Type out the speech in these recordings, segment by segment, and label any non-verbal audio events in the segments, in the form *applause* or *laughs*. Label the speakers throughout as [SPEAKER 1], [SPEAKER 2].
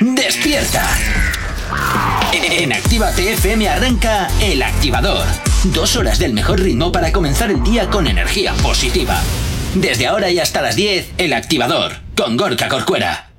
[SPEAKER 1] Despierta. En Actívate FM arranca El Activador. Dos horas del mejor ritmo para comenzar el día con energía positiva. Desde ahora y hasta las 10, El Activador, con Gorka Corcuera.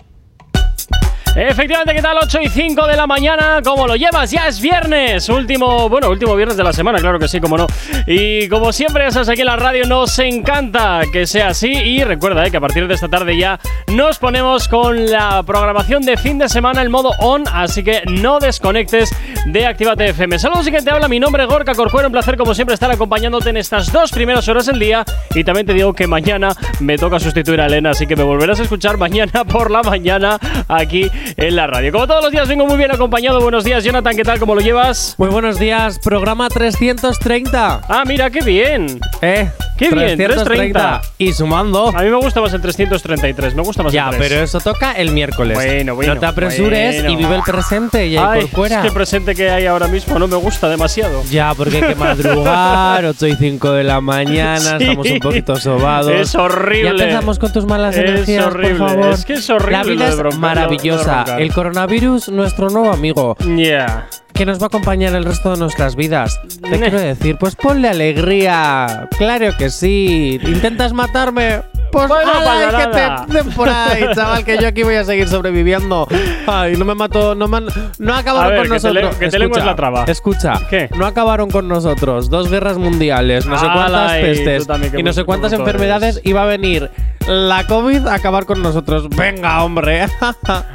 [SPEAKER 2] Efectivamente, ¿qué tal? 8 y 5 de la mañana, ¿cómo lo llevas? Ya es viernes, último, bueno, último viernes de la semana, claro que sí, como no. Y como siempre, sabes, aquí en la radio nos encanta que sea así. Y recuerda eh, que a partir de esta tarde ya nos ponemos con la programación de fin de semana, el modo on, así que no desconectes de Actívate FM. Saludos y que te habla, mi nombre es Gorka Corcuero, un placer como siempre estar acompañándote en estas dos primeras horas del día. Y también te digo que mañana me toca sustituir a Elena, así que me volverás a escuchar mañana por la mañana aquí en la radio. Como todos los días vengo muy bien acompañado. Buenos días, Jonathan, ¿qué tal? ¿Cómo lo llevas?
[SPEAKER 3] Muy buenos días, programa 330.
[SPEAKER 2] Ah, mira, qué bien.
[SPEAKER 3] ¿Eh?
[SPEAKER 2] Qué bien, 330.
[SPEAKER 3] Y sumando.
[SPEAKER 2] A mí me gusta más el 333, me gusta más
[SPEAKER 3] Ya,
[SPEAKER 2] el 3.
[SPEAKER 3] pero eso toca el miércoles.
[SPEAKER 2] Bueno, bueno,
[SPEAKER 3] No te apresures
[SPEAKER 2] bueno.
[SPEAKER 3] y vive el presente y
[SPEAKER 2] Ay,
[SPEAKER 3] ahí por fuera.
[SPEAKER 2] es que el presente que hay ahora mismo no me gusta demasiado.
[SPEAKER 3] Ya, porque hay que madrugar, *laughs* 8 y 5 de la mañana,
[SPEAKER 2] Sí.
[SPEAKER 3] estamos un poquito sobados.
[SPEAKER 2] Es horrible.
[SPEAKER 3] Ya empezamos con tus malas
[SPEAKER 2] Es
[SPEAKER 3] energías,
[SPEAKER 2] horrible,
[SPEAKER 3] por favor.
[SPEAKER 2] es que es horrible
[SPEAKER 3] La vida es maravillosa. El coronavirus, nuestro nuevo amigo,
[SPEAKER 2] Ya.
[SPEAKER 3] que nos va a acompañar el resto de nuestras vidas. Te quiero decir, pues ponle alegría. Claro que sí. ¿Intentas matarme? Pues
[SPEAKER 2] Pues no
[SPEAKER 3] ala, que
[SPEAKER 2] nada.
[SPEAKER 3] te den por ahí, *laughs* chaval, que yo aquí voy a seguir sobreviviendo. Ay, no me mato, no, man- no acabaron
[SPEAKER 2] A ver,
[SPEAKER 3] con
[SPEAKER 2] que te
[SPEAKER 3] nosotros.
[SPEAKER 2] le- que te lenguas la traba.
[SPEAKER 3] Escucha,
[SPEAKER 2] ¿Qué?
[SPEAKER 3] no acabaron con nosotros. Dos guerras mundiales, no sé
[SPEAKER 2] Ala,
[SPEAKER 3] cuántas
[SPEAKER 2] y tú
[SPEAKER 3] pestes y no sé cuántas enfermedades
[SPEAKER 2] eres.
[SPEAKER 3] va a venir la COVID a acabar con nosotros. Venga, hombre. *laughs*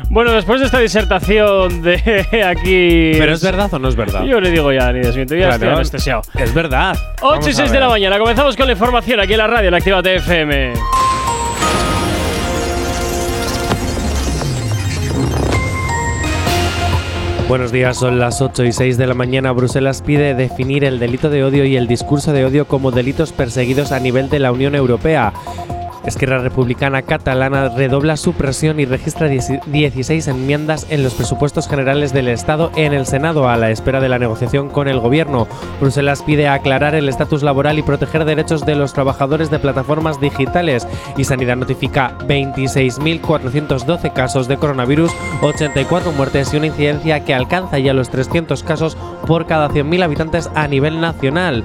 [SPEAKER 2] Bueno, después de esta disertación de *laughs* aquí.
[SPEAKER 3] Pero es verdad o no es verdad.
[SPEAKER 2] Yo le digo ya, ni desmiento, ya estoy
[SPEAKER 3] Claro.
[SPEAKER 2] anestesiado.
[SPEAKER 3] Es verdad.
[SPEAKER 2] 8 y
[SPEAKER 3] Vamos a
[SPEAKER 2] 6 de la mañana, comenzamos con la información aquí en la radio, en Actívate FM.
[SPEAKER 3] Buenos días, son las 8 y 6 de la mañana. Bruselas pide definir el delito de odio y el discurso de odio como delitos perseguidos a nivel de la Unión Europea. Esquerra Republicana Catalana redobla su presión y registra 10 16 enmiendas en los presupuestos generales del Estado en el Senado a la espera de la negociación con el Gobierno. Bruselas pide aclarar el estatus laboral y proteger derechos de los trabajadores de plataformas digitales. Y Sanidad notifica 26.412 casos de coronavirus, 84 muertes y una incidencia que alcanza ya los 300 casos por cada 100.000 habitantes a nivel nacional.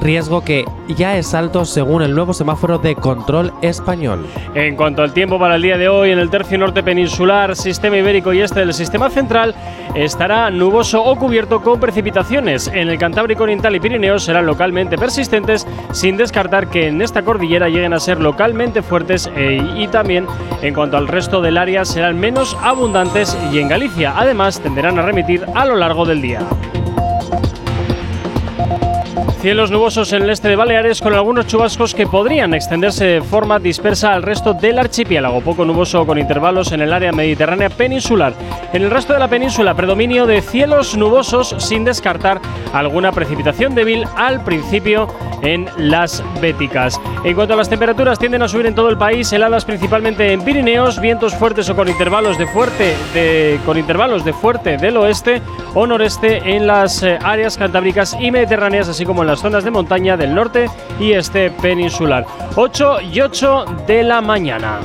[SPEAKER 3] Riesgo que ya es alto según el nuevo semáforo de control español.
[SPEAKER 2] En cuanto al tiempo para el día de hoy, en el tercio norte peninsular, sistema ibérico y este del sistema central, estará nuboso o cubierto con precipitaciones. En el Cantábrico Oriental y Pirineos serán localmente persistentes, sin descartar que en esta cordillera lleguen a ser localmente fuertes e- y también en cuanto al resto del área serán menos abundantes y en Galicia además tenderán a remitir a lo largo del día. Cielos nubosos en el este de Baleares con algunos chubascos que podrían extenderse de forma dispersa al resto del archipiélago. Poco nuboso con intervalos en el área mediterránea peninsular. En el resto de la península, predominio de cielos nubosos sin descartar alguna precipitación débil al principio en las Béticas. En cuanto a las temperaturas, tienden a subir en todo el país, heladas principalmente en Pirineos, vientos fuertes o con intervalos de fuerte de, con intervalos de fuerte del oeste o noreste en las eh, áreas cantábricas y mediterráneas, así como en las zonas de montaña del norte y este peninsular. 8 y 8 de la mañana.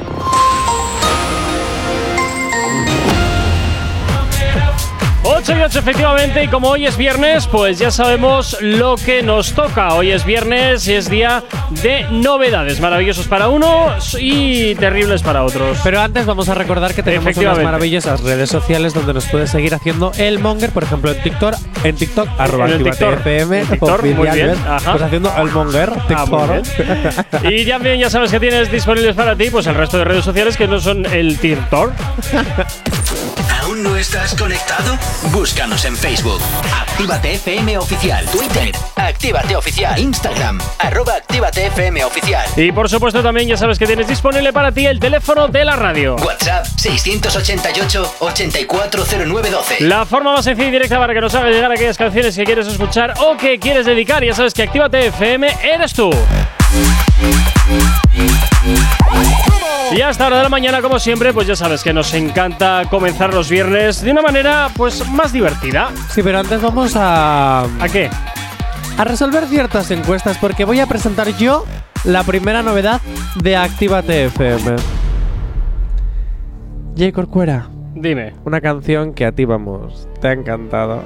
[SPEAKER 2] 8 y 8 efectivamente y como hoy es viernes pues ya sabemos lo que nos toca. Hoy es viernes y es día de novedades, maravillosos para unos y terribles para otros.
[SPEAKER 3] Pero antes vamos a recordar que tenemos unas maravillosas redes sociales donde nos puedes seguir haciendo el monger, por ejemplo en TikTok, en TikTok, arroba
[SPEAKER 2] En TikTok.
[SPEAKER 3] FM,
[SPEAKER 2] En TikTok, muy
[SPEAKER 3] oficial,
[SPEAKER 2] bien,
[SPEAKER 3] ¿ves?
[SPEAKER 2] ajá.
[SPEAKER 3] Pues haciendo el monger,
[SPEAKER 2] Ah,
[SPEAKER 3] TikTok.
[SPEAKER 2] bien. *laughs* Y también ya sabes que tienes disponibles para ti pues el resto de redes sociales que no son el TikTok. *laughs*
[SPEAKER 1] ¿Aún no estás conectado? Búscanos en Facebook. Actívate FM Oficial. Twitter. Actívate Oficial. Instagram. Arroba Actívate FM Oficial.
[SPEAKER 2] Y por supuesto también ya sabes que tienes disponible para ti el teléfono de la radio.
[SPEAKER 1] WhatsApp 688-840912.
[SPEAKER 2] La forma más sencilla y directa para que nos haga llegar aquellas canciones que quieres escuchar o que quieres dedicar, ya sabes que Actívate FM eres tú. Y hasta hora de la mañana, como siempre, pues ya sabes que nos encanta comenzar los viernes de una manera pues más divertida.
[SPEAKER 3] Sí, pero antes vamos a,
[SPEAKER 2] ¿A qué?
[SPEAKER 3] a resolver ciertas encuestas porque voy a presentar yo la primera novedad de Actívate FM. J. Corcuera,
[SPEAKER 2] Dime.
[SPEAKER 3] una canción que a ti, vamos, te ha encantado.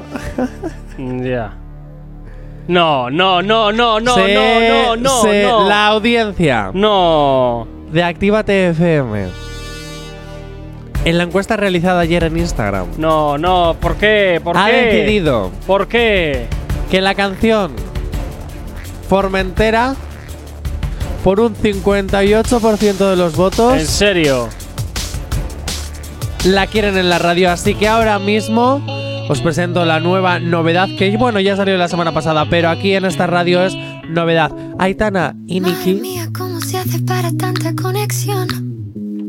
[SPEAKER 2] Ya. No, no, no, no, no,
[SPEAKER 3] Se-
[SPEAKER 2] no, no, no,
[SPEAKER 3] se-
[SPEAKER 2] no.
[SPEAKER 3] La audiencia
[SPEAKER 2] No.
[SPEAKER 3] de Actívate FM. En la encuesta realizada ayer en Instagram,
[SPEAKER 2] No, no, ¿por qué? ¿Por
[SPEAKER 3] ha
[SPEAKER 2] qué?
[SPEAKER 3] decidido
[SPEAKER 2] ¿Por qué?
[SPEAKER 3] que la canción Formentera, por un 58% de los
[SPEAKER 2] En
[SPEAKER 3] votos,
[SPEAKER 2] serio.
[SPEAKER 3] la quieren en la radio. Así que ahora mismo os presento la nueva novedad que, bueno, ya salió la semana pasada, pero aquí en esta radio es novedad. Aitana y
[SPEAKER 4] Madre
[SPEAKER 3] Nikki.
[SPEAKER 4] mía, ¿cómo se hace para tanta conexión?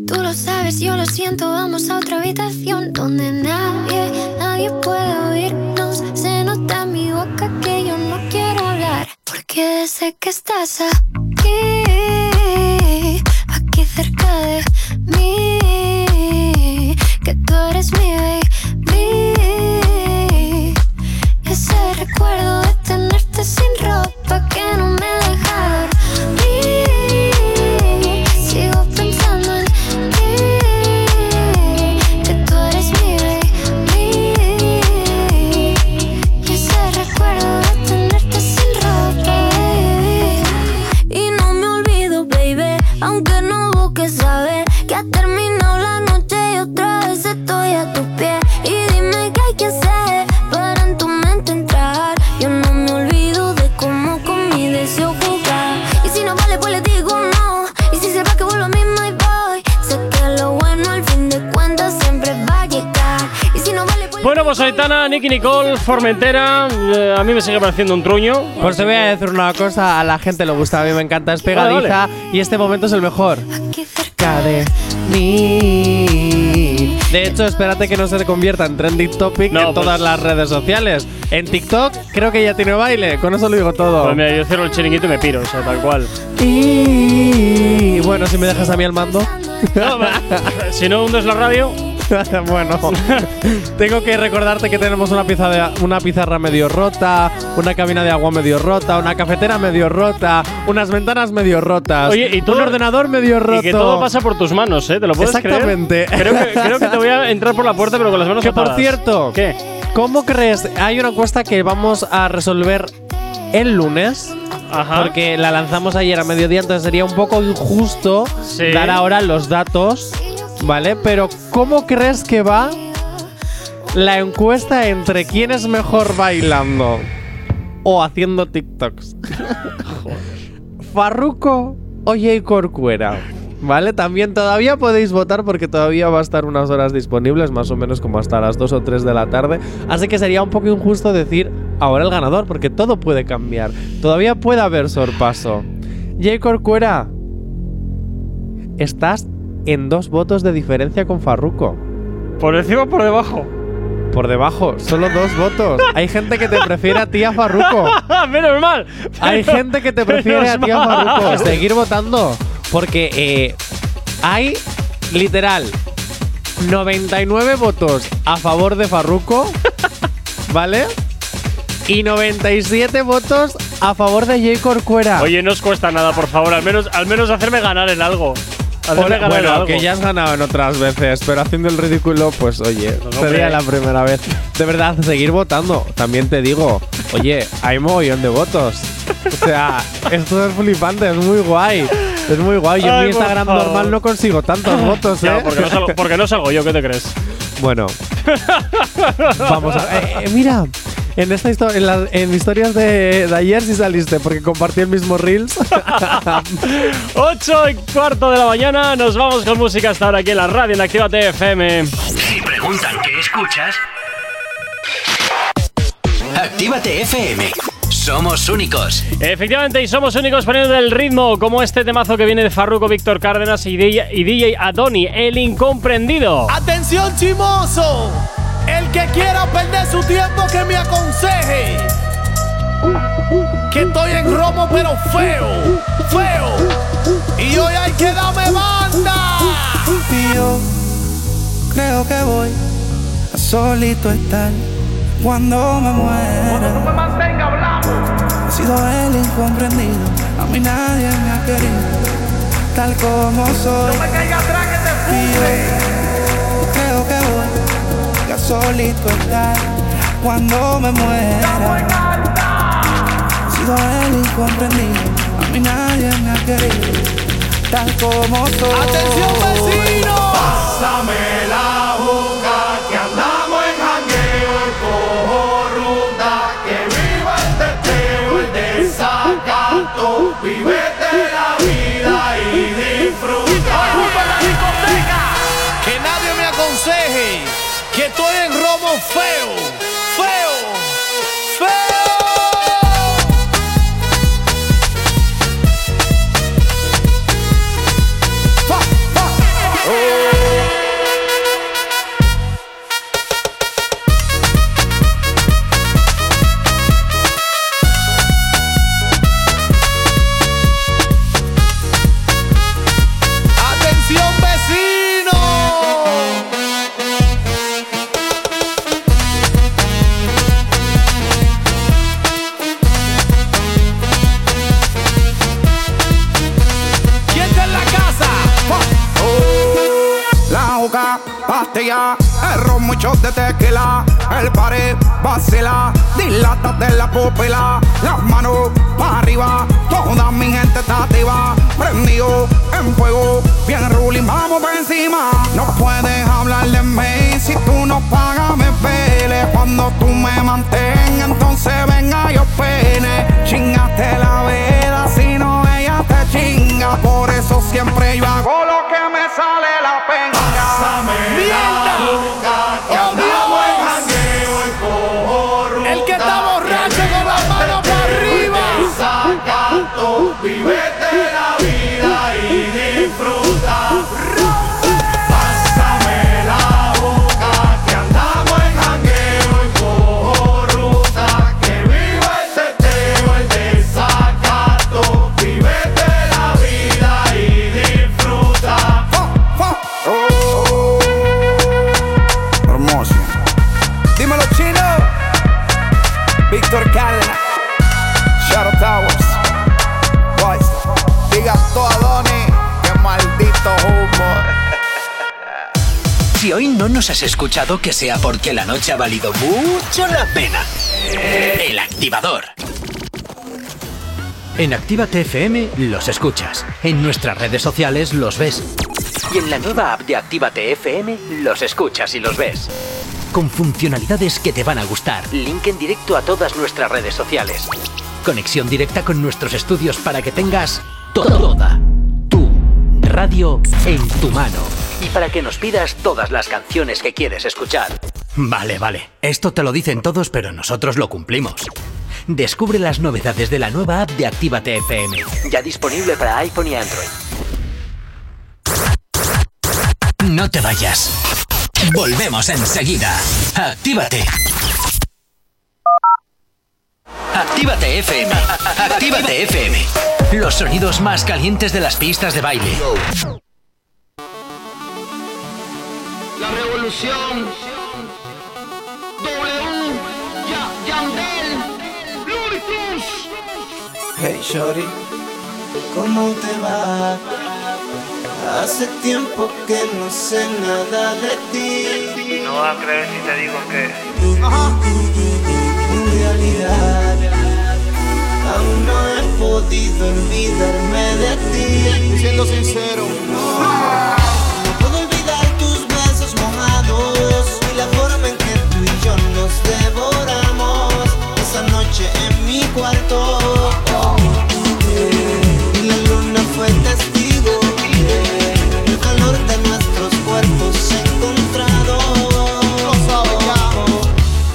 [SPEAKER 4] Tú lo sabes, yo lo siento, vamos a otra habitación donde nadie, nadie puede oírnos. Se nota en mi boca que yo no quiero hablar, porque sé que estás aquí, aquí cerca de mí, que tú eres mi baby. Ese recuerdo de tenerte sin ropa que no me vale, pues. Bueno, pues
[SPEAKER 2] Aitana, Nicky Nicole, Formentera. eh, a mí me sigue pareciendo un truño.
[SPEAKER 3] Pues te voy a decir una cosa, a la gente le gusta, a mí me encanta, es pegadiza y este momento es el mejor.
[SPEAKER 4] Aquí cerca
[SPEAKER 3] de mí. De hecho, espérate que no se convierta en trending topic
[SPEAKER 2] No,
[SPEAKER 3] en
[SPEAKER 2] pues-
[SPEAKER 3] todas las redes sociales. En TikTok creo que ya tiene baile, con eso lo digo todo.
[SPEAKER 2] Pues mira, yo cierro el chiringuito y me piro, o sea, tal cual.
[SPEAKER 3] Y bueno, si me dejas a mí el mando.
[SPEAKER 2] No, *laughs* si no hundes la radio, *laughs*
[SPEAKER 3] bueno, tengo que recordarte que tenemos una, pizza de- una pizarra medio rota, una cabina de agua medio rota, una cafetera medio rota, unas ventanas medio rotas,
[SPEAKER 2] Oye, y todo-
[SPEAKER 3] un ordenador medio roto.
[SPEAKER 2] y que todo pasa por tus manos, ¿eh? ¿Te lo puedes
[SPEAKER 3] Exactamente.
[SPEAKER 2] creer? Creo que, creo que te voy a entrar por la puerta, pero con las manos
[SPEAKER 3] Que por cierto,
[SPEAKER 2] ¿Qué?
[SPEAKER 3] ¿cómo crees? Hay una encuesta que vamos a resolver el lunes.
[SPEAKER 2] Ajá.
[SPEAKER 3] Porque la lanzamos ayer a mediodía, entonces sería un poco injusto
[SPEAKER 2] Sí.
[SPEAKER 3] dar ahora los datos, ¿vale? Pero ¿cómo crees que va la encuesta entre quién es mejor bailando o haciendo TikToks? *laughs* ¿Farruko o Jay Corcuera? ¿Vale? También todavía podéis votar porque todavía va a estar unas horas disponibles, más o menos como hasta las 2 o 3 de la tarde. Así que sería un poco injusto decir ahora el ganador, porque todo puede cambiar. Todavía puede haber sorpaso. Jay Corcuera, estás en dos votos de diferencia con Farruko.
[SPEAKER 2] ¿Por encima o por debajo?
[SPEAKER 3] Por debajo, solo dos votos. *laughs* Hay gente que te prefiere a ti a Farruko. *laughs*
[SPEAKER 2] ¡Menos mal!
[SPEAKER 3] Hay gente que te prefiere a ti a. Farruko. Seguir votando. Porque eh, hay literal 99 votos a favor de Farruko. *laughs* ¿Vale? Y 97 votos a favor de Jay Corcuera.
[SPEAKER 2] Oye, no os cuesta nada, por favor. Al menos, al menos hacerme ganar en algo.
[SPEAKER 3] Bueno,
[SPEAKER 2] algo.
[SPEAKER 3] que ya has ganado en otras veces, pero haciendo el ridículo, pues oye, sería la primera vez. De verdad, seguir votando. También te digo, oye, hay mogollón de votos. O sea, *laughs* esto es flipante, es muy guay. Es muy guay. Yo en mi Instagram
[SPEAKER 2] favor.
[SPEAKER 3] normal no consigo tantos votos, ¿eh?
[SPEAKER 2] Ya, porque, no salgo, porque no salgo yo, ¿qué te crees?
[SPEAKER 3] Bueno, *laughs* vamos a. eh, eh, mira, en esta histo- en, las- en historias de, de ayer sí saliste porque compartí el mismo Reels. *laughs*
[SPEAKER 2] 8 y cuarto de la mañana, nos vamos con música hasta ahora aquí en la radio en Actívate FM.
[SPEAKER 1] Si preguntan qué escuchas, Actívate FM. Somos únicos.
[SPEAKER 2] Efectivamente, y somos únicos poniendo el ritmo, como este temazo que viene de Farruko, Víctor Cárdenas y DJ, y DJ Adoni, el incomprendido.
[SPEAKER 5] Atención chimoso, el que quiera perder su tiempo que me aconseje. Que estoy en romo pero feo, feo. Y hoy hay que darme banda.
[SPEAKER 6] Y yo creo que voy a solito estar cuando me muera.
[SPEAKER 5] me mantenga hablando.
[SPEAKER 6] He sido el incomprendido, a mí nadie me ha querido, tal como soy.
[SPEAKER 5] Me caiga atrás que te fume.
[SPEAKER 7] Solito estar cuando me muera. He sido el incomprendido, a mí nadie me ha querido, tal como soy.
[SPEAKER 5] ¡Atención, vecino! Pásame la boca que andamos en jangueo y cojo ruta. Que viva el teteo, el desacato. Vivete la vida y disfruta. Que nadie me aconseje que estoy en feo, feo,
[SPEAKER 1] has escuchado, que sea porque la noche ha valido mucho la pena. El activador. En Actívate FM los escuchas. En nuestras redes sociales los ves. Y en la nueva app de Actívate FM los escuchas y los ves. Con funcionalidades que te van a gustar. Link en directo a todas nuestras redes sociales. Conexión directa con nuestros estudios para que tengas toda tu radio en tu mano. Para que nos pidas todas las canciones que quieres escuchar. Vale, vale. Esto te lo dicen todos, pero nosotros lo cumplimos. Descubre las novedades de la nueva app de Actívate FM. Ya disponible para iPhone y Android. No te vayas. Volvemos enseguida. Actívate. Actívate FM. Actívate FM. Los sonidos más calientes de las pistas de baile.
[SPEAKER 8] Revolución. W. Ya, Yandel.
[SPEAKER 7] Hey, Shorty. ¿Cómo te va? Hace tiempo que no sé nada de ti.
[SPEAKER 9] No vas a creer si te digo que
[SPEAKER 7] En realidad, aún no he podido olvidarme de ti.
[SPEAKER 5] Siendo sincero.
[SPEAKER 7] No devoramos esa noche en mi cuarto. Y la luna fue testigo el calor de nuestros cuerpos encontrados.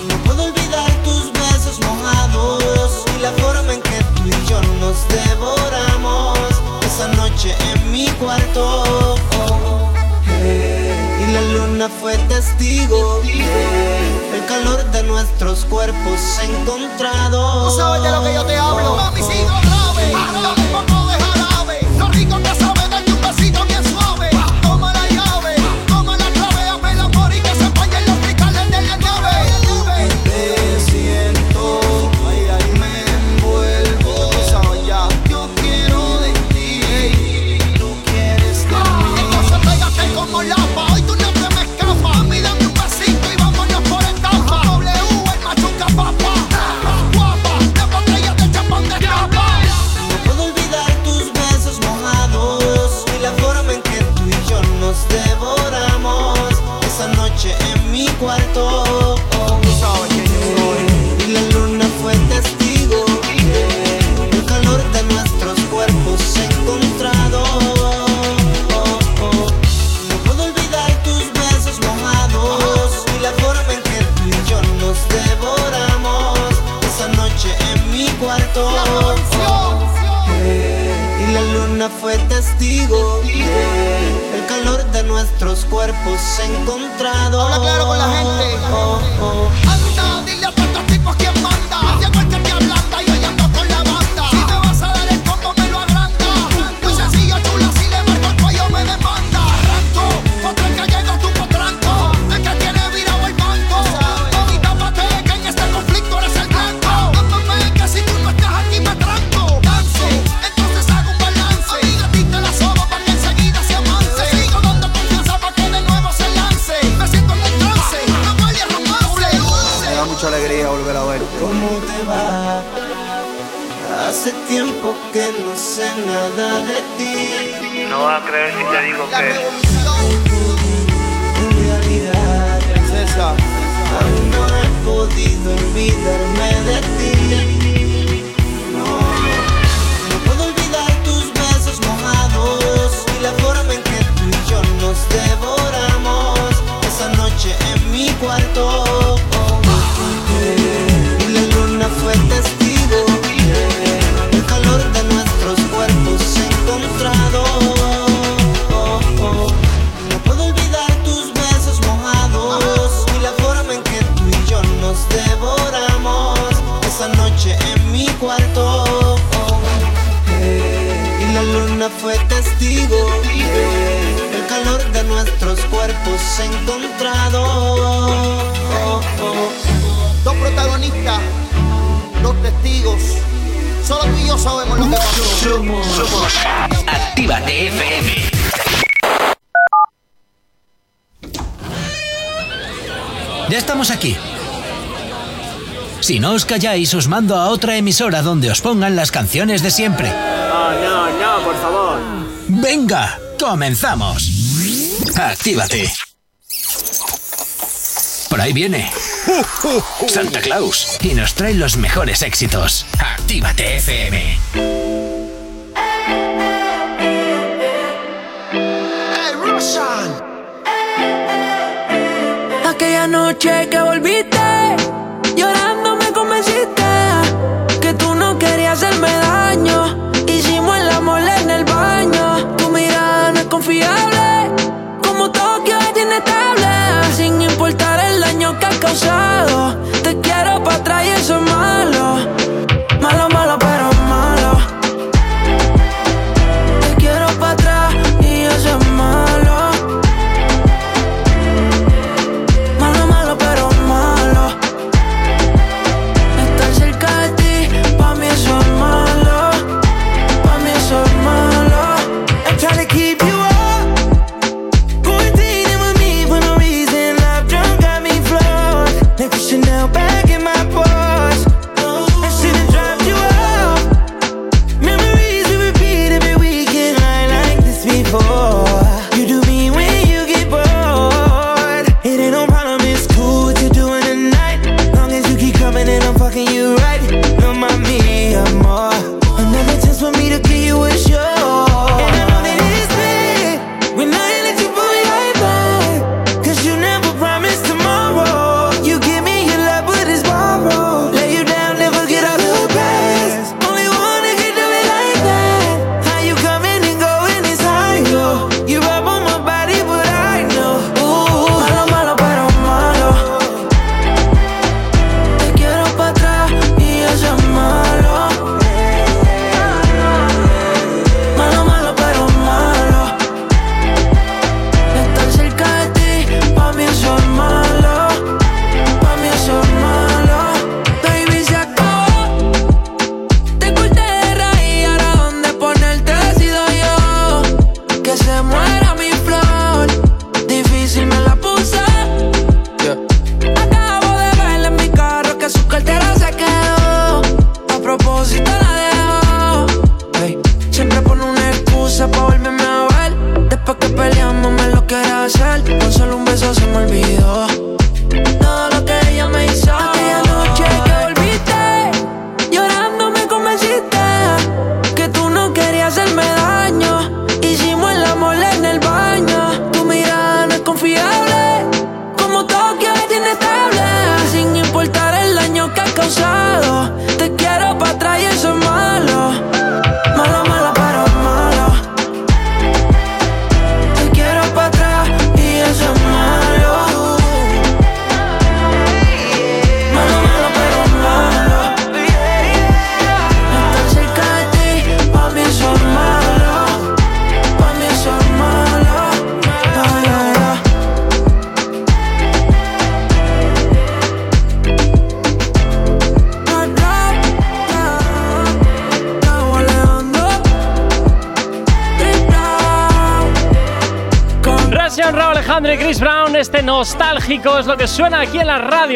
[SPEAKER 7] No puedo olvidar tus besos mojados y la forma en que tú y yo nos devoramos esa noche en mi cuarto. Y la luna fue testigo nuestros cuerpos encontrados.
[SPEAKER 5] De lo que yo te hablo.
[SPEAKER 1] calláis os mando a otra emisora donde os pongan las canciones de siempre.
[SPEAKER 10] No, no, no, por favor.
[SPEAKER 1] Venga, comenzamos. Actívate. Por ahí viene. Santa Claus. Y nos trae los mejores éxitos. Actívate FM.
[SPEAKER 11] aquella noche que volviste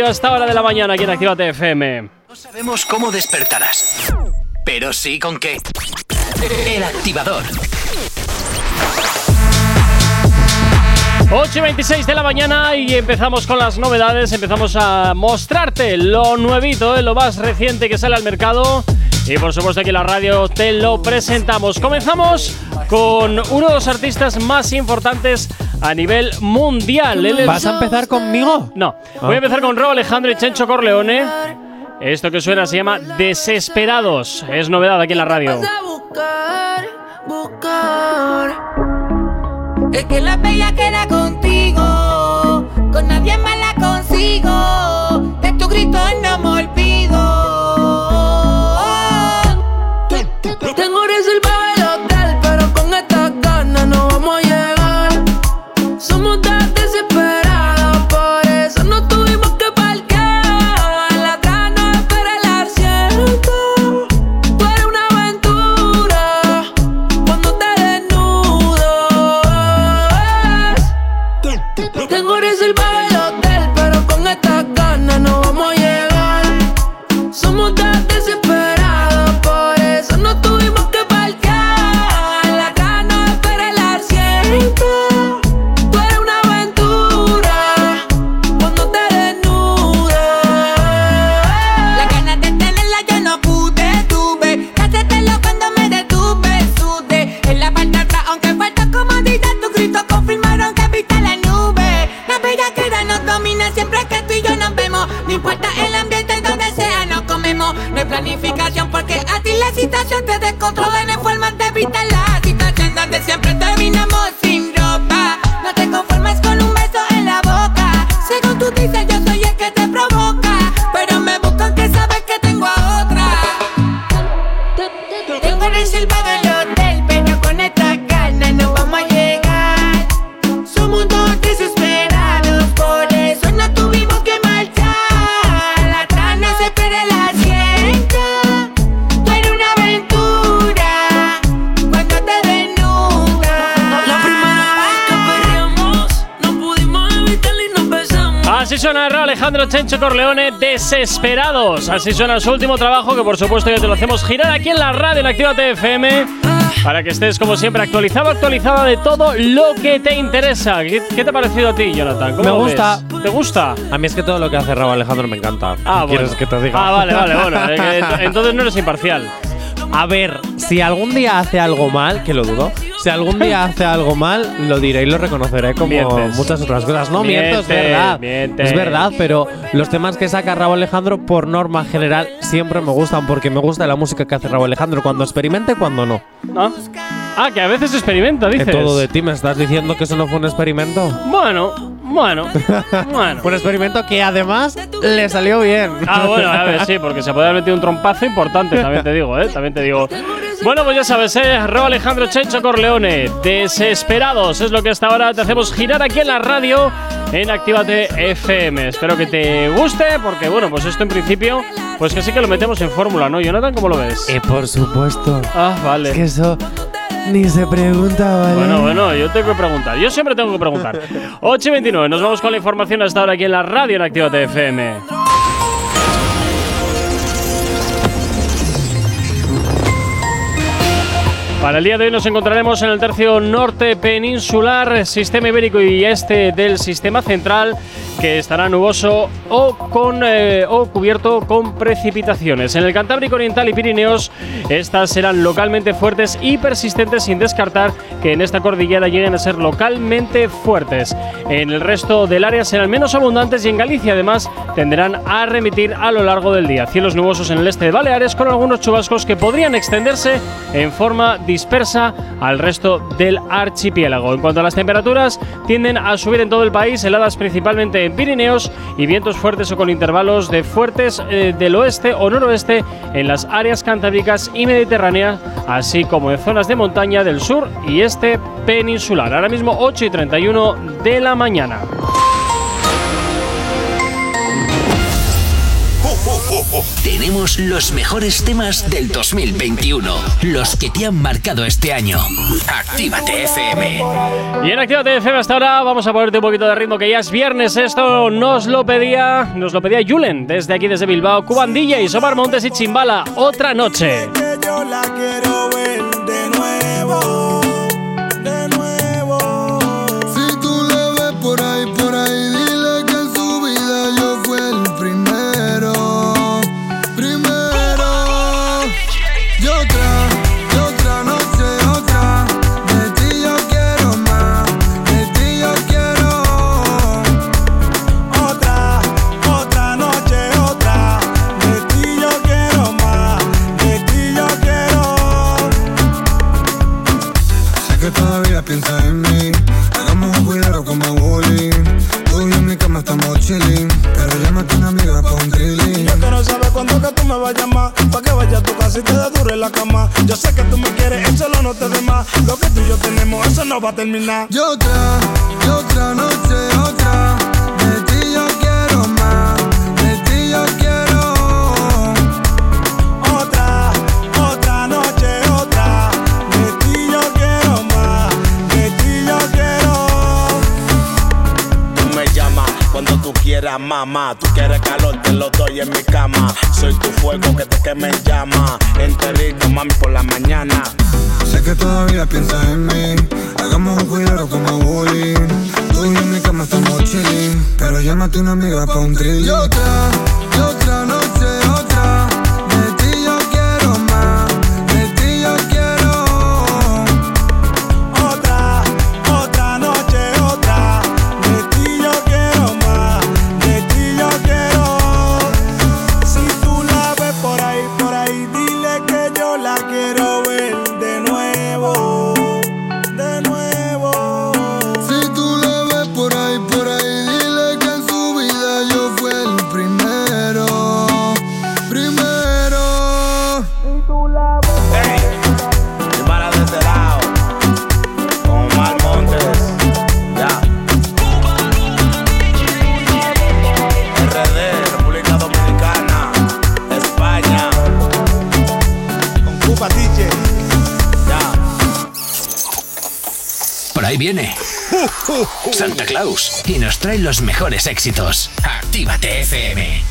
[SPEAKER 11] a
[SPEAKER 2] esta hora de la mañana, aquí en Actívate FM.
[SPEAKER 1] No sabemos cómo despertarás, pero sí con qué. El activador.
[SPEAKER 2] 8 y 26 de la mañana y empezamos con las novedades. Empezamos a mostrarte lo nuevito, eh, lo más reciente que sale al mercado. Y por supuesto aquí en la radio te lo presentamos. Comenzamos con uno de los artistas más importantes a nivel mundial. Él
[SPEAKER 3] ¿Vas a empezar conmigo?
[SPEAKER 2] No, voy a empezar con Rob Alejandro y Chencho Corleone. Esto que suena se llama Desesperados. Es novedad aquí en la radio.
[SPEAKER 12] Vas a buscar, buscar. Es que la bella queda contigo. Con nadie más la consigo.
[SPEAKER 2] Raúl Alejandro Chencho Corleone, Desesperados. Así suena su último trabajo, que por supuesto ya te lo hacemos girar aquí en la radio en Actívate FM. Para que estés, como siempre, actualizado, actualizada de todo lo que te interesa. ¿Qué, qué te ha parecido a ti, Jonathan? ¿Cómo
[SPEAKER 3] Me gusta.
[SPEAKER 2] ves? ¿Te gusta?
[SPEAKER 3] A mí es que todo lo que hace Raúl Alejandro me encanta.
[SPEAKER 2] Ah,
[SPEAKER 3] ¿Qué ¿Quieres
[SPEAKER 2] bueno.
[SPEAKER 3] que te diga?
[SPEAKER 2] Ah, vale, vale, bueno. eh, *laughs* Entonces no eres imparcial.
[SPEAKER 3] A ver, si algún día hace algo mal, que lo dudo, si algún día hace algo mal, lo diré y lo reconoceré como
[SPEAKER 2] Mientes.
[SPEAKER 3] muchas otras cosas. No miento, es verdad.
[SPEAKER 2] mientes.
[SPEAKER 3] Es verdad, pero los temas que saca Raúl Alejandro, por norma general, siempre me gustan porque me gusta la música que hace Raúl Alejandro, cuando experimente y cuando no.
[SPEAKER 2] ¿Ah? Ah, que a veces experimenta,
[SPEAKER 3] Que
[SPEAKER 2] dices.
[SPEAKER 3] todo de ti, ¿me estás diciendo que eso no fue un experimento?
[SPEAKER 2] Bueno, bueno, *laughs* bueno.
[SPEAKER 3] Un experimento que además le salió bien.
[SPEAKER 2] Ah, bueno, a ver, sí, porque se puede haber metido un trompazo importante, también te digo, ¿eh? También te digo. Bueno, pues ya sabes, ¿eh? Ro Alejandro Chencho Corleone, Desesperados, es lo que hasta ahora te hacemos girar aquí en la radio en Actívate FM. Espero que te guste, porque bueno, pues esto en principio, pues que sí que lo metemos en fórmula, ¿no? Jonathan, ¿cómo lo ves?
[SPEAKER 3] Eh, por supuesto.
[SPEAKER 2] Ah, vale.
[SPEAKER 3] Es que eso ni se pregunta, ¿vale?
[SPEAKER 2] Bueno, bueno, yo tengo que preguntar. Yo siempre tengo que preguntar. *laughs* 8 y 29, nos vamos con la información hasta ahora aquí en la radio en Actívate FM. Para el día de hoy nos encontraremos en el tercio norte peninsular, sistema ibérico y este del sistema central, que estará nuboso o, con, eh, o cubierto con precipitaciones. En el Cantábrico Oriental y Pirineos, estas serán localmente fuertes y persistentes, sin descartar que en esta cordillera lleguen a ser localmente fuertes. En el resto del área serán menos abundantes y en Galicia, además, tenderán a remitir a lo largo del día. Cielos nubosos en el este de Baleares, con algunos chubascos que podrían extenderse en forma dispersa al resto del archipiélago. En cuanto a las temperaturas, tienden a subir en todo el país, heladas principalmente en Pirineos y vientos fuertes o con intervalos de fuertes eh, del oeste o noroeste en las áreas cantábricas y mediterráneas, así como en zonas de montaña del sur y este peninsular. Ahora mismo 8 y 31 de la mañana.
[SPEAKER 1] Tenemos los mejores temas del 2021, los que te han marcado este año. Actívate FM.
[SPEAKER 2] Y en Actívate FM hasta ahora vamos a ponerte un poquito de ritmo que ya es viernes. Esto nos lo pedía, nos lo pedía Julen desde aquí desde Bilbao, Cuban DJ, Somar Montes y Chimbala. Otra noche.
[SPEAKER 13] que yo la quiero
[SPEAKER 14] y
[SPEAKER 13] te dé duro en la cama Yo sé que tú me quieres, échalo, no te dé más Lo que tú y yo tenemos, eso no va a terminar
[SPEAKER 14] Y otra, y otra noche, otra.
[SPEAKER 15] Tú quieras, mamá. Tú quieres calor, te lo doy en mi cama. Soy tu fuego que te queme en llama. Enterrito, mami, por la mañana.
[SPEAKER 14] Sé que todavía piensas en mí. Hagamos un cuidado como bullying. Tú y yo en mi cama estamos chilling. Pero llámate una amiga pa' un thrilling. Y otra, y otra noche,
[SPEAKER 1] Santa Claus. Y nos trae los mejores éxitos. Actívate FM.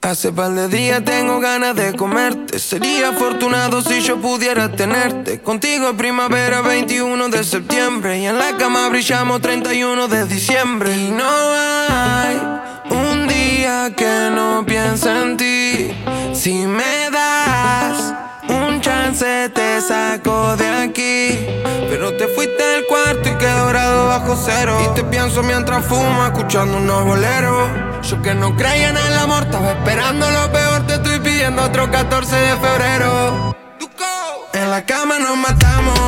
[SPEAKER 16] Hace par de días tengo ganas de comerte. Sería afortunado si yo pudiera tenerte. Contigo primavera 21 de septiembre. Y en la cama brillamos 31 de diciembre. Y no hay un día que no piense en ti. Si me das un chance, te saco de aquí. Pero te fuiste del cuarto y quedé dorado bajo cero. Y te pienso mientras fumo, escuchando unos boleros. Yo que no creía en el amor, estaba esperando lo peor. Te estoy pidiendo otro 14 de febrero. En la cama nos matamos,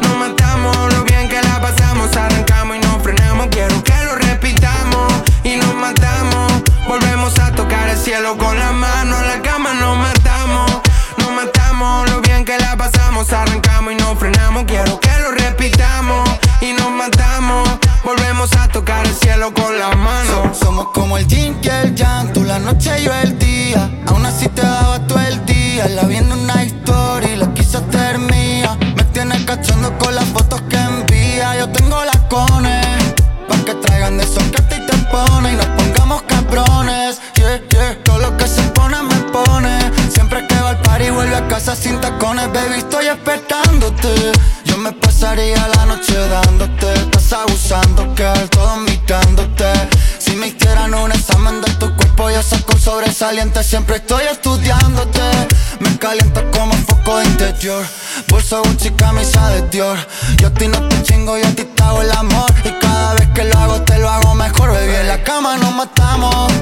[SPEAKER 16] nos matamos. Lo bien que la pasamos, arrancamos y nos frenamos. Quiero que lo repitamos y nos matamos. Volvemos a tocar el cielo con la mano. En la cama Lo bien que la pasamos, arrancamos y nos frenamos. Quiero que lo repitamos y nos matamos. Volvemos a tocar el cielo con la mano.
[SPEAKER 17] Somos como el yin y el yang, tú la noche y yo el día. Aún así te daba todo el día. La vi en una sin tacones. Baby, estoy esperándote. Yo me pasaría la noche dándote. Estás abusando, que todo invitándote. Si me hicieran un examen de tu cuerpo, yo saco un sobresaliente. Siempre estoy estudiándote. Me caliento como foco interior. Bolso Gucci, camisa de Dior. Yo a ti no te chingo, yo a ti te hago el amor. Y cada vez que lo hago, te lo hago mejor, baby. En la cama nos matamos,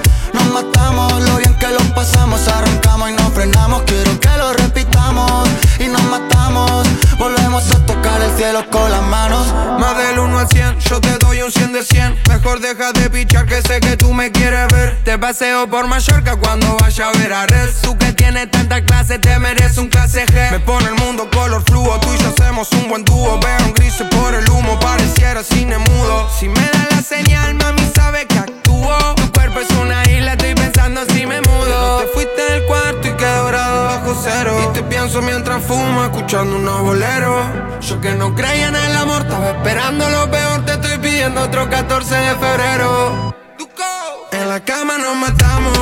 [SPEAKER 17] nos matamos. Lo bien que lo pasamos, arrancamos y nos frenamos. Quiero que lo repitamos y nos matamos. Volvemos a tocar el cielo con las manos.
[SPEAKER 16] Más del 1 al 100, yo te doy un 100 de 100. Mejor deja de pichar que sé que tú me quieres ver. Te paseo por Mallorca cuando vaya a ver a Red. Tú que tienes tanta clase, te mereces un clase G. Me pone el mundo color fluo, tú y yo hacemos un buen dúo. Veo un gris por el humo, pareciera cine mudo. Si me da la señal, mami sabe que actúo. Tu cuerpo es una isla, estoy pensando si me mudo. Te fuiste del cuarto y quedó grado bajo cero. Y te pienso mientras fumo, escuchando unos boleros. Yo que no creía en el amor, estaba esperando lo peor. Te estoy pidiendo otro 14 de febrero. En la cama nos matamos,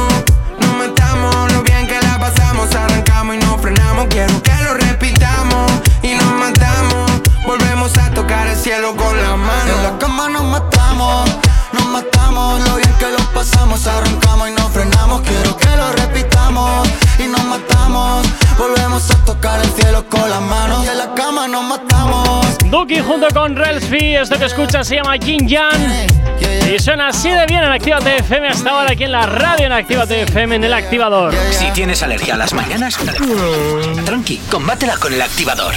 [SPEAKER 16] nos matamos. Lo bien que la pasamos, arrancamos y no frenamos. Quiero que lo repitamos y nos matamos. Volvemos a tocar el cielo con las manos.
[SPEAKER 17] En la cama nos matamos, nos matamos. Lo bien que lo pasamos, arrancamos y no frenamos. Quiero que lo repitamos y nos matamos. Volvemos a tocar el cielo con las manos. Y en la cama nos matamos.
[SPEAKER 2] Duki junto con Relsby, esto que escuchas se llama Jin Jan. Y suena así de bien en Actívate FM hasta ahora aquí en la radio en Actívate FM en el activador.
[SPEAKER 1] Si tienes alergia a las mañanas, tranqui, combátela con el activador.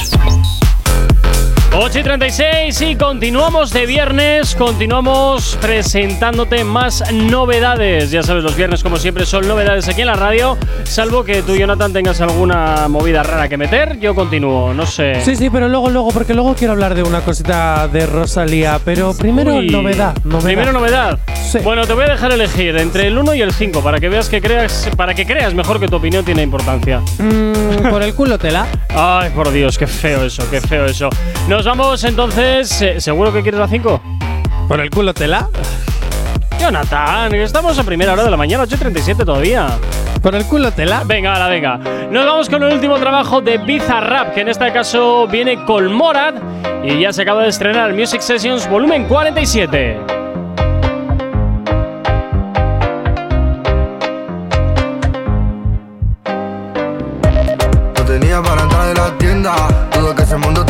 [SPEAKER 2] 8 y 36 y continuamos de viernes, continuamos presentándote más novedades. Ya sabes, los viernes como siempre son novedades aquí en la radio, salvo que tú, Jonathan, tengas alguna movida rara que meter, yo continúo, no sé.
[SPEAKER 3] Sí, sí, pero luego, luego, porque luego quiero hablar de una cosita de Rosalía. Pero primero,
[SPEAKER 2] Uy.
[SPEAKER 3] novedad, novedad.
[SPEAKER 2] Primero novedad. Bueno, te voy a dejar elegir entre el 1 y el 5 para que veas que creas, para que creas mejor que tu opinión tiene importancia.
[SPEAKER 3] Mm, por el culo tela. *laughs*
[SPEAKER 2] Ay, por Dios, qué feo eso, qué feo eso. Nos vamos entonces. eh, ¿Seguro que quieres la 5?
[SPEAKER 3] ¿Por el culo tela?
[SPEAKER 2] Jonathan, estamos a primera hora de la mañana, 8.37 todavía.
[SPEAKER 3] ¿Por el culo tela?
[SPEAKER 2] Venga, ahora, venga. Nos vamos con el último trabajo de Bizarrap, que en este caso viene con Morad y ya se acaba de estrenar Music Sessions volumen 47.
[SPEAKER 14] No tenía para entrar en la tienda, dudo que ese mundo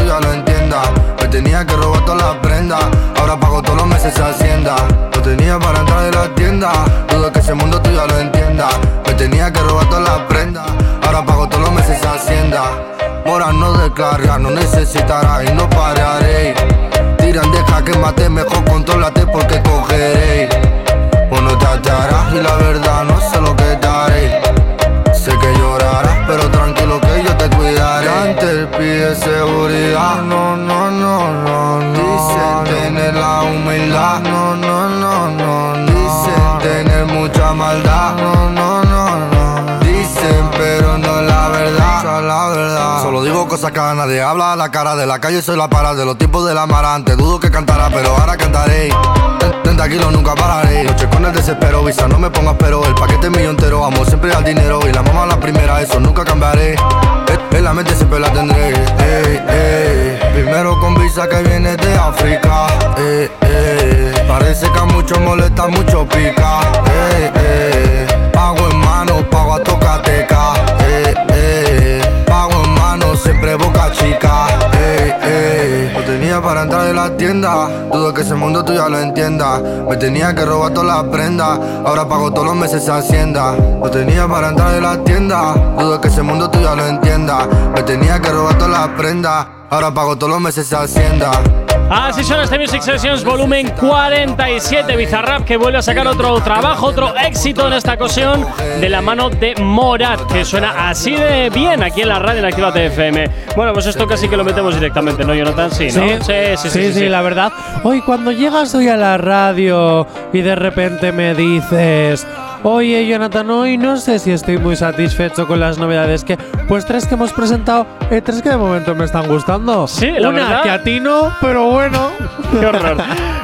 [SPEAKER 14] hacienda. No tenía para entrar en la tienda, dudo que ese mundo tú ya lo entienda. Me tenía que robar todas las prendas, ahora pago todos los meses hacienda. Mora no descarga, no necesitará y no pararé. Tiran, deja que mate, mejor contrólate porque cogeré. Bueno, te hallarás y la verdad no sé lo que te haré. Sé que llorarás, pero tranquilo que yo te cuidaré. Antes pide seguridad, no, no, no, no, no. La humildad, no, no, no, no, no. Dicen tener mucha maldad, no, no, no, no. Dicen, pero no la verdad, es la verdad. Solo digo cosas que a nadie habla a la cara de la calle, soy la para de los tipos del amarante. Dudo que cantará, pero ahora cantaré. 30 kilos nunca pararé. Noche con el desespero, visa, no me pongas pero. El paquete es mío entero, amo siempre al dinero. Y la mamá la primera, eso nunca cambiaré. La mente siempre la tendré. Ey, ey. Primero con visa que viene de África. Ey, ey. Parece que a muchos molesta, mucho pica. Ey, ey. Pago en mano, pago a tocateca. Ey, ey. Pago en mano, siempre boca chica. Ey. No tenía para entrar en la tienda. Dudo que ese mundo tú ya lo entienda. Me tenía que robar todas las prendas. Ahora pago todos los meses hacienda. No tenía para entrar en la tienda. Dudo que ese mundo tú ya lo entienda. Me tenía que robar todas las prendas. Ahora pago todos los meses hacienda.
[SPEAKER 2] Así son este Music Sessions volumen 47 Bizarrap que vuelve a sacar otro trabajo, otro éxito en esta ocasión de la mano de Morat, que suena así de bien aquí en la radio en Activa FM. Bueno, pues esto casi que lo metemos directamente, ¿no, Jonathan? Sí, ¿no?
[SPEAKER 3] sí, sí, sí, la verdad. Hoy cuando llegas hoy a la radio y de repente me dices, oye Jonathan, hoy no sé si estoy muy satisfecho con las novedades que, pues tres que hemos presentado, eh, tres que de momento me están gustando.
[SPEAKER 2] Sí, la
[SPEAKER 3] Una
[SPEAKER 2] verdad.
[SPEAKER 3] que a ti no, pero bueno. *laughs*
[SPEAKER 2] Qué horror.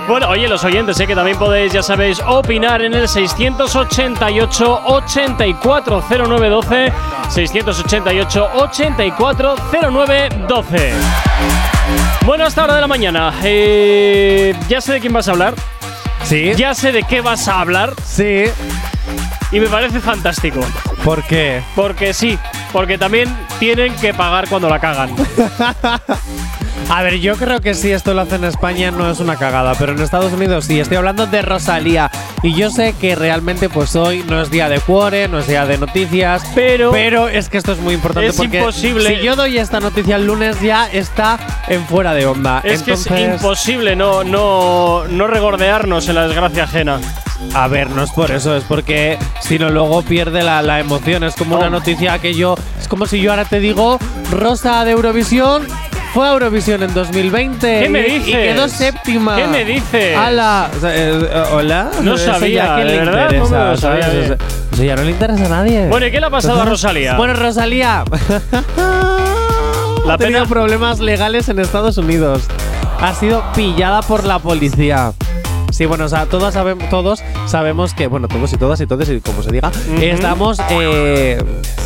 [SPEAKER 2] Bueno, oye, los oyentes, sé que también podéis, ya sabéis, opinar en el 688 840912 688 840912 Bueno, hasta hora de la mañana. Eh, ya sé de quién vas a hablar.
[SPEAKER 3] Sí.
[SPEAKER 2] Ya sé de qué vas a hablar.
[SPEAKER 3] Sí.
[SPEAKER 2] Y me parece fantástico.
[SPEAKER 3] ¿Por qué?
[SPEAKER 2] Porque sí, porque también tienen que pagar cuando la cagan. *laughs*
[SPEAKER 3] A ver, yo creo que si esto lo hace en España no es una cagada, pero en Estados Unidos sí. Estoy hablando de Rosalía. Y yo sé que realmente pues hoy no es día de cuore, no es día de noticias,
[SPEAKER 2] pero
[SPEAKER 3] pero es que esto es muy importante
[SPEAKER 2] Es
[SPEAKER 3] porque
[SPEAKER 2] imposible.
[SPEAKER 3] si yo doy esta noticia el lunes ya está en fuera de onda.
[SPEAKER 2] Es que es imposible no, no, no regordearnos en la desgracia ajena.
[SPEAKER 3] A ver, no es por eso, es porque si no luego pierde la, la emoción. Es como una
[SPEAKER 2] Oh.
[SPEAKER 3] noticia que yo. Es como si yo ahora te digo, Rosa de Eurovisión. Fue a Eurovisión en 2020
[SPEAKER 2] ¿Qué me
[SPEAKER 3] y- y
[SPEAKER 2] dices?
[SPEAKER 3] quedó séptima.
[SPEAKER 2] ¿Qué me dices?
[SPEAKER 3] Ala, o sea, eh, eh, hola.
[SPEAKER 2] No
[SPEAKER 3] Eso
[SPEAKER 2] sabía,
[SPEAKER 3] ¿a quién
[SPEAKER 2] de
[SPEAKER 3] le
[SPEAKER 2] verdad, no me lo sabía,
[SPEAKER 3] ¿sabes? O sea, Eso ya no le interesa a nadie.
[SPEAKER 2] Bueno, ¿y qué le ha pasado a Rosalía?
[SPEAKER 3] Bueno, Rosalía. *laughs*
[SPEAKER 2] La
[SPEAKER 3] ha tenido
[SPEAKER 2] pena-
[SPEAKER 3] problemas legales en Estados Unidos. Ha sido pillada por la policía. Sí, bueno, o sea, todos, sabem- todos sabemos que, bueno, todos y todas y todos, y como se diga, estamos, eh,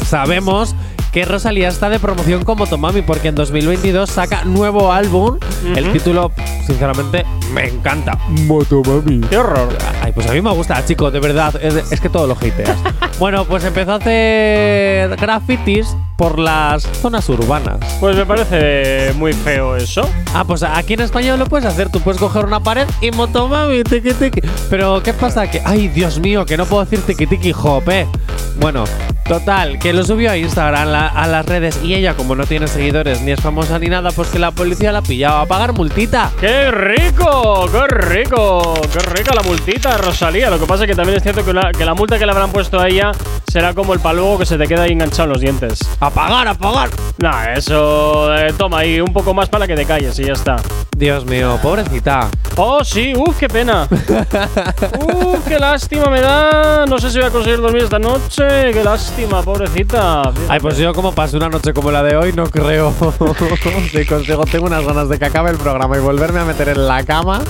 [SPEAKER 3] sabemos que Rosalía está de promoción con Motomami porque en 2022 saca nuevo álbum. El título, sinceramente, me encanta. Motomami.
[SPEAKER 2] ¡Qué horror!
[SPEAKER 3] Ay, pues a mí me gusta, chico, de verdad. Es, es que todo lo hateas. *laughs* bueno, pues empezó a hacer grafitis por las zonas urbanas.
[SPEAKER 2] Pues me parece muy feo eso.
[SPEAKER 3] Ah, pues aquí en España lo puedes hacer. Tú puedes coger una pared y motomami, tiki tiki. Pero, ¿qué pasa? Que, ay, Dios mío, que no puedo decir tiki tiki hop, eh. Bueno, total, que lo subió a Instagram, la- a las redes. Y ella, como no tiene seguidores ni es famosa ni nada, pues que la policía la ha pillado a pagar multita.
[SPEAKER 2] ¡Qué rico! ¡Qué rico! ¡Qué rica la multita, Rosalía! Lo que pasa es que también es cierto que la, que la multa que le habrán puesto a ella será como el paluego que se te queda ahí enganchado en los dientes.
[SPEAKER 3] ¡A pagar, a pagar!
[SPEAKER 2] Nah, eso. eh, toma ahí un poco más para que te calles y ya está.
[SPEAKER 3] Dios mío, pobrecita.
[SPEAKER 2] Oh, sí, uf, qué pena. *laughs* uf, qué lástima me da. No sé si voy a conseguir dormir esta noche. Qué lástima, pobrecita.
[SPEAKER 3] Ay, pues yo como pasé una noche como la de hoy, no creo. *laughs* si consigo, tengo unas ganas de que acabe el programa y volverme a meter en la cama.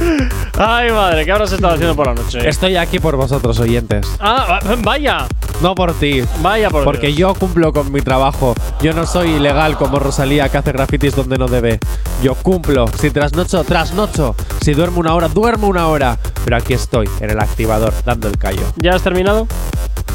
[SPEAKER 2] Ay, madre, ¿qué habrás estado haciendo por la noche?
[SPEAKER 3] Estoy aquí por vosotros, oyentes.
[SPEAKER 2] Ah, va- vaya.
[SPEAKER 3] No por ti.
[SPEAKER 2] Vaya por
[SPEAKER 3] Porque
[SPEAKER 2] Dios.
[SPEAKER 3] yo cumplo con mi trabajo. Yo no soy ilegal como Rosalía que hace grafitis donde no debe. Yo cumplo. Si trasnocho, trasnocho. Si duermo una hora, duermo una hora. Pero aquí estoy, en el activador, dando el callo.
[SPEAKER 2] ¿Ya has terminado?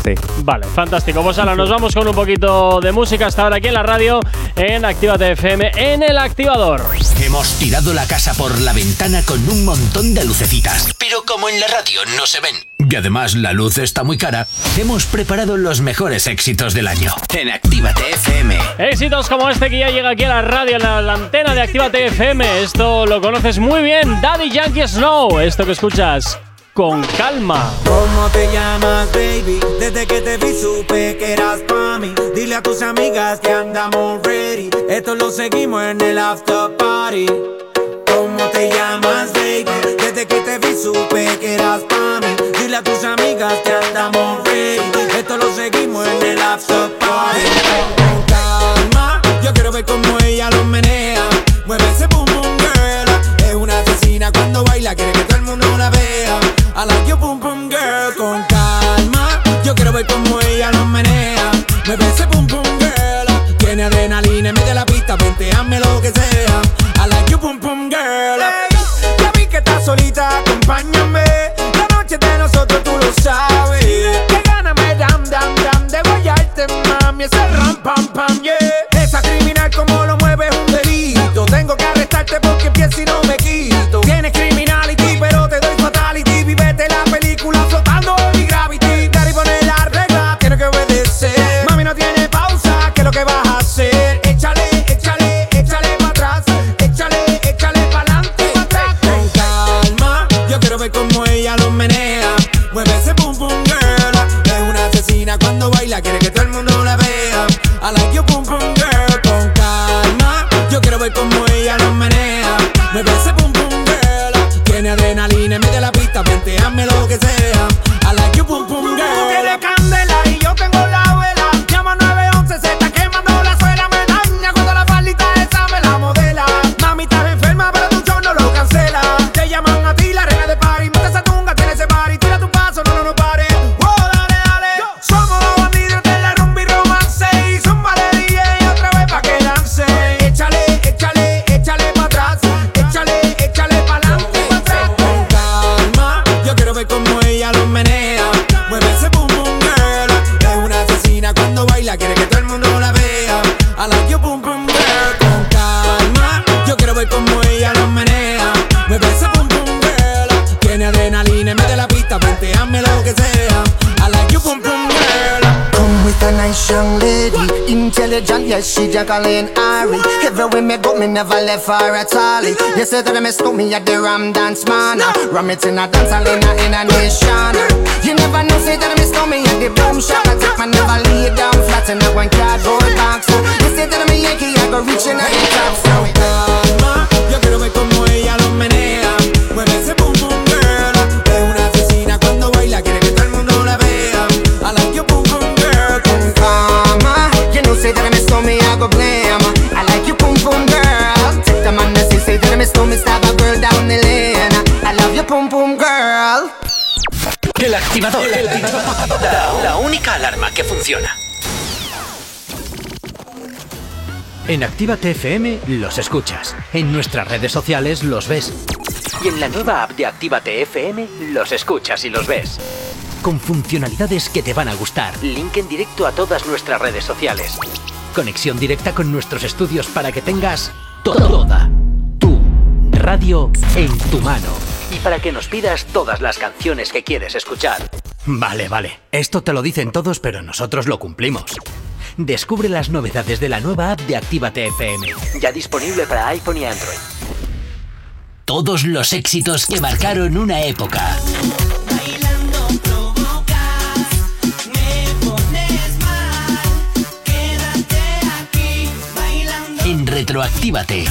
[SPEAKER 3] Sí.
[SPEAKER 2] Vale, fantástico. Pues ahora nos vamos con un poquito de música hasta ahora aquí en la radio, en Actívate FM, en el activador.
[SPEAKER 1] Hemos tirado la casa por la ventana con un montón de lucecitas. Pero como en la radio no se ven. Y además la luz está muy cara, hemos preparado los mejores éxitos del año. En Actívate FM.
[SPEAKER 2] Éxitos como este que ya llega aquí a la radio, en la, la antena de Actívate FM. Esto lo conoces muy bien, Daddy Yankee Snow. Esto que escuchas con calma.
[SPEAKER 18] ¿Cómo te llamas, baby? Desde que te vi supe que eras pa' mí. Dile a tus amigas que andamos ready. Esto lo seguimos en el after party. ¿Cómo te llamas, baby? Desde que te vi supe que eras pa' mí. Dile a tus amigas que andamos ready. Esto lo seguimos en el after party. Con calma, yo quiero ver cómo ella lo menea. Mueve ese boom boom girl. Es una asesina cuando baila, quiere que todo el mundo la vea. I like your boom boom girl. Con calma, yo quiero ver cómo ella lo menea. Mueve ese boom boom girl. Tiene adrenalina en medio de la pista, vente, hazme lo que sea. I like your boom boom girl. Ya vi que estás solita, acompáñame. La noche de nosotros tú lo sabes. Que gana me dam dam dam de guayarte, mami. Ese ram pam pam, yeah. Esa criminal como lo mueve es un delito. Tengo que arrestarte porque empiezo y no me que sea. I like your boom boom girl.
[SPEAKER 19] Yes, she Jacqueline Ari. Everywhere me go, me never left her at all. You say that me stole me at the Ram Dance Man. Ram it in a dance hall in a, in a nation. You never know, say that me stole me at the boom shop. I take my never lay down flat in a one cardboard box. You say that me Yankee, I go reaching at the top. So
[SPEAKER 18] El
[SPEAKER 1] activador. La, la única alarma que funciona. En Actívate FM los escuchas. En nuestras redes sociales los ves. Y en la nueva app de Actívate FM los escuchas y los ves. Con funcionalidades que te van a gustar. Link en directo a todas nuestras redes sociales. Conexión directa con nuestros estudios para que tengas toda tu radio en tu mano. Para que nos pidas todas las canciones que quieres escuchar. Vale, vale. Esto te lo dicen todos, pero nosotros lo cumplimos. Descubre las novedades de la nueva app de Actívate FM. Ya disponible para iPhone y Android. Todos los éxitos que marcaron una época. En Retroactívate.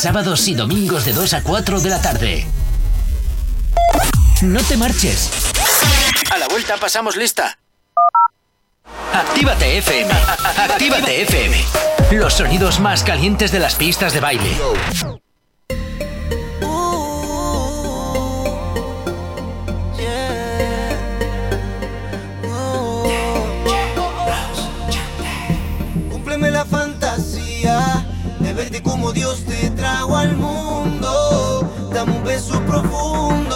[SPEAKER 1] Sábados y domingos de 2 a 4 de la tarde. No te marches. A la vuelta pasamos lista. Actívate FM. *laughs* Actívate FM. Los sonidos más calientes de las pistas de baile.
[SPEAKER 7] Como Dios te trajo al mundo. Dame un beso profundo.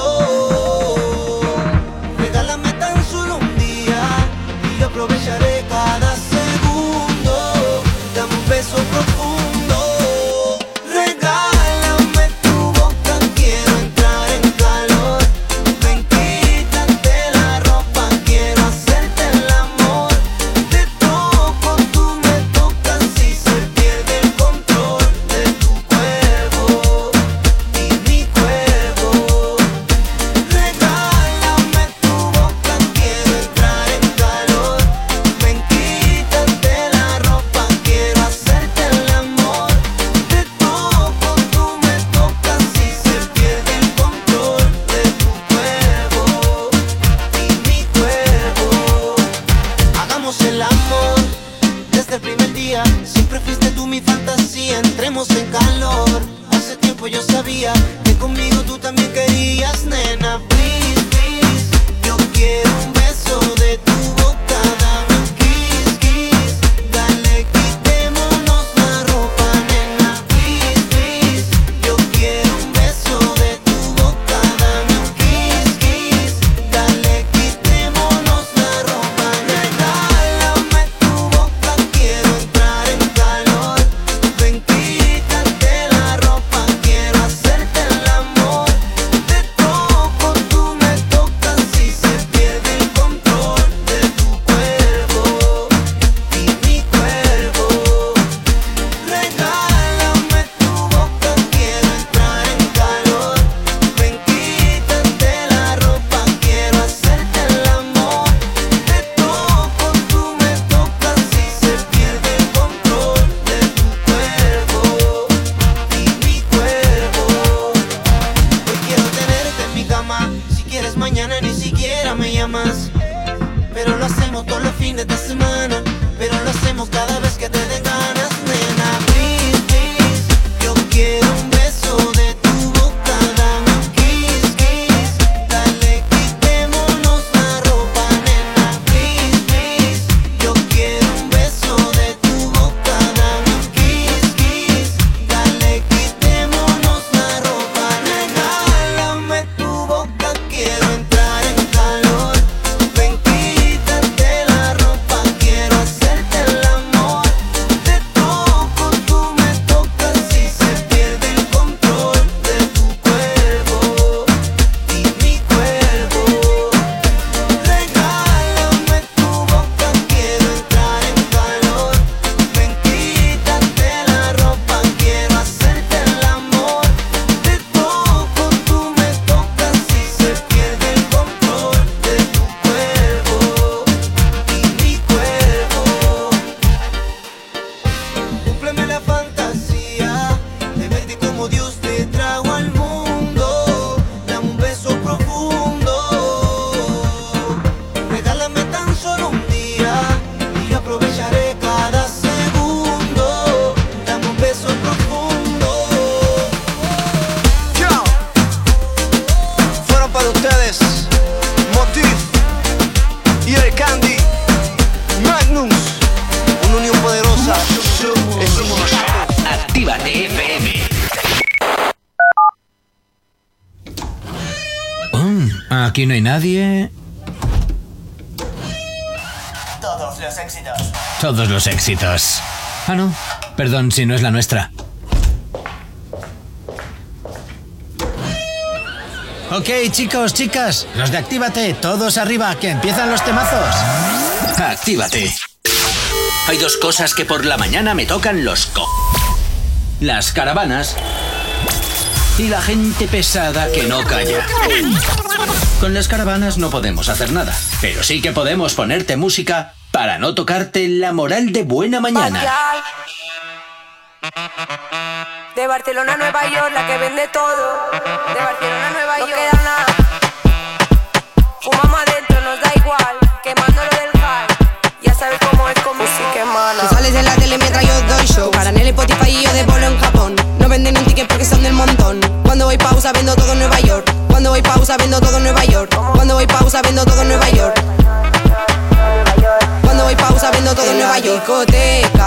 [SPEAKER 1] Nadie.
[SPEAKER 20] Todos los éxitos.
[SPEAKER 1] Todos los éxitos. Ah, no. Perdón si no es la nuestra. Ok, chicos, chicas, los de Actívate, todos arriba, que empiezan los temazos. Actívate. Hay dos cosas que por la mañana me tocan los co. Las caravanas y la gente pesada que no calla. Con las caravanas no podemos hacer nada, pero sí que podemos ponerte música para no tocarte la moral de buena mañana.
[SPEAKER 21] De Barcelona a Nueva York, la que vende todo. De Barcelona a Nueva York, no queda nada. Fumamos adentro, nos da igual. Quemándolo del high. Ya sabes cómo es con música hermana.
[SPEAKER 22] Tú sales en la tele mientras yo doy show Para en el Spotify y yo de bolo en Japón No venden un ticket porque son del montón Cuando voy pausa vendo todo en Nueva York Cuando voy pausa vendo todo en Nueva York. Cuando voy pausa vendo todo en Nueva York. Cuando voy pausa vendo todo en Nueva York. Discoteca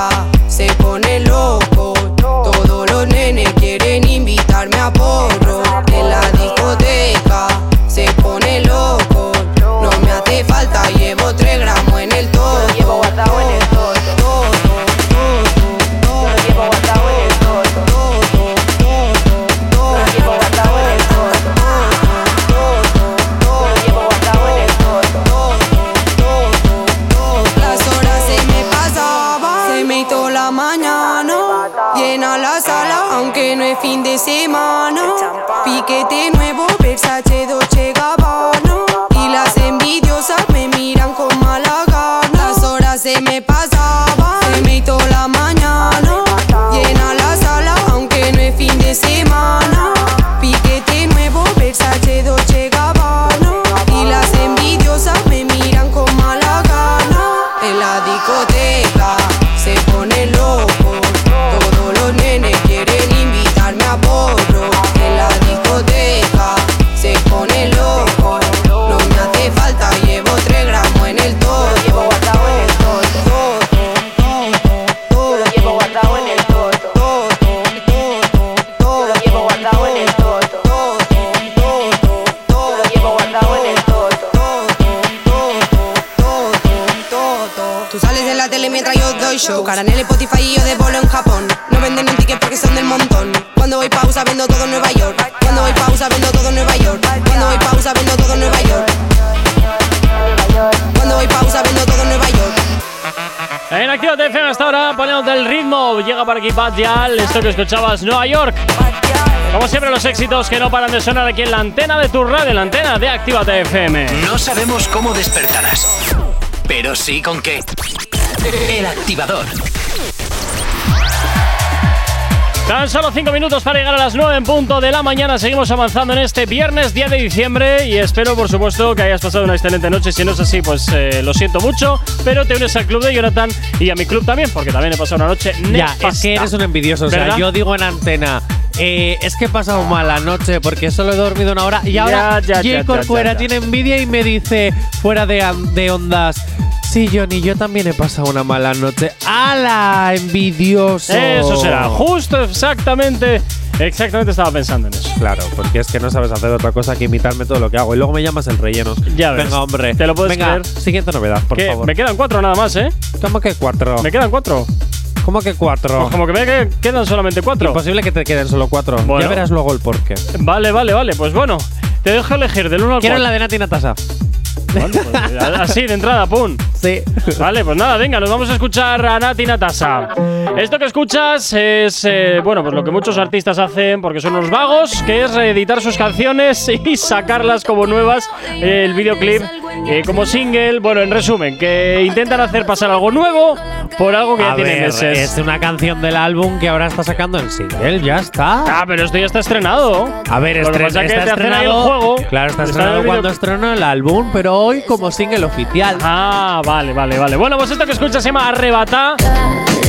[SPEAKER 22] en el Spotify y yo de bolo en Japón. No venden un ticket porque son del montón. Cuando voy pausa vendo todo en Nueva York. Cuando voy pausa vendo todo en Nueva York. Cuando voy pausa vendo todo en Nueva York. Cuando voy pausa vendo todo en Nueva York.
[SPEAKER 2] En Actívate FM hasta ahora, poniéndote el ritmo. Llega por aquí Yal, esto que escuchabas, Nueva York. Como siempre, los éxitos que no paran de sonar aquí en la antena de tu radio, en la antena de Actívate FM.
[SPEAKER 1] No sabemos cómo despertarás, pero sí con qué. El activador.
[SPEAKER 2] Tan solo 5 minutos para llegar a las 9 en punto de la mañana. Seguimos avanzando en este viernes 10 de diciembre y espero, por supuesto, que hayas pasado una excelente noche. Si no es así, pues eh, lo siento mucho, pero te unes al club de Jonathan y a mi club también, porque también he pasado una noche
[SPEAKER 3] Ya,
[SPEAKER 2] nefasta.
[SPEAKER 3] es que eres un envidioso. O sea,
[SPEAKER 2] ¿Verdad?
[SPEAKER 3] yo digo en antena. eh, es que he pasado mala noche porque solo he dormido una hora y
[SPEAKER 2] Ya,
[SPEAKER 3] ahora
[SPEAKER 2] ya, ya, ya,
[SPEAKER 3] tiene envidia y me dice fuera de ondas. Sí, Johnny, yo también he pasado una mala noche. ¡Hala! ¡Envidioso!
[SPEAKER 2] Eso será, justo exactamente. Exactamente estaba pensando en eso.
[SPEAKER 3] Claro, porque es que no sabes hacer otra cosa que imitarme todo lo que hago. Y luego me llamas el relleno.
[SPEAKER 2] Ya ves.
[SPEAKER 3] Venga, hombre.
[SPEAKER 2] ¿Te lo puedes
[SPEAKER 3] Venga,
[SPEAKER 2] creer?
[SPEAKER 3] siguiente novedad, por favor.
[SPEAKER 2] me quedan cuatro nada más, ¿eh?
[SPEAKER 3] ¿Cómo que cuatro?
[SPEAKER 2] Me quedan cuatro.
[SPEAKER 3] ¿Cómo que cuatro?
[SPEAKER 2] Pues como que me que- quedan solamente cuatro.
[SPEAKER 3] Imposible que te queden solo cuatro.
[SPEAKER 2] Bueno.
[SPEAKER 3] Ya verás luego el porqué.
[SPEAKER 2] Vale, vale, vale. Pues bueno, te dejo elegir del 1 al 4.
[SPEAKER 3] Quiero la de Nati Natasa. *laughs*
[SPEAKER 2] Así, de entrada, pum.
[SPEAKER 3] Sí.
[SPEAKER 2] Vale, pues nada, venga, nos vamos a escuchar a Nati Natasa. Esto que escuchas es, eh, bueno, pues lo que muchos artistas hacen porque son unos vagos, que es reeditar sus canciones *laughs* y sacarlas como nuevas, eh, el videoclip eh, como single. Bueno, en resumen, que intentan hacer pasar algo nuevo por algo que ya
[SPEAKER 3] A
[SPEAKER 2] tiene meses.
[SPEAKER 3] es una canción del álbum que ahora está sacando en single, ya está.
[SPEAKER 2] Ah, pero esto ya está estrenado.
[SPEAKER 3] A ver,
[SPEAKER 2] Lo que
[SPEAKER 3] estre-
[SPEAKER 2] pasa es que
[SPEAKER 3] está
[SPEAKER 2] te hacen ahí el
[SPEAKER 3] estrenado.
[SPEAKER 2] juego.
[SPEAKER 3] Claro, está
[SPEAKER 2] Está
[SPEAKER 3] estrenado cuando estrenó el álbum, pero hoy como single oficial.
[SPEAKER 2] Ah, vale, vale, vale. Bueno, pues esto que escuchas se llama Arrebata.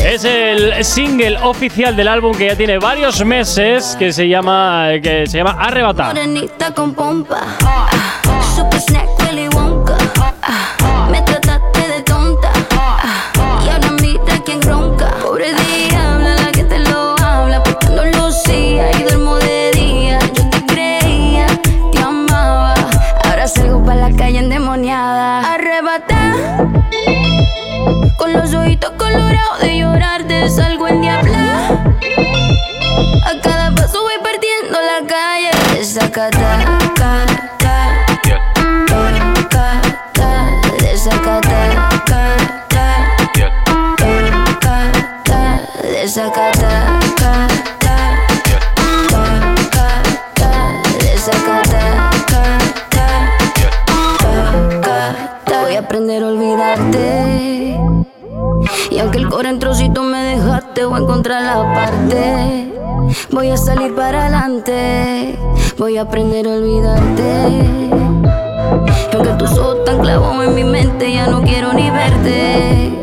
[SPEAKER 2] Es el single oficial del álbum que ya tiene varios meses que se llama que se llama Arrebata.
[SPEAKER 4] Me trataste de tonta. Y ahora mira quien ronca. Pobre diabla, la que te lo habla. Porque no lucía y duermo de día. Yo te creía, te amaba. Ahora salgo para la calle endemoniada. Arrebata. Con los ojitos colorados de llorarte, salgo en diabla. A cada paso voy perdiendo la calle. Desacata. Desacata, ca, ca, ca, ca, ca, desacata, ca, ca, ca, ca, ca. Voy a aprender a olvidarte. Y aunque el core en trocito me dejaste, voy a encontrar la parte. Voy a salir para adelante. Voy a aprender a olvidarte. Y aunque tus ojos tan clavos en mi mente, ya no quiero ni verte.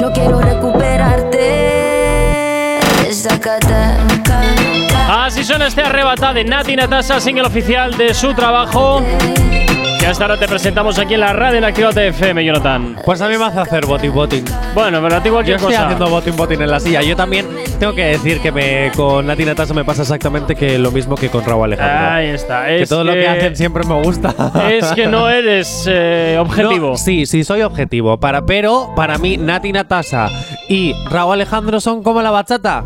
[SPEAKER 4] No quiero recuperarte.
[SPEAKER 2] Así suena este arrebatado de Nati Natasa, single oficial de su trabajo. Que hasta ahora te presentamos aquí en la radio en Activa FM, Jonathan.
[SPEAKER 3] Pues a mí me hace hacer botín botín.
[SPEAKER 2] Bueno, pero a ti
[SPEAKER 3] Yo
[SPEAKER 2] cualquier
[SPEAKER 3] estoy
[SPEAKER 2] cosa.
[SPEAKER 3] haciendo botín botín en la silla. Yo también tengo que decir que me, con Nati Natasa me pasa exactamente que lo mismo que con Raúl Alejandro.
[SPEAKER 2] Ahí está.
[SPEAKER 3] que
[SPEAKER 2] es
[SPEAKER 3] todo lo que
[SPEAKER 2] que-
[SPEAKER 3] hacen siempre me gusta.
[SPEAKER 2] Es que no eres eh, objetivo.
[SPEAKER 3] No, sí, sí, soy objetivo. Para, pero para mí, Nati Natasa y Raúl Alejandro son como la bachata.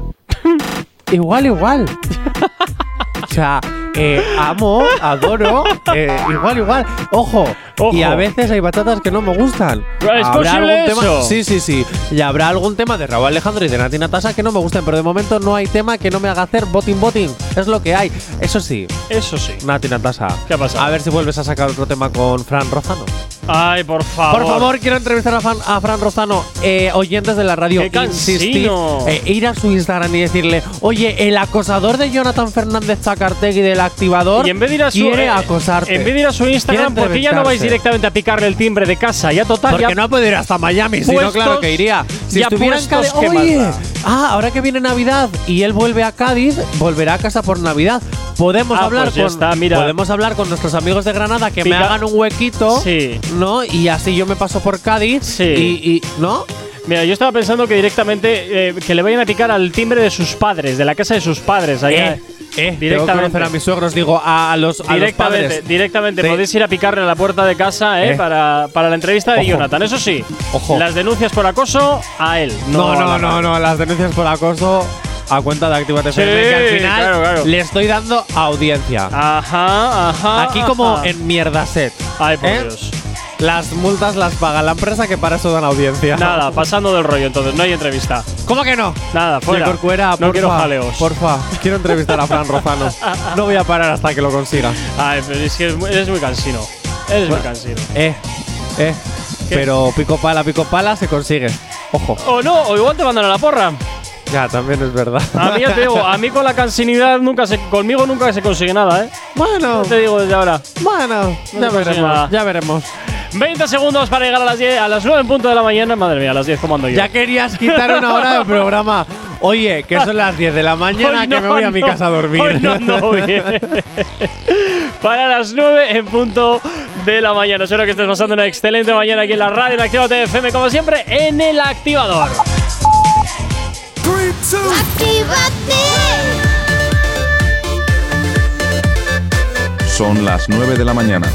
[SPEAKER 3] Igual, igual. *laughs* o sea, eh, amo, adoro, eh, igual, igual. Ojo, y a veces hay bachatas que no me gustan.
[SPEAKER 2] ¿Es
[SPEAKER 3] ¿Habrá
[SPEAKER 2] posible
[SPEAKER 3] algún tema? Sí, sí, sí. Y habrá algún tema de Raúl Alejandro y de Nati Natasa que no me gusten, pero de momento no hay tema que no me haga hacer boting boting. Es lo que hay. Eso sí.
[SPEAKER 2] Eso sí.
[SPEAKER 3] Nati Natasa.
[SPEAKER 2] ¿Qué ha pasado?
[SPEAKER 3] A ver si vuelves a sacar otro tema con Fran Rozano.
[SPEAKER 2] Ay, por favor.
[SPEAKER 3] Por favor, quiero entrevistar a, Fran- a Fran Rozano. Eh, oyentes de la radio,
[SPEAKER 2] ¡Qué
[SPEAKER 3] eh, ir a su Instagram y decirle, oye, el acosador de Jonathan Fernández Zacartegui del activador
[SPEAKER 2] Y en vez de ir a su,
[SPEAKER 3] quiere
[SPEAKER 2] eh,
[SPEAKER 3] acosarte.
[SPEAKER 2] En vez de ir a su Instagram,
[SPEAKER 3] Quiere
[SPEAKER 2] ¿por qué ya no vais directamente a picarle el timbre de casa? Ya total,
[SPEAKER 3] Porque
[SPEAKER 2] ya
[SPEAKER 3] no puedo ir hasta Miami, si no, claro que iría. Si
[SPEAKER 2] ya
[SPEAKER 3] estuviera en Cádiz,
[SPEAKER 2] puestos, ¿qué más
[SPEAKER 3] oye, ah, ahora que viene Navidad y él vuelve a Cádiz, volverá a casa por Navidad. Podemos
[SPEAKER 2] Ah,
[SPEAKER 3] hablar
[SPEAKER 2] pues
[SPEAKER 3] con
[SPEAKER 2] está, mira.
[SPEAKER 3] podemos hablar con nuestros amigos de Granada que me hagan un huequito,
[SPEAKER 2] Sí.
[SPEAKER 3] ¿no? Y así yo me paso por Cádiz
[SPEAKER 2] Sí.
[SPEAKER 3] y, y- ¿no?
[SPEAKER 2] Mira, yo estaba pensando que directamente eh, que le vayan a picar al timbre de sus padres, de la casa de sus padres. Allá,
[SPEAKER 3] Eh, eh,
[SPEAKER 2] directamente.
[SPEAKER 3] Tengo que a mis suegros, digo, a, los, a los
[SPEAKER 2] Directamente,
[SPEAKER 3] padres.
[SPEAKER 2] directamente
[SPEAKER 3] Sí.
[SPEAKER 2] podéis ir a picarle a la puerta de casa eh,
[SPEAKER 3] Eh.
[SPEAKER 2] Para, para la entrevista de
[SPEAKER 3] Ojo.
[SPEAKER 2] Jonathan. Eso sí,
[SPEAKER 3] Ojo.
[SPEAKER 2] las denuncias por acoso a él.
[SPEAKER 3] No, no, no, no, las denuncias por acoso a cuenta de Actívate
[SPEAKER 2] Sí,
[SPEAKER 3] FM, que al final
[SPEAKER 2] claro, claro.
[SPEAKER 3] le estoy dando audiencia.
[SPEAKER 2] Ajá, ajá.
[SPEAKER 3] Aquí como
[SPEAKER 2] ajá.
[SPEAKER 3] en mierda set.
[SPEAKER 2] Ay, por
[SPEAKER 3] ¿eh?
[SPEAKER 2] Dios.
[SPEAKER 3] Las multas las paga la empresa que para eso dan audiencia.
[SPEAKER 2] Nada, pasando del rollo entonces, no hay entrevista.
[SPEAKER 3] ¿Cómo que no?
[SPEAKER 2] Nada, fuera.
[SPEAKER 3] Corcuera,
[SPEAKER 2] no
[SPEAKER 3] porfa,
[SPEAKER 2] quiero jaleos.
[SPEAKER 3] Porfa, quiero entrevistar a Fran Rozano. No voy a parar hasta que lo consiga.
[SPEAKER 2] Ay, pero es que eres muy, cansino. Eres muy cansino.
[SPEAKER 3] Eh, eh. Pero pico pala, pico pala se consigue. Ojo.
[SPEAKER 2] O no, o igual te mandan a la porra.
[SPEAKER 3] Ya, también es verdad.
[SPEAKER 2] A mí ya te digo, a mí con la cansinidad nunca se, conmigo nunca se consigue nada, ¿eh?
[SPEAKER 3] Bueno,
[SPEAKER 2] Ya te digo desde ahora.
[SPEAKER 3] bueno,
[SPEAKER 2] No
[SPEAKER 3] ya
[SPEAKER 2] nada.
[SPEAKER 3] veremos, ya veremos.
[SPEAKER 2] 20 segundos para llegar a las 10, a las 9 en punto de la mañana. Madre mía, a las 10 ¿cómo ando yo?
[SPEAKER 3] Ya querías quitar una hora del programa. Oye, que son las 10 de la mañana, que me voy a mi casa a dormir.
[SPEAKER 2] hoy no, no, *laughs* bien. Para las 9 en punto de la mañana. Espero que estés pasando una excelente mañana aquí en la radio en Actívate FM, como siempre, en el activador.
[SPEAKER 23] Son las 9 de la mañana.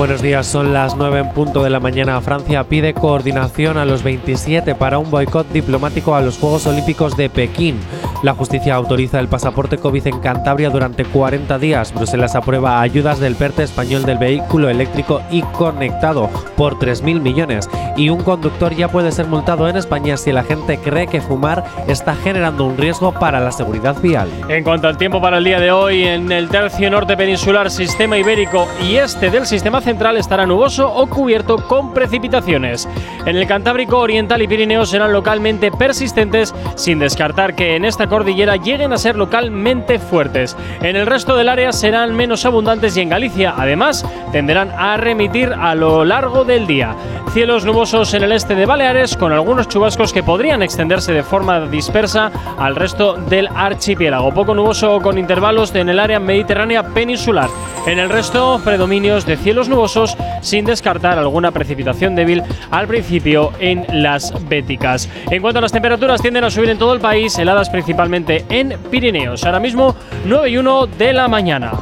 [SPEAKER 3] Buenos días, son las 9 en punto de la mañana. Francia pide coordinación a los 27 para un boicot diplomático a los Juegos Olímpicos de Pekín. La justicia autoriza el pasaporte COVID en Cantabria durante 40 días. Bruselas aprueba ayudas del PERTE español del vehículo eléctrico y conectado por 3.000 millones. Y un conductor ya puede ser multado en España si la gente cree que fumar está generando un riesgo para la seguridad vial.
[SPEAKER 2] En cuanto al tiempo para el día de hoy, en el tercio norte peninsular, sistema ibérico y este del sistema central estará nuboso o cubierto con precipitaciones. En el Cantábrico Oriental y Pirineos serán localmente persistentes, sin descartar que en esta cordillera lleguen a ser localmente fuertes. En el resto del área serán menos abundantes y en Galicia, además, tenderán a remitir a lo largo del día. Cielos nubosos en el este de Baleares, con algunos chubascos que podrían extenderse de forma dispersa al resto del archipiélago. Poco nuboso con intervalos en el área mediterránea peninsular. En el resto, predominios de cielos nubosos, sin descartar alguna precipitación débil al principio en las Béticas. En cuanto a las temperaturas, tienden a subir en todo el país, heladas en Pirineos. Ahora mismo, 9 y 1 de la mañana.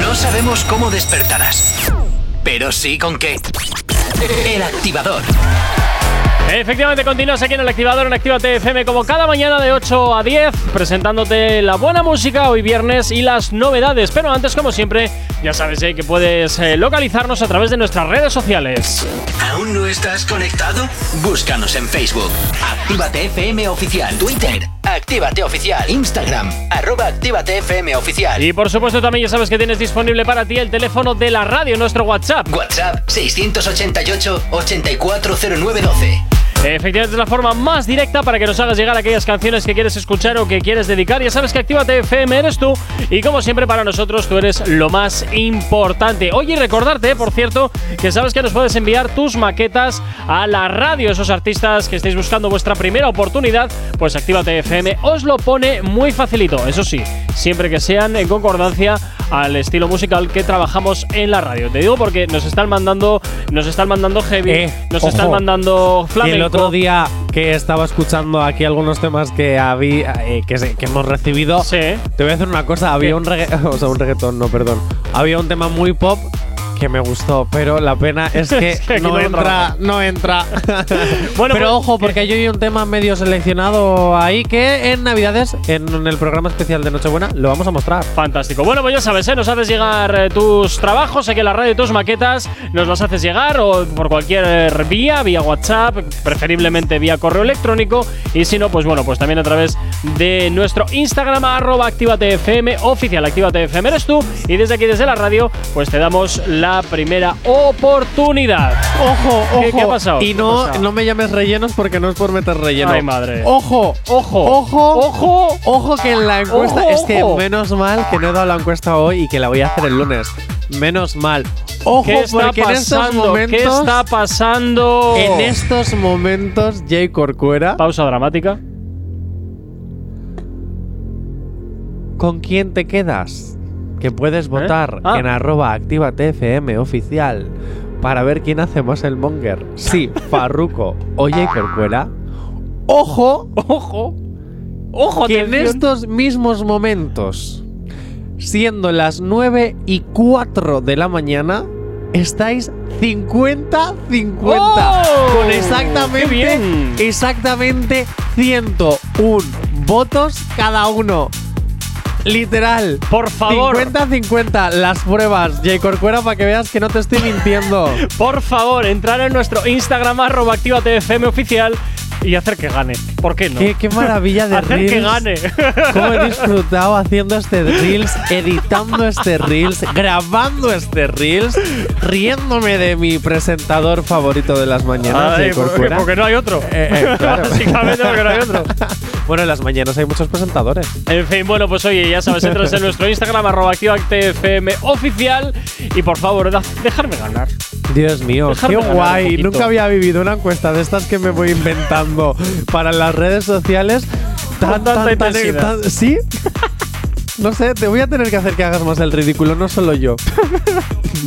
[SPEAKER 1] No sabemos cómo despertarás, pero sí con qué. El activador.
[SPEAKER 2] Efectivamente, continúas aquí en el activador en Actívate FM como cada mañana de 8 a 10, presentándote la buena música hoy viernes y las novedades. Pero antes, como siempre, ya sabes eh, que puedes eh, localizarnos a través de nuestras redes sociales.
[SPEAKER 1] ¿Aún no estás conectado? Búscanos en Facebook. Actívate FM Oficial. Twitter. Actívate Oficial. Instagram. Arroba Actívate FM Oficial.
[SPEAKER 2] Y por supuesto, también ya sabes que tienes disponible para ti el teléfono de la radio, nuestro WhatsApp.
[SPEAKER 1] WhatsApp 688-840912.
[SPEAKER 2] Efectivamente, es la forma más directa para que nos hagas llegar aquellas canciones que quieres escuchar o que quieres dedicar. Ya sabes que Actívate FM eres tú y como siempre para nosotros tú eres lo más importante. Oye, y recordarte, por cierto, que sabes que nos puedes enviar tus maquetas a la radio. Esos artistas que estéis buscando vuestra primera oportunidad, pues Actívate FM os lo pone muy facilito. Eso sí, siempre que sean en concordancia al estilo musical que trabajamos en la radio. Te digo porque nos están mandando, nos están mandando heavy,
[SPEAKER 3] Eh,
[SPEAKER 2] nos
[SPEAKER 3] ojo.
[SPEAKER 2] están mandando flamenco.
[SPEAKER 3] el otro día que estaba escuchando aquí algunos temas que había eh, que, se- que hemos recibido, te voy a decir una cosa, había
[SPEAKER 2] ¿Qué?
[SPEAKER 3] un reggaetón, *laughs* o sea, un reggaetón, no, perdón. Había un tema muy pop que me gustó, pero la pena es que, *laughs*
[SPEAKER 2] Es que aquí
[SPEAKER 3] no, entra, no entra. *laughs* *laughs*
[SPEAKER 2] Bueno,
[SPEAKER 3] pero
[SPEAKER 2] pues,
[SPEAKER 3] ojo, porque yo hay un tema medio seleccionado ahí que en Navidades, en el programa especial de Nochebuena, lo vamos a mostrar.
[SPEAKER 2] Fantástico. Bueno, pues ya sabes, ¿eh? nos haces llegar eh, tus trabajos aquí en la radio, tus maquetas, nos las haces llegar o por cualquier vía, vía WhatsApp, preferiblemente vía correo electrónico. Y si no, pues bueno, pues también a través de nuestro Instagram, arroba ActívateFM, oficial ActívateFM eres tú. Y desde aquí, desde la radio, pues te damos la primera oportunidad.
[SPEAKER 3] Ojo, ojo.
[SPEAKER 2] ¿Qué, qué ha pasado?
[SPEAKER 3] Y
[SPEAKER 2] ¿Qué
[SPEAKER 3] no, no me llames rellenos porque no es por meter relleno.
[SPEAKER 2] Ay, madre.
[SPEAKER 3] Ojo,
[SPEAKER 2] ojo,
[SPEAKER 3] ojo,
[SPEAKER 2] ojo,
[SPEAKER 3] ojo que en la encuesta
[SPEAKER 2] Ojo,
[SPEAKER 3] es que
[SPEAKER 2] ojo.
[SPEAKER 3] menos mal que no he dado la encuesta hoy y que la voy a hacer el lunes. Menos mal. Ojo,
[SPEAKER 2] ¿Qué está
[SPEAKER 3] porque en estos
[SPEAKER 2] pasando?
[SPEAKER 3] momentos,
[SPEAKER 2] ¿Qué está pasando?
[SPEAKER 3] en estos momentos, Jay Corcuera,
[SPEAKER 2] Pausa dramática.
[SPEAKER 3] ¿con quién te quedas? Que puedes votar
[SPEAKER 2] Ah.
[SPEAKER 3] en arroba actívate FM oficial para ver quién hace más el monger. Sí, *laughs* Farruko o Jay Corcuera. Ojo,
[SPEAKER 2] ojo, ojo,
[SPEAKER 3] que en estos mismos momentos, siendo las 9 y 4 de la mañana, estáis 50-50.
[SPEAKER 2] ¡Oh!
[SPEAKER 3] con
[SPEAKER 2] ¡Qué
[SPEAKER 3] exactamente, exactamente 101 votos cada uno. Literal.
[SPEAKER 2] Por favor.
[SPEAKER 3] 50-50 las pruebas, J. Corcuera, para que veas que no te estoy mintiendo.
[SPEAKER 2] Por favor, entrar en nuestro Instagram arroba ActívateFM oficial y hacer que gane. ¿Por qué no?
[SPEAKER 3] Qué, qué maravilla de
[SPEAKER 2] hacer que
[SPEAKER 3] reels.
[SPEAKER 2] gane.
[SPEAKER 3] Cómo he disfrutado haciendo este Reels, editando este Reels, grabando este Reels, riéndome de mi presentador favorito de las mañanas,
[SPEAKER 2] Ay,
[SPEAKER 3] de
[SPEAKER 2] porque, no hay otro.
[SPEAKER 3] Eh, eh, claro. *laughs*
[SPEAKER 2] Básicamente porque no hay otro. *laughs*
[SPEAKER 3] Bueno, en las mañanas hay muchos presentadores.
[SPEAKER 2] En fin, bueno, pues oye, ya sabes, entras en nuestro Instagram arroba ActívateFM oficial y por favor, dejarme ganar.
[SPEAKER 3] Dios mío,
[SPEAKER 2] Dejarme
[SPEAKER 3] qué
[SPEAKER 2] ganar
[SPEAKER 3] guay. Nunca había vivido una encuesta de estas que me voy inventando para las redes sociales. Tan, tan, tan- ¿Sí? *laughs* No sé, te voy a tener que hacer que hagas más el ridículo, no solo yo. *laughs*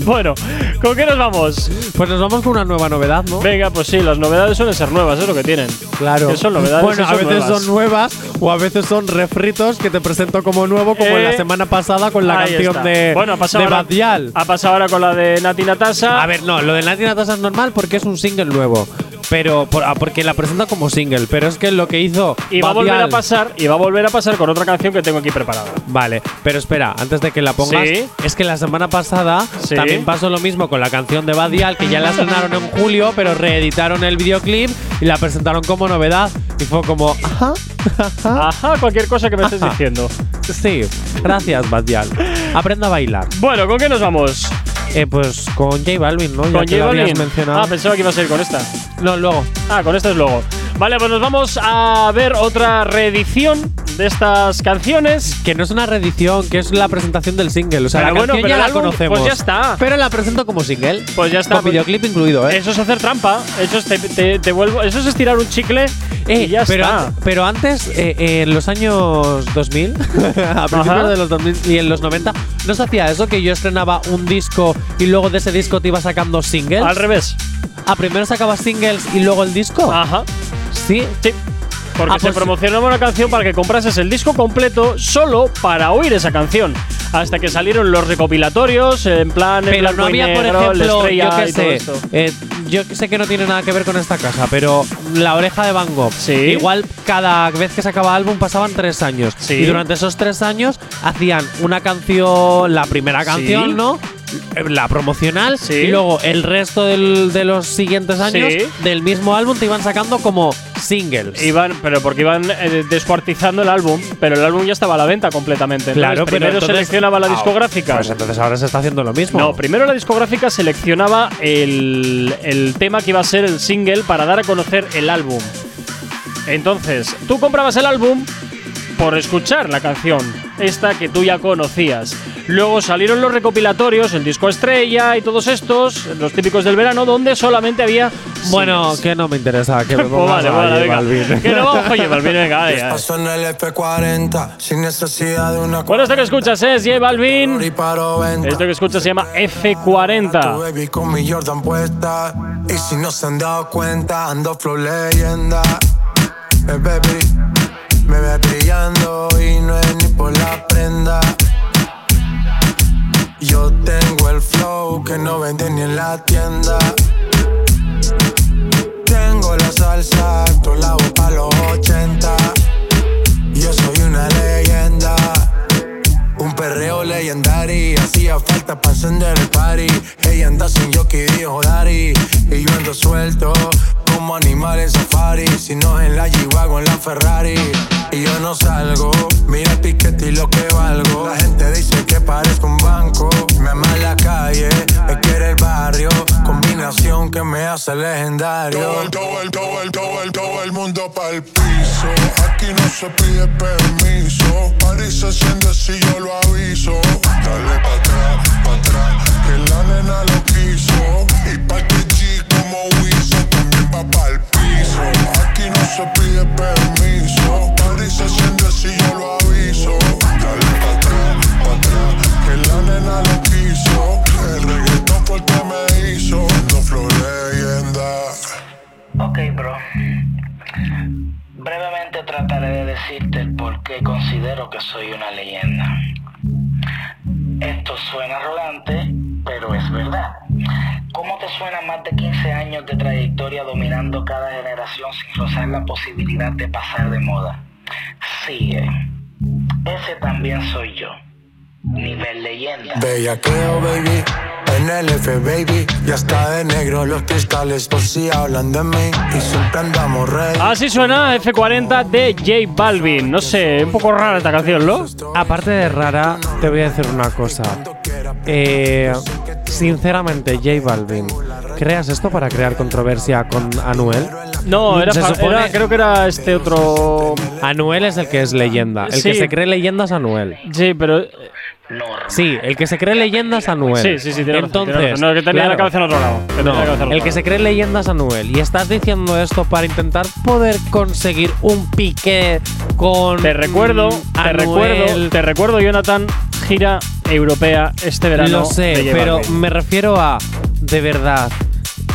[SPEAKER 2] Bueno, ¿con qué nos vamos?
[SPEAKER 3] Pues nos vamos con una nueva novedad, ¿no?
[SPEAKER 2] Venga, pues sí, las novedades suelen ser nuevas, es lo que tienen.
[SPEAKER 3] Claro.
[SPEAKER 2] Que son novedades.
[SPEAKER 3] Bueno,
[SPEAKER 2] y
[SPEAKER 3] a veces
[SPEAKER 2] nuevas.
[SPEAKER 3] son nuevas o a veces son refritos que te presento como nuevo, como
[SPEAKER 2] Eh,
[SPEAKER 3] la semana pasada con la canción
[SPEAKER 2] está.
[SPEAKER 3] de,
[SPEAKER 2] bueno, ha pasado
[SPEAKER 3] de
[SPEAKER 2] ahora,
[SPEAKER 3] Badial.
[SPEAKER 2] Ha pasado ahora con la de Nati Natasa.
[SPEAKER 3] A ver, no, lo de Nati Natasa es normal porque es un single nuevo. Pero por- ah, porque la presenta como single, pero es que lo que hizo
[SPEAKER 2] Y va a volver a pasar, y va a volver a pasar con otra canción que tengo aquí preparada.
[SPEAKER 3] Vale, pero espera, antes de que la pongas,
[SPEAKER 2] Sí.
[SPEAKER 3] es que la semana pasada
[SPEAKER 2] Sí.
[SPEAKER 3] también pasó lo mismo con la canción de Badial, que ya la estrenaron en julio, pero reeditaron el videoclip y la presentaron como novedad. Y fue como, ajá, ajá.
[SPEAKER 2] Ajá, cualquier cosa que me estés
[SPEAKER 3] Ajá.
[SPEAKER 2] diciendo.
[SPEAKER 3] Sí, gracias, Badial. Aprenda a bailar.
[SPEAKER 2] Bueno, ¿con qué nos vamos?
[SPEAKER 3] Eh, pues con J Balvin, ¿no? Ya
[SPEAKER 2] ¿Con
[SPEAKER 3] que
[SPEAKER 2] J
[SPEAKER 3] lo
[SPEAKER 2] Balvin?
[SPEAKER 3] mencionado.
[SPEAKER 2] Ah, pensaba que iba a ser con esta.
[SPEAKER 3] No, luego.
[SPEAKER 2] Ah, con esta es luego. Vale, pues nos vamos a ver otra reedición de estas canciones.
[SPEAKER 3] Que no es una reedición, que es la presentación del single. O sea,
[SPEAKER 2] Pero
[SPEAKER 3] la
[SPEAKER 2] bueno,
[SPEAKER 3] canción
[SPEAKER 2] pero
[SPEAKER 3] ya la
[SPEAKER 2] álbum,
[SPEAKER 3] conocemos.
[SPEAKER 2] pues ya está.
[SPEAKER 3] Pero la presento como single.
[SPEAKER 2] Pues ya está.
[SPEAKER 3] Con videoclip incluido, ¿eh?
[SPEAKER 2] Eso es hacer trampa. Eso es, te, te- te vuelvo, eso es estirar un chicle
[SPEAKER 3] Eh,
[SPEAKER 2] y ya
[SPEAKER 3] pero,
[SPEAKER 2] está.
[SPEAKER 3] an- pero antes, eh, eh, en los años 2000, *laughs* a principios de los 2000 y en los 90, ¿no se hacía eso? Que yo estrenaba un disco y luego de ese disco te iba sacando singles.
[SPEAKER 2] Al revés.
[SPEAKER 3] ¿A primero sacabas singles y luego el disco?
[SPEAKER 2] Ajá.
[SPEAKER 3] Sí.
[SPEAKER 2] Sí. Porque
[SPEAKER 3] Ah,
[SPEAKER 2] se
[SPEAKER 3] pues-
[SPEAKER 2] promocionaba una canción para que comprases el disco completo solo para oír esa canción. Hasta que salieron los recopilatorios, en plan. en
[SPEAKER 3] Pero
[SPEAKER 2] blanco
[SPEAKER 3] no había, por
[SPEAKER 2] negro,
[SPEAKER 3] ejemplo, yo
[SPEAKER 2] todo
[SPEAKER 3] sé, eh, yo que sé que no tiene nada que ver con esta casa, pero la oreja de Van Gogh.
[SPEAKER 2] Sí.
[SPEAKER 3] Igual cada vez que sacaba álbum pasaban tres años.
[SPEAKER 2] Sí.
[SPEAKER 3] Y durante esos tres años hacían una canción, la primera canción,
[SPEAKER 2] Sí.
[SPEAKER 3] ¿no? Eh, La promocional
[SPEAKER 2] Sí.
[SPEAKER 3] y luego el resto del- de los siguientes años
[SPEAKER 2] Sí.
[SPEAKER 3] del mismo álbum te iban sacando como singles.
[SPEAKER 2] Iban, pero porque iban eh, descuartizando el álbum, pero el álbum ya estaba a la venta completamente. Entonces,
[SPEAKER 3] Claro, pero
[SPEAKER 2] primero
[SPEAKER 3] entonces-
[SPEAKER 2] seleccionaba la
[SPEAKER 3] Ah,
[SPEAKER 2] discográfica.
[SPEAKER 3] Pues entonces ahora se está haciendo lo mismo.
[SPEAKER 2] No, primero la discográfica seleccionaba el, el tema que iba a ser el single para dar a conocer el álbum. Entonces, tú comprabas el álbum por escuchar la canción, esta que tú ya conocías. Luego salieron los recopilatorios, el disco estrella y todos estos, los típicos del verano, donde solamente había.
[SPEAKER 3] Bueno,
[SPEAKER 2] singles.
[SPEAKER 3] que no me interesa que me *laughs* pongas
[SPEAKER 2] vale, vale, venga.
[SPEAKER 3] Balvin.
[SPEAKER 2] Que no vamos, oye, Balvin, venga, vale, *laughs* ya.
[SPEAKER 24] Paso en el F40 sin necesidad de una
[SPEAKER 2] Bueno, esto que escuchas es J Balvin.
[SPEAKER 24] paro venta.
[SPEAKER 2] Esto que escuchas se llama
[SPEAKER 24] Tu
[SPEAKER 2] F40.
[SPEAKER 24] baby con mi Jordan puesta Y si no se han dado cuenta Ando flow leyenda Eh, baby Me ve brillando Y no es ni por la prenda Yo tengo el flow Que no venden ni en la tienda Tengo la salsa Todo la pa' los 80 Yo soy una leyenda un perreo legendario, hacía falta para encender el party. Ella anda sin jockey, dijo Dari. Y yo ando suelto, como animal en safari. Si no en la G-Wagon, en la Ferrari. Y yo no salgo, mira el piquete y lo que valgo. La gente dice que parezco un banco. Me ama la calle, me quiere el barrio. Combinación que me hace legendario.
[SPEAKER 25] Todo el, todo el, todo el, todo el, todo el mundo pa'l piso. Aquí no se pide permiso. París se enciende si yo lo aviso. Dale pa' atrás, pa' atrás, que la nena lo quiso. Y pa' que G como Wiso también va pa'l piso. Aquí no se pide permiso. París se enciende si yo lo aviso. Dale pa' atrás, pa' atrás, que la nena lo quiso. El reggaetón fue el me hizo. No flow leyenda.
[SPEAKER 20] Ok, bro. Brevemente trataré de decirte el por qué considero que soy una leyenda. Esto suena arrogante, pero es verdad. ¿Cómo te suena más de 15 años de trayectoria dominando cada generación sin rozar la posibilidad de pasar de moda? Sigue. Ese también soy yo. Nivel leyenda.
[SPEAKER 24] Bellaqueo, baby. En el F, baby. Ya está de negro los cristales por si hablan de mí. Y siempre andamos ready.
[SPEAKER 2] Así suena F40 de J Balvin. No sé, un poco rara esta canción, ¿no?
[SPEAKER 3] Aparte de rara, te voy a decir una cosa. Eh, sinceramente, J Balvin, ¿creas esto para crear controversia con Anuel?
[SPEAKER 2] No, era,
[SPEAKER 3] Se supone-
[SPEAKER 2] era- creo que era este otro.
[SPEAKER 3] Anuel es el que es leyenda. El
[SPEAKER 2] Sí.
[SPEAKER 3] que se cree leyenda es Anuel.
[SPEAKER 2] Sí, pero.
[SPEAKER 3] Sí, el que se cree leyenda es Anuel.
[SPEAKER 2] Sí, sí, sí, tiene razón,
[SPEAKER 3] Entonces,
[SPEAKER 2] tiene razón. No, que tenía la cabeza en otro lado. Que tenía
[SPEAKER 3] No,
[SPEAKER 2] la cabeza en otro
[SPEAKER 3] el que se cree leyenda es Anuel. Y estás diciendo esto para intentar poder conseguir un piqué con.
[SPEAKER 2] Te recuerdo, te
[SPEAKER 3] Anuel.
[SPEAKER 2] recuerdo, te recuerdo, Jonathan, gira europea este verano.
[SPEAKER 3] Lo sé, pero me refiero a. De verdad.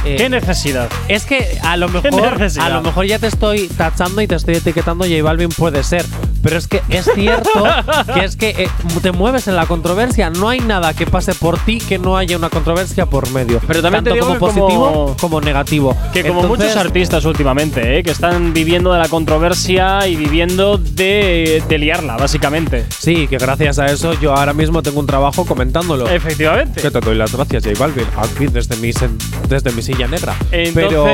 [SPEAKER 3] Eh,
[SPEAKER 2] ¿Qué necesidad?
[SPEAKER 3] Es que a lo
[SPEAKER 2] ¿Qué
[SPEAKER 3] mejor a lo mejor ya te estoy tachando y te estoy etiquetando J Balvin puede ser, pero es que es cierto que es que eh, te mueves en la controversia, no hay nada que pase por ti que no haya una controversia por medio.
[SPEAKER 2] Pero también te
[SPEAKER 3] tanto
[SPEAKER 2] digo
[SPEAKER 3] como
[SPEAKER 2] que como-
[SPEAKER 3] positivo como negativo.
[SPEAKER 2] Que como
[SPEAKER 3] Entonces,
[SPEAKER 2] muchos artistas últimamente, ¿eh? que están viviendo de la controversia y viviendo de, de liarla, básicamente.
[SPEAKER 3] Sí, que gracias a eso yo ahora mismo tengo un trabajo comentándolo.
[SPEAKER 2] Efectivamente.
[SPEAKER 3] Que te doy las gracias, J Balvin, aquí desde mi, desde mi silla negra.
[SPEAKER 2] Entonces,
[SPEAKER 3] pero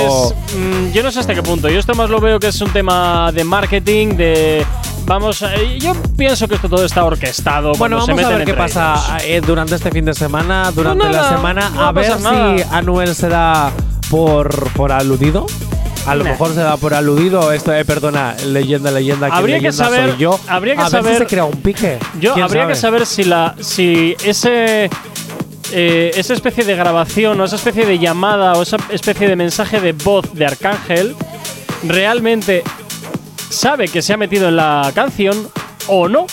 [SPEAKER 2] mm, yo no sé hasta qué punto. Yo esto más lo veo que es un tema de marketing, de. Vamos, a- yo pienso que esto todo está orquestado.
[SPEAKER 3] Bueno,
[SPEAKER 2] cuando se
[SPEAKER 3] vamos a
[SPEAKER 2] meten
[SPEAKER 3] ver qué pasa eh, durante este fin de semana, durante
[SPEAKER 2] nada,
[SPEAKER 3] la semana,
[SPEAKER 2] no
[SPEAKER 3] a ver
[SPEAKER 2] pasar
[SPEAKER 3] si
[SPEAKER 2] nada.
[SPEAKER 3] Anuel se da por, por aludido. A lo
[SPEAKER 2] Nah.
[SPEAKER 3] mejor se da por aludido esto, eh, perdona, leyenda, leyenda, que
[SPEAKER 2] Habría que
[SPEAKER 3] leyenda
[SPEAKER 2] saber-
[SPEAKER 3] soy yo.
[SPEAKER 2] habría que
[SPEAKER 3] a ver
[SPEAKER 2] saber-
[SPEAKER 3] si se crea un pique.
[SPEAKER 2] Yo
[SPEAKER 3] ¿Quién
[SPEAKER 2] habría
[SPEAKER 3] sabe?
[SPEAKER 2] que saber si la si ese eh, esa especie de grabación o esa especie de llamada o esa especie de mensaje de voz de Arcángel realmente sabe que se ha metido en la canción o no.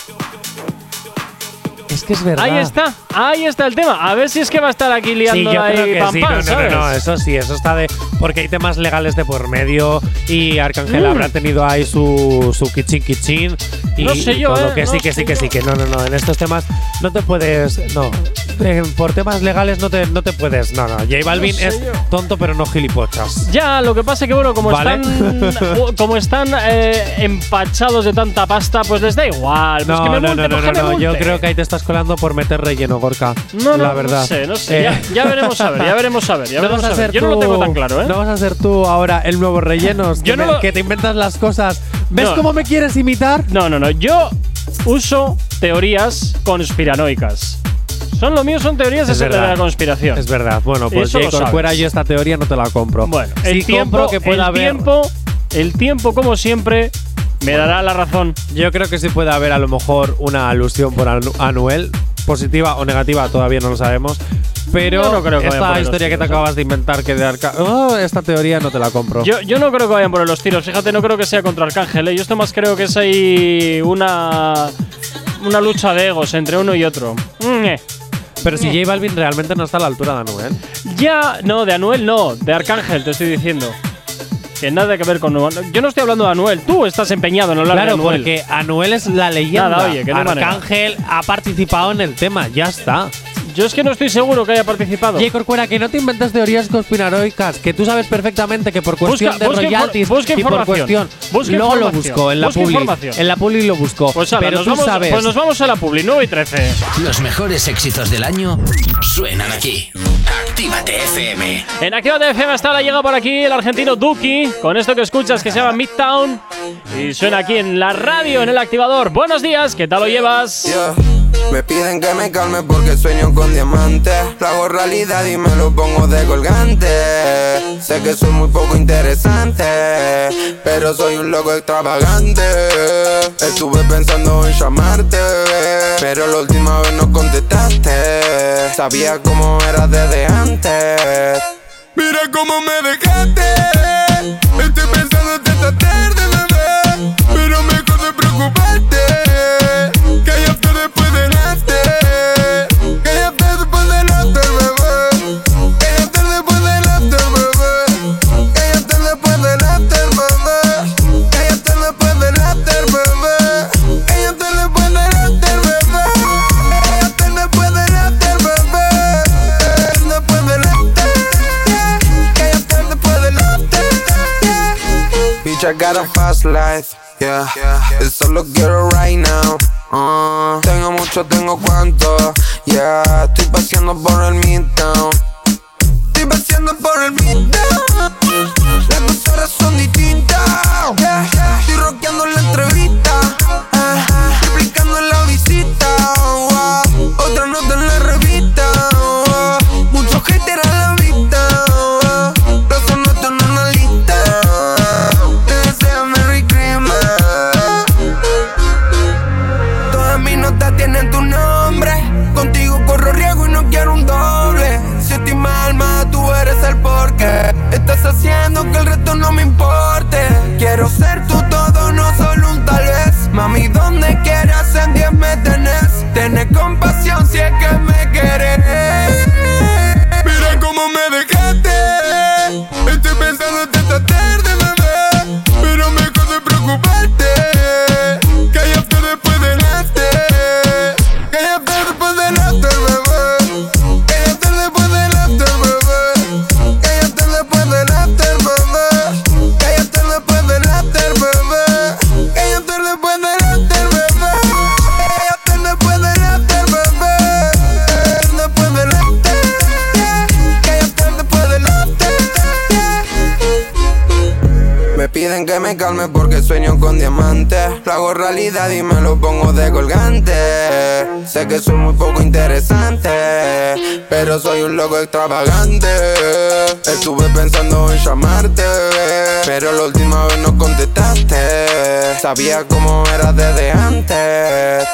[SPEAKER 3] Es que es verdad.
[SPEAKER 2] Ahí está, ahí está el tema. A ver si es que va a estar aquí
[SPEAKER 3] Sí,
[SPEAKER 2] liando
[SPEAKER 3] yo
[SPEAKER 2] ahí
[SPEAKER 3] creo que
[SPEAKER 2] pam,
[SPEAKER 3] sí.
[SPEAKER 2] pam,
[SPEAKER 3] no, no,
[SPEAKER 2] ¿sabes?
[SPEAKER 3] no, no, eso sí, eso está de. Porque hay temas legales de por medio y Arcángel
[SPEAKER 2] Mm.
[SPEAKER 3] habrá tenido ahí su, su kichin kichin. Y,
[SPEAKER 2] No sé
[SPEAKER 3] y
[SPEAKER 2] yo,
[SPEAKER 3] todo,
[SPEAKER 2] eh,
[SPEAKER 3] que
[SPEAKER 2] no
[SPEAKER 3] sí, que sí, que
[SPEAKER 2] yo.
[SPEAKER 3] sí, que no, no, no. En estos temas no te puedes. No. Eh, por temas legales no te, no te puedes. No, no. J Balvin
[SPEAKER 2] sé
[SPEAKER 3] es
[SPEAKER 2] yo.
[SPEAKER 3] tonto, pero no gilipochas.
[SPEAKER 2] Ya, lo que pasa es que bueno, como
[SPEAKER 3] Vale.
[SPEAKER 2] están *laughs* como están eh, empachados de tanta pasta, pues les da igual. Pues
[SPEAKER 3] No,
[SPEAKER 2] que me
[SPEAKER 3] no, no, no,
[SPEAKER 2] pues
[SPEAKER 3] no,
[SPEAKER 2] me
[SPEAKER 3] no. Yo creo que ahí te estás colando por meter relleno, Gorka.
[SPEAKER 2] No, no,
[SPEAKER 3] la verdad.
[SPEAKER 2] no sé, no sé.
[SPEAKER 3] Eh,
[SPEAKER 2] Ya, ya veremos a ver, ya veremos a ver, ya *laughs*
[SPEAKER 3] no
[SPEAKER 2] veremos
[SPEAKER 3] vas a
[SPEAKER 2] a ver.
[SPEAKER 3] ser
[SPEAKER 2] Yo no lo tengo tan claro, ¿eh?
[SPEAKER 3] No vas a ser tú ahora el nuevo rellenos.
[SPEAKER 2] Yo
[SPEAKER 3] que,
[SPEAKER 2] no
[SPEAKER 3] me-
[SPEAKER 2] lo-
[SPEAKER 3] que te inventas las cosas. ¿Ves
[SPEAKER 2] No.
[SPEAKER 3] cómo me quieres imitar?
[SPEAKER 2] No, no, no. Yo uso teorías conspiranoicas. Son lo mío, son teorías
[SPEAKER 3] Es
[SPEAKER 2] de,
[SPEAKER 3] verdad.
[SPEAKER 2] la conspiración.
[SPEAKER 3] Es verdad. Bueno, pues
[SPEAKER 2] Eso lo
[SPEAKER 3] J.
[SPEAKER 2] sabes.
[SPEAKER 3] fuera yo esta teoría no te la compro.
[SPEAKER 2] Bueno,
[SPEAKER 3] Sí
[SPEAKER 2] el tiempo,
[SPEAKER 3] que pueda
[SPEAKER 2] el
[SPEAKER 3] haber.
[SPEAKER 2] tiempo, el tiempo, como siempre, me dará la razón.
[SPEAKER 3] Yo creo que sí puede haber a lo mejor una alusión por Anu- Anuel, positiva o negativa, todavía no lo sabemos. Pero
[SPEAKER 2] Yo no creo que
[SPEAKER 3] esta historia que te
[SPEAKER 2] tiros, ¿eh?
[SPEAKER 3] acabas de inventar que de Arca Oh, esta teoría no te la compro.
[SPEAKER 2] Yo, yo no creo que vayan por los tiros, fíjate, no creo que sea contra Arcángel. ¿eh? Yo esto más creo que es ahí una, una lucha de egos entre uno y otro.
[SPEAKER 3] Pero si J Balvin realmente no está a la altura de Anuel.
[SPEAKER 2] Ya, no, de Anuel no, de Arcángel te estoy diciendo. Que nada que ver con Anuel. Yo no estoy hablando de Anuel, tú estás empeñado en hablar
[SPEAKER 3] Claro,
[SPEAKER 2] de Anuel.
[SPEAKER 3] porque Anuel es la leyenda.
[SPEAKER 2] Nada, oye, que no manera.
[SPEAKER 3] Arcángel ha participado en el tema, ya está.
[SPEAKER 2] Yo es que no estoy seguro que haya participado.
[SPEAKER 3] J. Corcuera, que no te inventas teorías conspiranoicas, que tú sabes perfectamente que por cuestión
[SPEAKER 2] Busca-
[SPEAKER 3] de
[SPEAKER 2] busca
[SPEAKER 3] royalties
[SPEAKER 2] busca
[SPEAKER 3] y por
[SPEAKER 2] información.
[SPEAKER 3] cuestión.
[SPEAKER 2] Busca
[SPEAKER 3] luego lo busco en la publi. En la publi lo busco.
[SPEAKER 2] Pues, ala,
[SPEAKER 3] pero
[SPEAKER 2] nos
[SPEAKER 3] tú
[SPEAKER 2] vamos,
[SPEAKER 3] sabes.
[SPEAKER 2] pues nos vamos a la Publi, 9 y 13.
[SPEAKER 1] Los mejores éxitos del año suenan aquí. Actívate FM.
[SPEAKER 2] En Actívate FM hasta ahora llega por aquí el argentino Duki con esto que escuchas que se llama Midtown y suena aquí en la radio en el activador. Buenos días, ¿qué tal lo llevas?
[SPEAKER 16] Me piden que me calme porque sueño con diamantes. Lo hago realidad y me lo pongo de colgante. Sé que soy muy poco interesante, pero soy un loco extravagante. Estuve pensando en llamarte, pero la última vez no contestaste. Sabía cómo eras desde antes. Mira cómo me dejaste. Estoy pensando esta tarde, bebé. Pero preocuparte. I got a fast life. Yeah, eso lo quiero right now. Uh, tengo mucho, tengo cuánto. Yeah, estoy paseando por el midtown. Estoy paseando por el midtown. Las dos horas son distintas. Me calme porque sueño con diamantes. Lo hago realidad y me lo pongo de colgante. Sé que soy muy poco interesante, pero soy un loco extravagante. Estuve pensando en llamarte, Pero la última vez no contestaste. Sabía cómo era desde antes.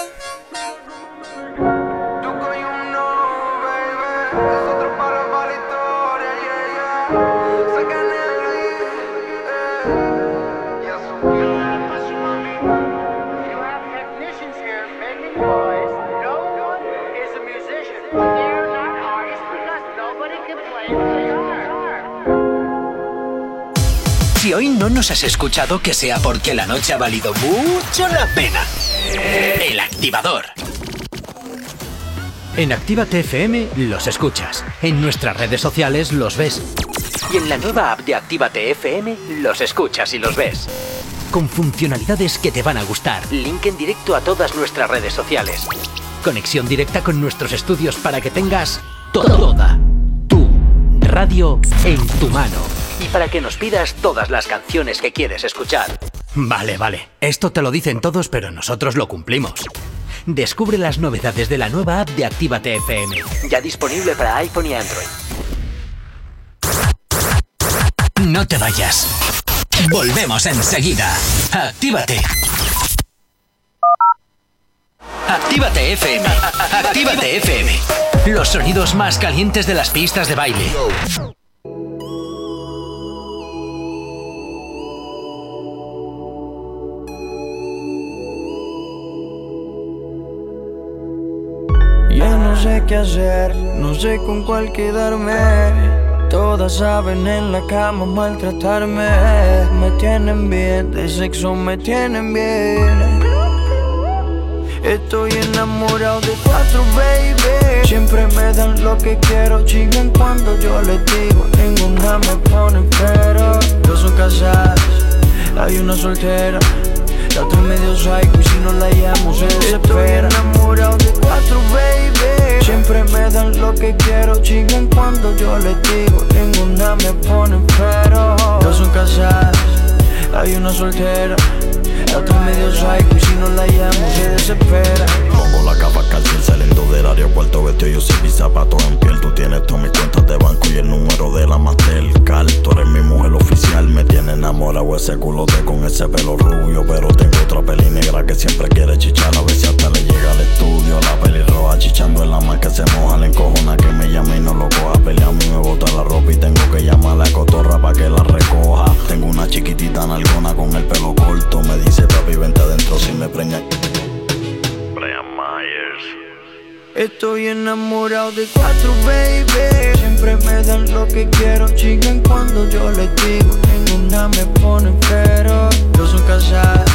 [SPEAKER 1] Si hoy no nos has escuchado, que sea porque la noche ha valido mucho la pena. El activador. En Actívate FM los escuchas. En nuestras redes sociales los ves. Y en la nueva app de Actívate FM los escuchas y los ves. Con funcionalidades que te van a gustar. Link en directo a todas nuestras redes sociales. Conexión directa con nuestros estudios para que tengas toda tu radio en tu mano. Para que nos pidas todas las canciones que quieres escuchar. Vale, vale. Esto te lo dicen todos, pero nosotros lo cumplimos. Descubre las novedades de la nueva app de Actívate FM. Ya disponible para iPhone y Android. No te vayas. Volvemos enseguida. Actívate. Actívate FM. Actívate FM. Los sonidos más calientes de las pistas de baile.
[SPEAKER 13] Sé qué hacer, no sé con cuál quedarme. Todas saben en la cama maltratarme. Me tienen bien, de sexo me tienen bien. Estoy enamorado de cuatro, baby. Siempre me dan lo que quiero, chingan cuando yo les digo. Ninguna me pone pero. Dos son casadas, hay una soltera. La otra medio psycho y si no la llamo se desespera. Estoy enamorado de cuatro, baby. Siempre me dan lo que quiero, chingan cuando yo les digo. Ninguna me pone pero. Dos son casadas, hay una soltera. La otra medio psycho y si no la llamo se desespera.
[SPEAKER 26] Pongo la capa casi saliendo del aeropuerto Vestido yo sin mis zapatos en piel. Tú tienes todas mis cuentas de banco y el número de la Mastercard. Tú eres mi mujer oficial Me tiene enamorado ese culote con ese pelo rubio Pero tengo otra peli negra que siempre quiere chichar. A ver si hasta le llega al estudio La peli roja chichando en la mar que se moja La encojona que me llame y no lo coja. Pelea a mí me bota la ropa y tengo que llamar a la cotorra pa' que la recoja. Tengo una chiquitita nalgona con el pelo corto Me dice papi vente adentro si me preña Brian Myers
[SPEAKER 13] Estoy enamorado de cuatro, baby. Siempre me dan lo que quiero, chingan cuando yo les digo. Ninguna me pone pero. Dos son casadas,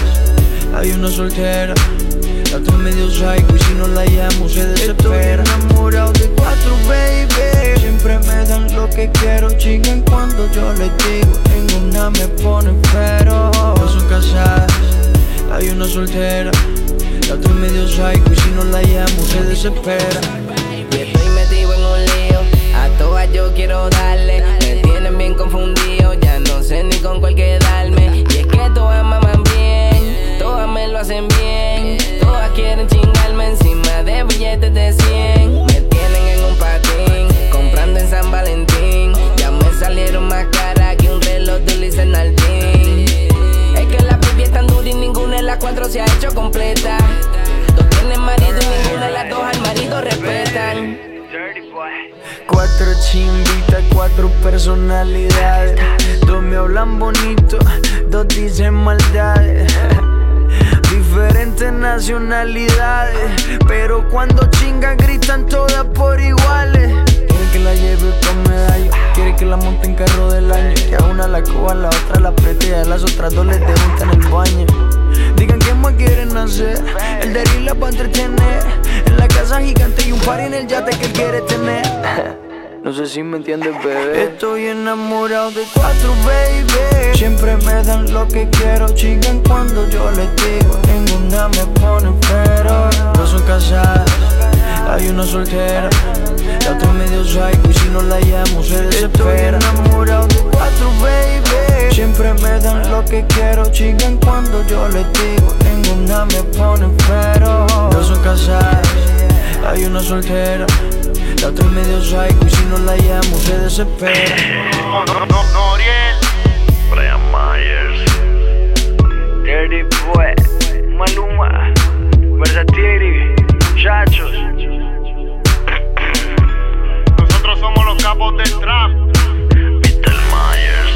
[SPEAKER 13] hay una soltera. La otra medio psycho y si no la llamo se desespera. Estoy enamorado de cuatro, baby. Siempre me dan lo que quiero, chingan cuando yo les digo. Ninguna me pone pero. Dos son casadas, hay una soltera. Otra medio psycho y si no la llamo se desespera.
[SPEAKER 27] Y estoy metido en un lío. A todas yo quiero darle. Me tienen bien confundido. Ya no sé ni con cuál quedarme. Y es que todas maman bien. Todas me lo hacen bien. Todas quieren chingarme encima de billetes de 100. Me tienen en un patín. Comprando en San Valentín. Ya me salieron más caras que un reloj de Luis Nardín. Es que la baby es tan dura y ninguna de las cuatro se ha hecho completa. Dos tienen marido y ninguna de las dos al marido respetan.
[SPEAKER 13] Cuatro chimbitas, cuatro personalidades. Dos me hablan bonito, dos dicen maldades. Diferentes nacionalidades, pero cuando chingan gritan todas por iguales. Quiere que la lleve con medallo, quiere que la monte en carro del año. Que a una la coja, a la otra la apriete y a las otras dos les debuta en el baño. Digan qué más quieren hacer, el de la para entretener. En la casa gigante y un par en el yate que él quiere tener. *laughs* No sé si me entiendes, bebé. Estoy enamorado de cuatro, baby. Siempre me dan lo que quiero, chingan cuando yo les digo. Ninguna me pone pero. No son casadas, hay una soltera. Ya que medio psycho y si no la llamo se desespera. Estoy enamorado de cuatro, baby. Siempre me dan lo que quiero Chigan cuando yo les digo Ninguna me pone pero No son casadas, hay una soltera. La otra medio psycho y si no la llamo se desespera.
[SPEAKER 26] No, no, no, Noriel Brian Myers.
[SPEAKER 13] Dirty Boy Maluma capos del trap. Peter Myers,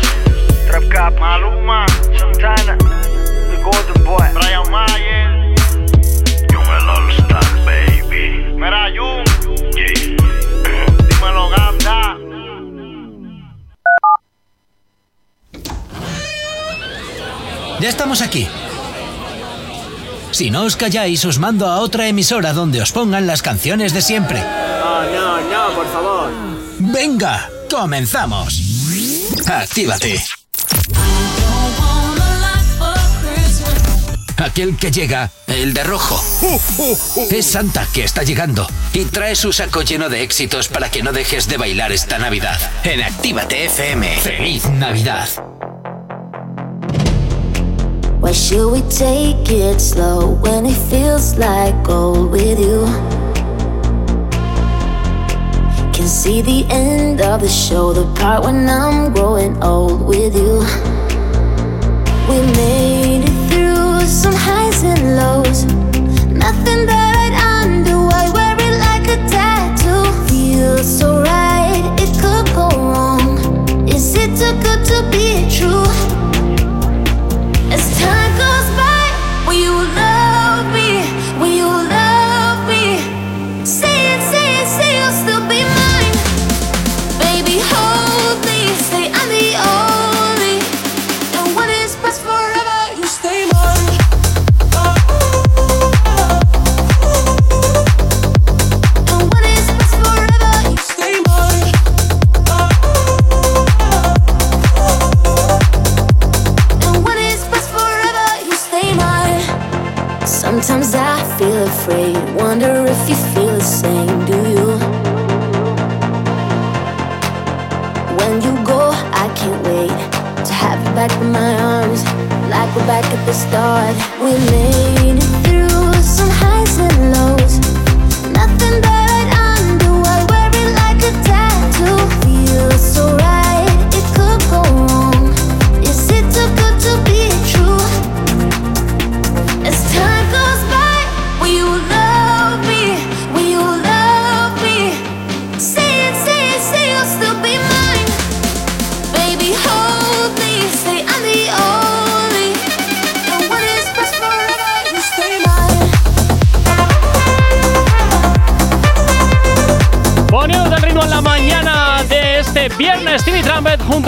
[SPEAKER 13] Trap Cap, Maluma, Santana, The Golden Boy, Brian Myers, Jung el All Star Baby. Mira, Jung, dímelo, Ganda.
[SPEAKER 1] Ya estamos aquí. Si no os calláis, os mando a otra emisora donde os pongan las canciones de siempre.
[SPEAKER 28] No, no, no, por favor.
[SPEAKER 1] Venga, comenzamos. Actívate. Aquel que llega, el de rojo. Es Santa que está llegando y trae su saco lleno de éxitos para que no dejes de bailar esta Navidad. En Actívate FM. ¡Feliz Navidad!
[SPEAKER 29] Why should we take it slow when it feels like gold with you? Can see the end of the show, the part when I'm growing old with you. We made it through some highs and lows. Nothing that I'd undo, I wear it like a tattoo. Feels so right, it could go wrong. Is it too good to be true? Back at the start. We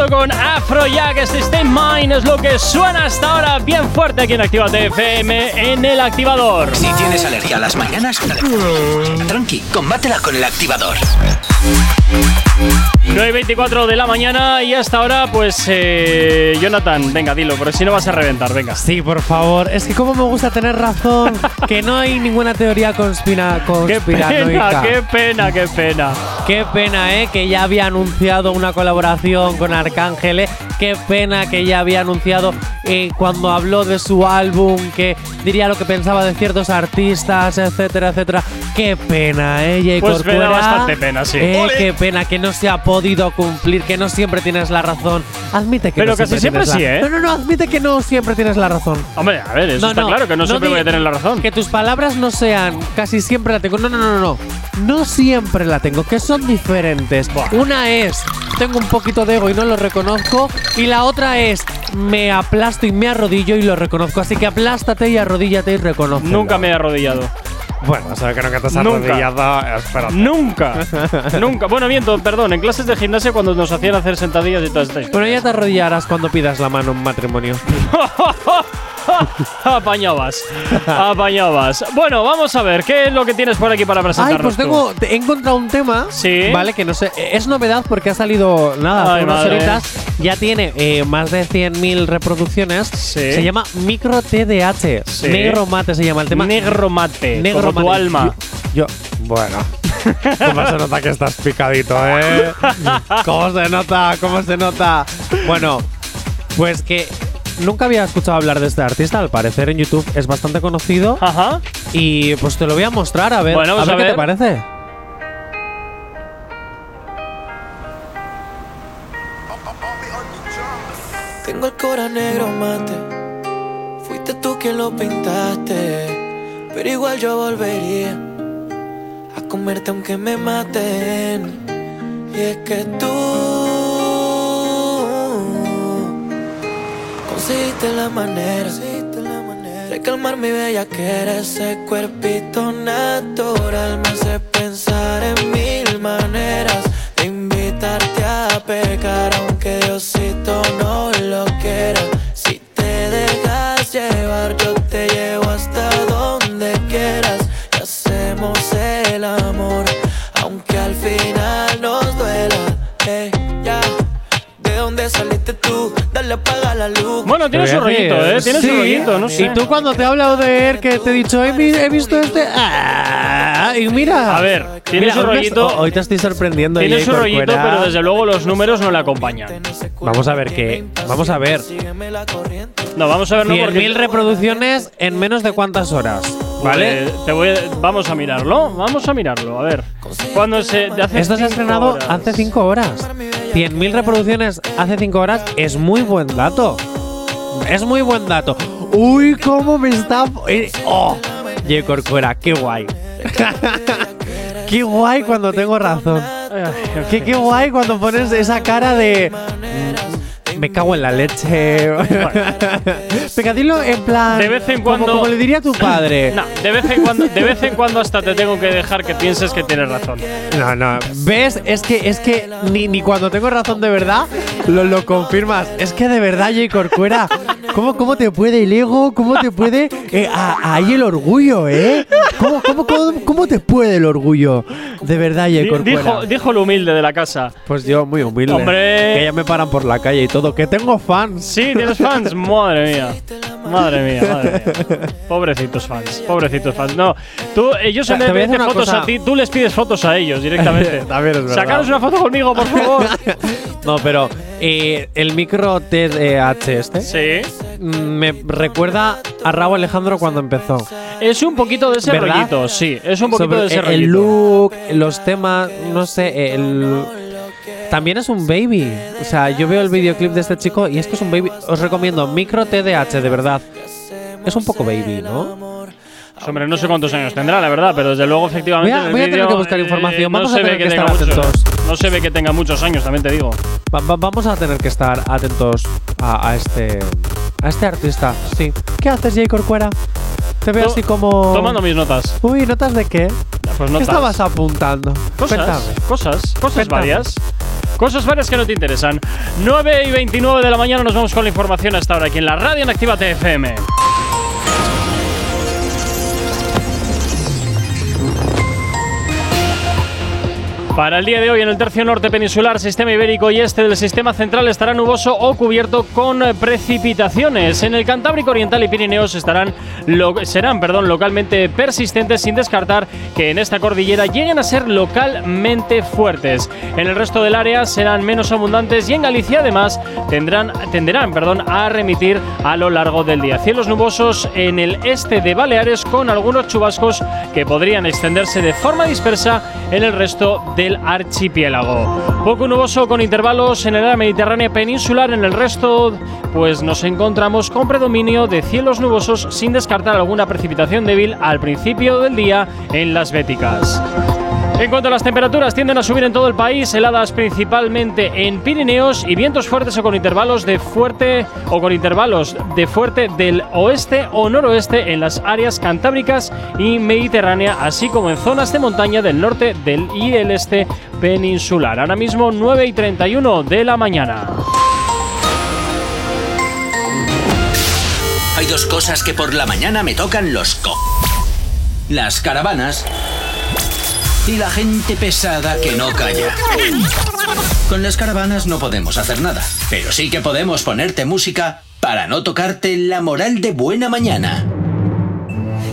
[SPEAKER 2] Con Afro Jack, este Stay Mine es lo que suena hasta ahora bien fuerte aquí en Actívate FM en el activador.
[SPEAKER 1] Si tienes alergia a las mañanas, tranqui, combátela con el activador.
[SPEAKER 2] 9 y 24 de la mañana y hasta ahora, pues, eh, Jonathan, venga, dilo, porque si no vas a reventar, venga.
[SPEAKER 3] Sí, por favor. Es que como me gusta tener razón, *laughs* que no hay ninguna teoría conspira
[SPEAKER 2] Qué pena,
[SPEAKER 3] conspiranoica.
[SPEAKER 2] qué pena, qué pena.
[SPEAKER 3] Qué pena, ¿eh? Que ya había anunciado una colaboración con Arcángel. ¿eh? Qué pena que ya había anunciado eh, cuando habló de su álbum, que diría lo que pensaba de ciertos artistas, etcétera, etcétera. Qué pena, ¿eh? Jay
[SPEAKER 2] Pues me da
[SPEAKER 3] Corcuera.
[SPEAKER 2] bastante pena, sí.
[SPEAKER 3] Eh, qué pena que no se ha podido cumplir, que no siempre tienes la razón. Admite que
[SPEAKER 2] Pero
[SPEAKER 3] no
[SPEAKER 2] casi siempre
[SPEAKER 3] tienes
[SPEAKER 2] sí,
[SPEAKER 3] la-
[SPEAKER 2] ¿eh?
[SPEAKER 3] No, no, no, admite que no siempre tienes la razón.
[SPEAKER 2] Hombre, a ver, eso está claro, que no, siempre voy a tener la razón.
[SPEAKER 3] Que tus palabras no sean casi siempre la tengo. No, no, no, no, no. No siempre la tengo, que son diferentes. Una es tengo un poquito de ego y no lo reconozco. Y la otra es me aplasto y me arrodillo y lo reconozco. Así que aplástate y arrodíllate y reconoce.
[SPEAKER 2] Nunca me he arrodillado.
[SPEAKER 3] Bueno, sabes que no que te has
[SPEAKER 2] Nunca.
[SPEAKER 3] arrodillado. Espérate.
[SPEAKER 2] Nunca. *laughs* Nunca. Bueno, miento, perdón. En clases de gimnasia cuando nos hacían hacer sentadillas y todo esto.
[SPEAKER 3] Bueno, ya te arrodillarás cuando pidas la mano en matrimonio. *laughs* *laughs*
[SPEAKER 2] Apañabas. Apañabas. Bueno, vamos a ver. ¿Qué es lo que tienes por aquí para
[SPEAKER 3] Ay,
[SPEAKER 2] presentarnos
[SPEAKER 3] pues
[SPEAKER 2] tú?
[SPEAKER 3] tengo, te- he encontrado un tema,
[SPEAKER 2] Sí.
[SPEAKER 3] ¿vale? Que no sé, es novedad porque ha salido, nada, hace
[SPEAKER 2] Ay,
[SPEAKER 3] unas
[SPEAKER 2] madre.
[SPEAKER 3] horitas, ya tiene eh, más de 100.000 reproducciones. Se llama Micro TDH.
[SPEAKER 2] Sí.
[SPEAKER 3] Negro mate se llama el tema.
[SPEAKER 2] Negro mate.
[SPEAKER 3] Negro
[SPEAKER 2] como tu alma.
[SPEAKER 3] Yo, yo- bueno. *laughs* ¿Cómo se nota que estás picadito, eh? *laughs* ¿Cómo se nota? ¿Cómo se nota? Bueno, pues que nunca había escuchado hablar de este artista, al parecer en YouTube es bastante conocido.
[SPEAKER 2] Ajá.
[SPEAKER 3] Y pues te lo voy a mostrar, a ver,
[SPEAKER 2] Bueno,
[SPEAKER 3] a
[SPEAKER 2] vamos
[SPEAKER 3] ver
[SPEAKER 2] a
[SPEAKER 3] qué te parece.
[SPEAKER 11] Tengo el cora negro mate. Fuiste tú quien lo pintaste. Pero igual yo volvería a comerte aunque me maten. Y es que tú Pusiste la manera de calmar mi bellaquera. Ese cuerpito natural me hace pensar en mil maneras de invitarte a pecar, aunque Diosito no lo quiera. Si te dejas llevar, yo te llevo hasta donde quieras y hacemos el amor, aunque al final nos duela. Hey, ya, ¿de dónde saliste tú?
[SPEAKER 2] Bueno, tiene su rollito, ¿eh? Tiene su
[SPEAKER 3] Sí.
[SPEAKER 2] rollito, no sé.
[SPEAKER 3] Y tú cuando te he hablado de él, que te he dicho, he, vi- he visto este. ¡Ah! Y mira.
[SPEAKER 2] A ver, tiene
[SPEAKER 3] Mira,
[SPEAKER 2] su rollito.
[SPEAKER 3] Hoy te estoy sorprendiendo.
[SPEAKER 2] Tiene su rollito,
[SPEAKER 3] Corcuera.
[SPEAKER 2] pero desde luego los números no le acompañan.
[SPEAKER 3] Vamos a ver qué. Vamos a ver.
[SPEAKER 2] No, vamos a ver, no, porque
[SPEAKER 3] 100.000 reproducciones en menos de cuántas horas. ¿Vale?
[SPEAKER 2] Eh, te voy a- vamos a mirarlo, vamos a mirarlo, a ver. Cuando se hace
[SPEAKER 3] Esto se ha
[SPEAKER 2] cinco
[SPEAKER 3] estrenado
[SPEAKER 2] horas.
[SPEAKER 3] hace 5 horas. 100.000 reproducciones hace 5 horas es muy buen dato. Es muy buen dato. Uy, cómo me está. eh, ¡Oh! Jay Corcuera, qué guay. *laughs* qué guay cuando tengo razón. Qué, qué guay cuando pones esa cara de. Me cago en la leche. *laughs* Venga, dilo en plan.
[SPEAKER 2] De vez en
[SPEAKER 3] como-
[SPEAKER 2] cuando-
[SPEAKER 3] Como, le diría tu padre. *laughs*
[SPEAKER 2] No, de vez en cuando, de vez en cuando hasta te tengo que dejar que pienses que tienes razón.
[SPEAKER 3] No, no. ¿Ves? Es que, es que ni, ni cuando tengo razón de verdad lo, lo confirmas. Es que de verdad, Jay Corcuera, ¿cómo, ¿cómo te puede el ego? ¿Cómo te puede eh, a- ahí el orgullo, eh? ¿Cómo, cómo, cómo, cómo te puede el orgullo? De verdad,
[SPEAKER 2] Di-
[SPEAKER 3] Corcuera.
[SPEAKER 2] Dijo, dijo lo humilde de la casa.
[SPEAKER 3] Pues yo muy humilde.
[SPEAKER 2] Hombre.
[SPEAKER 3] Que ya me paran por la calle y todo. Que tengo fans.
[SPEAKER 2] Sí, tienes fans. *laughs* Madre mía. Madre mía, madre mía. *laughs* Pobrecitos fans. Pobrecitos fans. No, tú, ellos en
[SPEAKER 3] Te
[SPEAKER 2] vez de pedirte fotos
[SPEAKER 3] cosa.
[SPEAKER 2] a ti, tú les pides fotos a ellos directamente. *laughs*
[SPEAKER 3] También es verdad.
[SPEAKER 2] Sacaros una foto conmigo, por favor.
[SPEAKER 3] No, pero eh, el micro TDH este
[SPEAKER 2] Sí.
[SPEAKER 3] me recuerda a Raúl Alejandro cuando empezó.
[SPEAKER 2] Es un poquito de ese
[SPEAKER 3] ¿Verdad?
[SPEAKER 2] rollito, sí. Es un poquito
[SPEAKER 3] Sobre
[SPEAKER 2] de ese
[SPEAKER 3] el-
[SPEAKER 2] rollito.
[SPEAKER 3] el look, los temas, no sé, el también es un baby. O sea, yo veo el videoclip de este chico y es que es un baby. Os recomiendo micro TDH, de verdad. Es un poco baby, ¿no?
[SPEAKER 2] Hombre, no sé cuántos años tendrá, la verdad, pero desde luego, efectivamente.
[SPEAKER 3] Voy a- voy a tener que buscar
[SPEAKER 2] eh,
[SPEAKER 3] información.
[SPEAKER 2] no
[SPEAKER 3] Vamos a
[SPEAKER 2] se ve
[SPEAKER 3] tener que
[SPEAKER 2] tenga
[SPEAKER 3] estar
[SPEAKER 2] muchos-
[SPEAKER 3] atentos.
[SPEAKER 2] No se ve que tenga muchos años, también te digo.
[SPEAKER 3] Va- va- vamos a tener que estar atentos a, a este a este artista. Sí. ¿Qué haces, Jay Corcuera? Te veo
[SPEAKER 2] To-
[SPEAKER 3] así como
[SPEAKER 2] Tomando mis notas.
[SPEAKER 3] Uy, ¿notas de qué?
[SPEAKER 2] Pues
[SPEAKER 3] ¿Qué
[SPEAKER 2] notas.
[SPEAKER 3] estabas apuntando?
[SPEAKER 2] Cosas,
[SPEAKER 3] Cuéntame.
[SPEAKER 2] cosas, cosas
[SPEAKER 3] Cuéntame.
[SPEAKER 2] varias. Cosas varias que no te interesan. 9 y 29 de la mañana nos vamos con la información hasta ahora aquí en la radio en Activa TFM. Para el día de hoy en el tercio norte peninsular, sistema ibérico y este del sistema central estará nuboso o cubierto con precipitaciones. En el Cantábrico Oriental y Pirineos estarán lo- serán perdón, localmente persistentes sin descartar que en esta cordillera lleguen a ser localmente fuertes. En el resto del área serán menos abundantes y en Galicia además tendrán, tenderán perdón, a remitir a lo largo del día. Cielos nubosos en el este de Baleares con algunos chubascos que podrían extenderse de forma dispersa en el resto archipiélago. Poco nuboso con intervalos en el área mediterránea peninsular, en el resto pues nos encontramos con predominio de cielos nubosos sin descartar alguna precipitación débil al principio del día en las Béticas. En cuanto a las temperaturas, tienden a subir en todo el país, heladas principalmente en Pirineos y vientos fuertes o con intervalos de fuerte o con intervalos de fuerte del oeste o noroeste en las áreas cantábricas y mediterránea, así como en zonas de montaña del norte del y el este peninsular. Ahora mismo 9 y 31 de la mañana.
[SPEAKER 1] Hay dos cosas que por la mañana me tocan los co... Las caravanas y la gente pesada que no calla. Con las caravanas no podemos hacer nada, pero sí que podemos ponerte música para no tocarte la moral de buena mañana.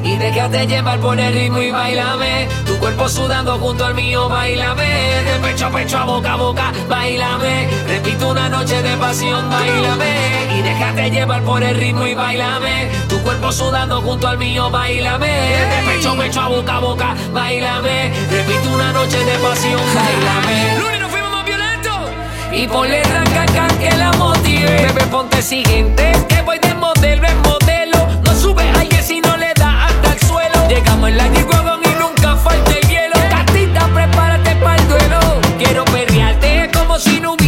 [SPEAKER 12] Y déjate llevar por el ritmo y bailame. Tu cuerpo sudando junto al mío, bailame. De pecho a pecho, a boca a boca, bailame. Repito una noche de pasión, bailame. Y déjate llevar por el ritmo y bailame. Tu cuerpo sudando junto al mío, bailame. De pecho a pecho, a boca a boca, bailame. Repito una noche de pasión, bailame. *laughs* Lunes nos fuimos más violentos. Y ponle ranca que la motive Bebé, ponte siguiente Que voy de modelo en modelo Llegamos en la G-Wagon y nunca falta el hielo. Gatita, prepárate para el duelo. Quiero perrearte como si no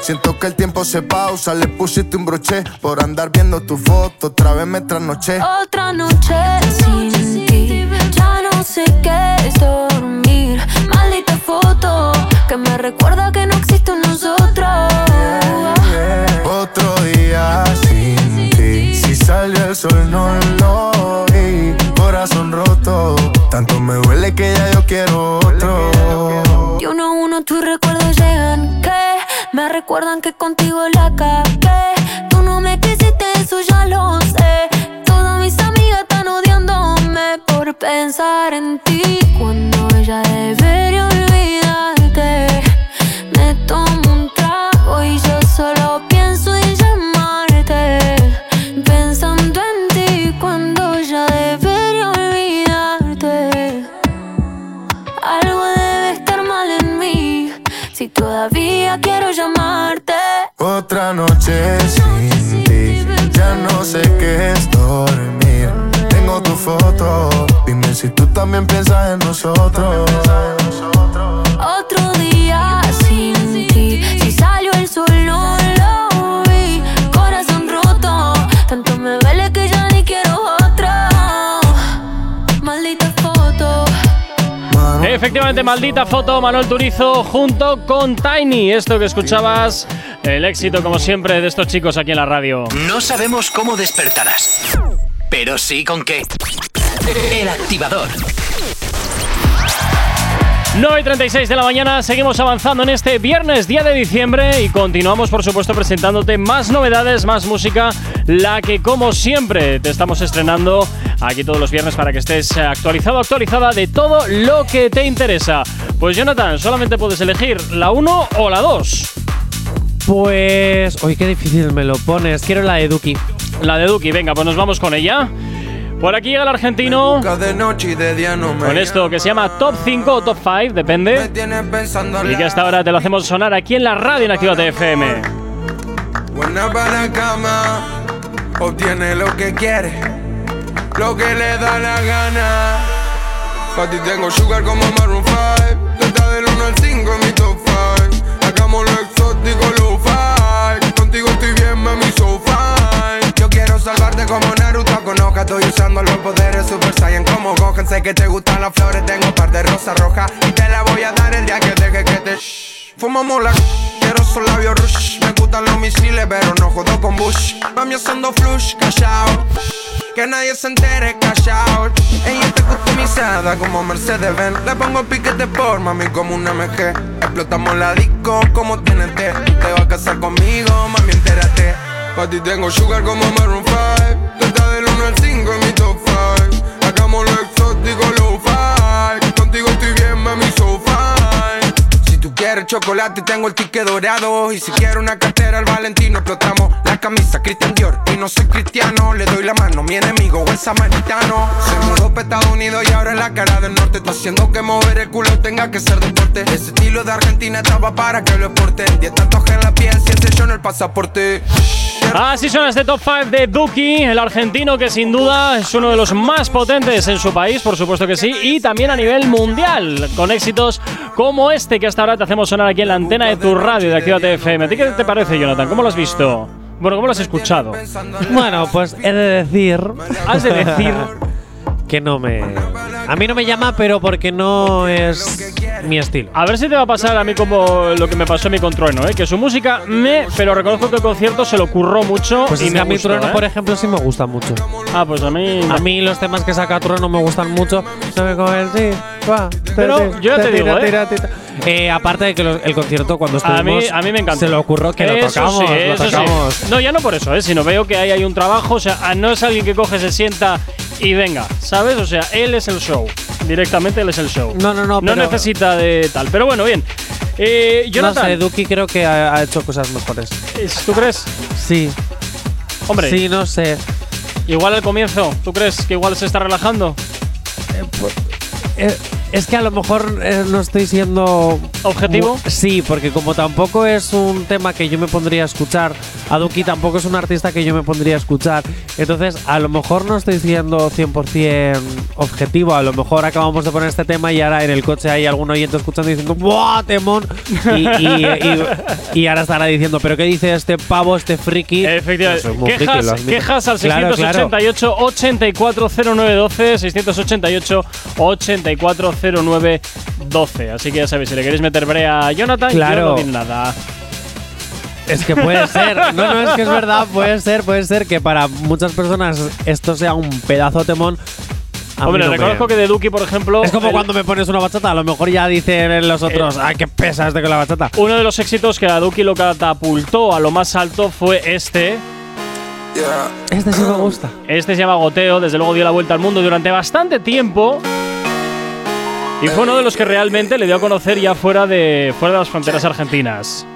[SPEAKER 14] Siento que el tiempo se pausa, le pusiste un broche Por andar viendo tu foto, otra vez me trasnoché Otra
[SPEAKER 4] noche sin ti, ya no sé qué es dormir. Maldita foto que me recuerda que no existe un nosotros.
[SPEAKER 14] Otro día sin ti Si salió el sol no lo vi Corazón roto Tanto me duele que ya yo quiero otro
[SPEAKER 4] Y uno a uno que me recuerdan que contigo la cagué. Tú no me quisiste, eso ya lo sé. Todas mis amigas están odiándome por pensar en ti cuando
[SPEAKER 14] noche sin ti. Ya no sé qué es dormir. Tengo tu foto. Dime si tú también piensas en nosotros
[SPEAKER 2] Efectivamente, maldita foto, Manuel Turizo junto con Tiny. Esto que escuchabas, el éxito como siempre de estos chicos aquí en la radio.
[SPEAKER 1] No sabemos cómo despertarás, pero sí con qué. El activador.
[SPEAKER 2] 9 y 36 de la mañana, seguimos avanzando en este viernes, día de diciembre, y continuamos, por supuesto, presentándote más novedades, más música, la que, como siempre, te estamos estrenando aquí todos los viernes para que estés actualizado, actualizada de todo lo que te interesa. Pues, Jonathan, solamente puedes elegir la 1 o la 2.
[SPEAKER 3] Pues. Hoy qué difícil me lo pones. Quiero la de Duki.
[SPEAKER 2] La de Duki, venga, pues nos vamos con ella. Por aquí llega el argentino con esto que se llama Top 5 o Top 5, depende. Y que hasta ahora te lo hacemos sonar aquí en la radio en Actívate FM.
[SPEAKER 16] Buena para la cama, obtiene lo que quiere, lo que le da la gana. Pa' ti tengo sugar como Maroon 5, Lenta del 1 al 5 en mi top 5. Hagamos lo exótico, low salvarte como Naruto con hoja. Estoy usando los poderes Super Saiyan como Gohan. Sé que te gustan las flores, tengo un par de rosa roja. Y te la voy a dar el día que deje que te shh. Fumamos la quiero esos labios rush. Me gustan los misiles, pero no jodo con Bush. Mami haciendo flush, callao. Que nadie se entere, callao. Ella está customizada como Mercedes Benz. Le pongo piquete por mami como una MG. Explotamos la disco como TNT. Te vas a casar conmigo, mami, entérate. Pa' ti tengo sugar como Maroon 5. Lenta del 1 al 5 en mi top 5. Hagamos lo exótico, low fi Contigo estoy bien, mami, so fine. Si tú quieres chocolate, tengo el ticket dorado. Y si quiero una cartera, el Valentino explotamos. La camisa Christian Dior y no soy cristiano. Le doy la mano, mi enemigo el samaritano. Se mudó para Estados Unidos y ahora es la cara del norte. Está haciendo que mover el culo tenga que ser deporte. Ese estilo de Argentina estaba para que lo exporten. Diez tatuajes en la piel, si ese yo en el pasaporte.
[SPEAKER 2] Así son este top 5 de Duki, el argentino que sin duda es uno de los más potentes en su país, por supuesto que sí, y también a nivel mundial, con éxitos como este que hasta ahora te hacemos sonar aquí en la antena de tu radio de Actívate FM. ¿A ti qué te parece, Jonathan? ¿Cómo lo has visto? Bueno, ¿cómo lo has escuchado?
[SPEAKER 3] Bueno, pues he de decir.
[SPEAKER 2] Has de decir.
[SPEAKER 3] que no me. A mí no me llama, pero porque no es mi estilo.
[SPEAKER 2] A ver si te va a pasar a mí como lo que me pasó a mí con Trueno, ¿eh? que su música me. Pero reconozco que el concierto se lo curró mucho
[SPEAKER 3] Pues
[SPEAKER 2] y me
[SPEAKER 3] a mí
[SPEAKER 2] gustó,
[SPEAKER 3] Trueno,
[SPEAKER 2] ¿eh?
[SPEAKER 3] por ejemplo, sí me gusta mucho.
[SPEAKER 2] Ah, pues a mí.
[SPEAKER 3] A mí los temas que saca Trueno me gustan mucho. No me sí, va.
[SPEAKER 2] Pero yo ya te digo, ¿eh?
[SPEAKER 3] Eh, aparte de que los- el concierto cuando
[SPEAKER 2] A mí,
[SPEAKER 3] estuvimos
[SPEAKER 2] a mí me encanta.
[SPEAKER 3] se lo ocurrió que lo
[SPEAKER 2] Eso
[SPEAKER 3] tocamos,
[SPEAKER 2] sí,
[SPEAKER 3] lo
[SPEAKER 2] eso sí.
[SPEAKER 3] tocamos.
[SPEAKER 2] No, ya no por eso, ¿eh? sino veo que ahí hay un trabajo. O sea, ah, no es alguien que coge, se sienta y venga, ¿sabes? O sea, él es el show. Directamente él es el show.
[SPEAKER 3] No, no, no,
[SPEAKER 2] No
[SPEAKER 3] pero-
[SPEAKER 2] necesita de tal. Pero bueno, bien. Eh,
[SPEAKER 3] No
[SPEAKER 2] Jonathan,
[SPEAKER 3] sé, Duki creo que ha, ha hecho cosas mejores.
[SPEAKER 2] ¿tú crees?
[SPEAKER 3] Sí.
[SPEAKER 2] Hombre,
[SPEAKER 3] Sí, no sé.
[SPEAKER 2] igual al comienzo, ¿tú crees que igual se está relajando?
[SPEAKER 3] Eh, es que a lo mejor eh, no estoy siendo
[SPEAKER 2] ¿Objetivo?
[SPEAKER 3] Sí, porque como tampoco es un tema que yo me pondría a escuchar, a Duki tampoco es un artista que yo me pondría a escuchar. Entonces, a lo mejor no estoy siendo 100% objetivo. A lo mejor acabamos de poner este tema y ahora en el coche hay algún oyente escuchando y diciendo ¡Buah, temón! Y, y- y- y ahora estará diciendo ¿Pero qué dice este pavo, este friki?
[SPEAKER 2] Efectivamente.
[SPEAKER 3] Yo soy muy friki,
[SPEAKER 2] Quejas, quejas al
[SPEAKER 3] Claro, claro.
[SPEAKER 2] 688-840912. 688-840912. Así que ya sabéis, si le queréis meter brea a Jonathan, yo
[SPEAKER 3] Claro.
[SPEAKER 2] no digo nada.
[SPEAKER 3] Es que puede *laughs* ser. No, no, es que es verdad. Puede ser, puede ser que para muchas personas esto sea un pedazo temón. A
[SPEAKER 2] Hombre,
[SPEAKER 3] no me-
[SPEAKER 2] reconozco que de Duki, por ejemplo.
[SPEAKER 3] Es como
[SPEAKER 2] el-
[SPEAKER 3] cuando me pones una bachata. A lo mejor ya dicen los otros,
[SPEAKER 2] Eh,
[SPEAKER 3] ¡ay, qué pesa este con la bachata!
[SPEAKER 2] Uno de los éxitos que a Duki lo catapultó a lo más alto fue este.
[SPEAKER 3] Este sí me gusta.
[SPEAKER 2] Este se llama Goteo, desde luego dio la vuelta al mundo durante bastante tiempo. Y fue uno de los que realmente le dio a conocer ya fuera de, fuera de las fronteras argentinas.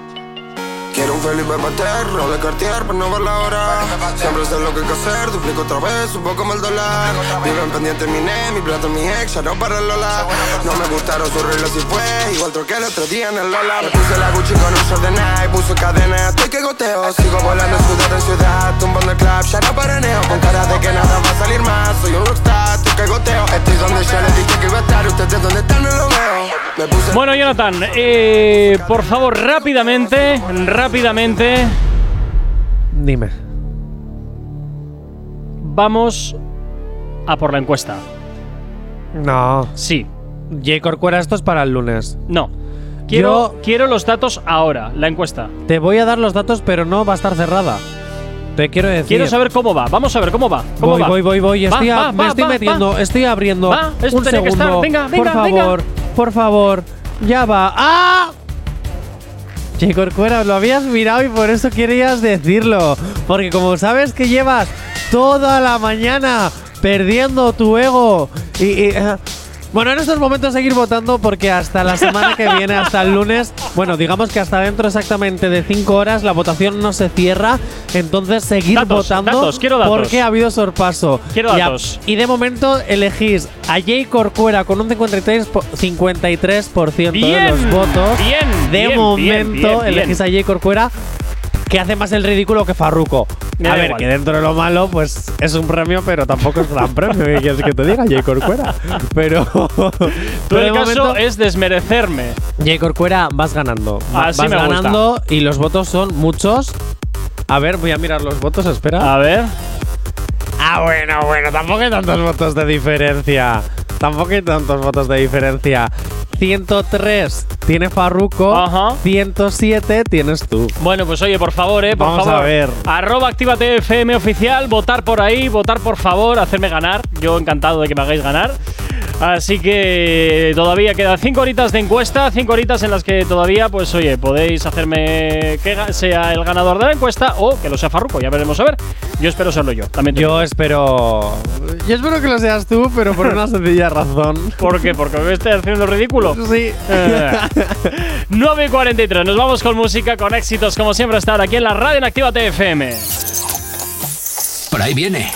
[SPEAKER 16] Quiero un Felipe Pater, no de Cartier para no ver la hora. Siempre sé lo que hay que hacer, duplico otra vez, un poco el dólar. Viven pendiente mi ne, mi plato, mi ex, ya no para el Lola. No me gustaron sus reglas y fue igual troqué el otro día en el Lola. Me puse la Gucci con un short de Nike, puso cadena, estoy que goteo. Sigo volando ciudad en ciudad, tumbando el club, ya no paraneo. Con cara de que nada va a salir más, soy un rockstar, estoy que goteo. Estoy donde ya les dije que iba a estar, ustedes donde están no lo veo. Me puse
[SPEAKER 2] Bueno, Jonathan, eh, por favor, rápidamente, rápidamente,
[SPEAKER 3] Dime.
[SPEAKER 2] vamos a por la encuesta.
[SPEAKER 3] No.
[SPEAKER 2] Sí.
[SPEAKER 3] J. Corcuera, esto es para el lunes.
[SPEAKER 2] No. Quiero, quiero los datos ahora, la encuesta.
[SPEAKER 3] Te voy a dar los datos, pero no va a estar cerrada. Te quiero decir.
[SPEAKER 2] Quiero saber cómo va. Vamos a ver cómo va. ¿Cómo
[SPEAKER 3] voy,
[SPEAKER 2] va?
[SPEAKER 3] voy, voy, voy.
[SPEAKER 2] Va,
[SPEAKER 3] Estoy a-
[SPEAKER 2] va,
[SPEAKER 3] me
[SPEAKER 2] va,
[SPEAKER 3] estoy
[SPEAKER 2] va,
[SPEAKER 3] metiendo,
[SPEAKER 2] va.
[SPEAKER 3] estoy abriendo.
[SPEAKER 2] Va, esto
[SPEAKER 3] un
[SPEAKER 2] tenía que estar.
[SPEAKER 3] segundo.
[SPEAKER 2] Venga, venga,
[SPEAKER 3] por
[SPEAKER 2] venga.
[SPEAKER 3] favor, por favor. Ya va. ¡Ah! Che, Corcuera, lo habías mirado y por eso querías decirlo. Porque como sabes que llevas toda la mañana perdiendo tu ego y, y, eh, Bueno, en estos momentos seguir votando porque hasta la semana que viene, hasta el lunes, bueno, digamos que hasta dentro exactamente de 5 horas la votación no se cierra. Entonces seguir
[SPEAKER 2] Datos,
[SPEAKER 3] votando
[SPEAKER 2] datos, quiero datos.
[SPEAKER 3] porque ha habido sorpaso.
[SPEAKER 2] Quiero
[SPEAKER 3] Y a-
[SPEAKER 2] datos.
[SPEAKER 3] Y, de momento elegís a Jay Corcuera con un 53, po- 53% de
[SPEAKER 2] Bien,
[SPEAKER 3] los votos.
[SPEAKER 2] bien,
[SPEAKER 3] De
[SPEAKER 2] bien,
[SPEAKER 3] momento elegís a Jay Corcuera que hace más el ridículo que Farruko.
[SPEAKER 2] Me
[SPEAKER 3] a ver,
[SPEAKER 2] igual.
[SPEAKER 3] que dentro de lo malo, pues es un premio, pero tampoco es gran premio. ¿Qué quieres que te diga, Jay Corcuera? Pero. *laughs*
[SPEAKER 2] Tú el caso
[SPEAKER 3] momento-
[SPEAKER 2] es desmerecerme.
[SPEAKER 3] Jay Corcuera, vas ganando.
[SPEAKER 2] Así
[SPEAKER 3] vas
[SPEAKER 2] me gusta.
[SPEAKER 3] ganando y los votos son muchos. A ver, voy a mirar los votos, espera.
[SPEAKER 2] A ver.
[SPEAKER 3] Ah, bueno, bueno, tampoco hay tantos votos de diferencia. Tampoco hay tantos votos de diferencia. 103 tiene Farruko, 107 tienes tú.
[SPEAKER 2] Bueno, pues oye, por favor, eh, por
[SPEAKER 3] Vamos
[SPEAKER 2] favor.
[SPEAKER 3] a ver.
[SPEAKER 2] Arroba Actívate FM oficial, votar por ahí, votar por favor, hacerme ganar. Yo encantado de que me hagáis ganar. Así que todavía quedan cinco horitas de encuesta, cinco horitas en las que todavía, pues oye, podéis hacerme que sea el ganador de la encuesta o que lo sea Farruko, ya veremos a ver. Yo espero serlo yo, también.
[SPEAKER 3] Yo
[SPEAKER 2] digo.
[SPEAKER 3] espero. Yo espero que lo seas tú, pero por una sencilla razón.
[SPEAKER 2] ¿Por qué? ¿Porque me estoy haciendo ridículo?
[SPEAKER 3] Sí.
[SPEAKER 2] Eh. 9 y 43. Nos vamos con música, con éxitos, como siempre, estar aquí en la radio en Actívate FM.
[SPEAKER 1] Por ahí viene.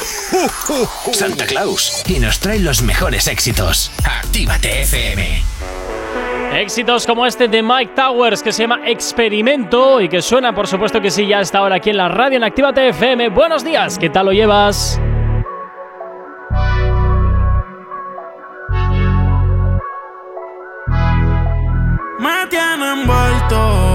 [SPEAKER 1] Santa Claus. Y nos trae los mejores éxitos. Actívate FM.
[SPEAKER 2] Éxitos como este de Mike Towers que se llama Experimento y que suena, por supuesto que sí, ya está ahora aquí en la radio en Actívate FM. Buenos días, ¿qué tal lo llevas?
[SPEAKER 30] me tiene envuelto.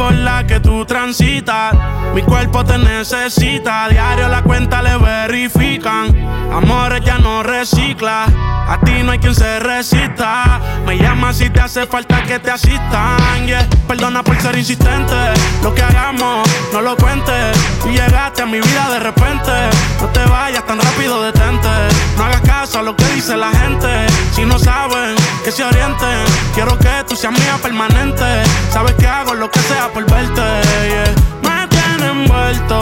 [SPEAKER 30] Por la que tú transitas. Mi cuerpo te necesita. Diario la cuenta le verifican. Amores ya no recicla. A ti no hay quien se resista. Me llama si te hace falta que te asistan. Perdona por ser insistente. Lo que hagamos, no lo cuentes. Tú llegaste a mi vida de repente. No te vayas tan rápido, detente. No hagas caso a lo que dice la gente. Si no saben, que se orienten. Quiero que tú seas mía permanente. Sabes que hago lo que sea por verte. yeah. Me tiene envuelto.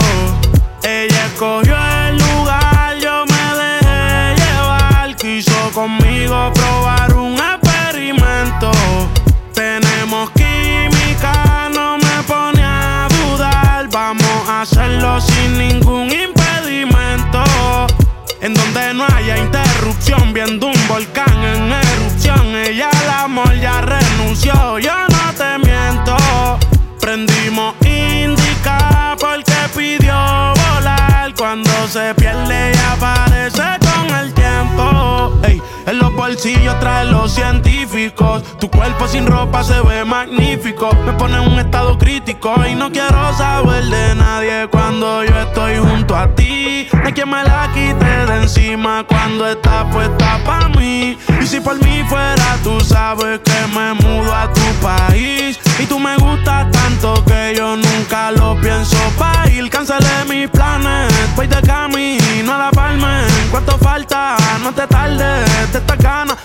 [SPEAKER 30] Ella escogió el lugar, yo me dejé llevar. Quiso conmigo probar un experimento. Tenemos química, no me pone a dudar. Vamos a hacerlo sin ningún impedimento. En donde no haya interrupción, viendo un volcán en erupción. Ella al amor ya renunció, yo no te miento. Prendimos indica porque pidió volar. Cuando se pierde y aparece con el tiempo. Ey, en los bolsillos trae los científicos. Tu cuerpo sin ropa se ve magnífico. Me pone en un estado crítico y no quiero saber de nadie cuando yo estoy junto a ti. No hay quien me la quite de encima cuando está puesta pa' mí. Y si por mí fuera, tú sabes que me mudo a tu país. Falta? No te tardes, de esta ganas,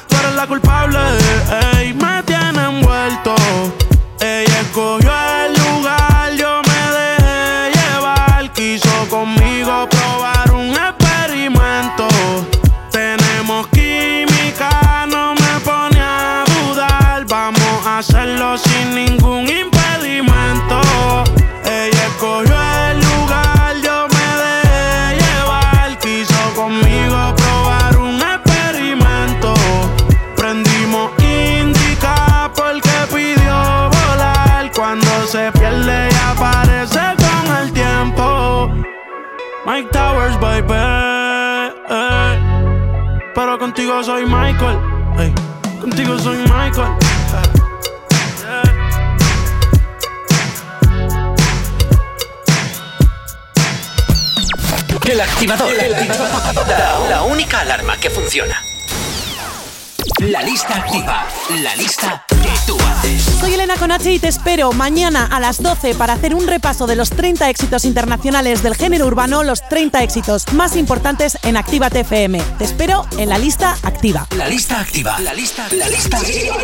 [SPEAKER 30] Y
[SPEAKER 31] te espero mañana a las 12 para hacer un repaso de los 30 éxitos internacionales del género urbano, los 30 éxitos más importantes en Actívate FM. Te espero en la lista activa.
[SPEAKER 1] La lista activa. La lista, la lista activa.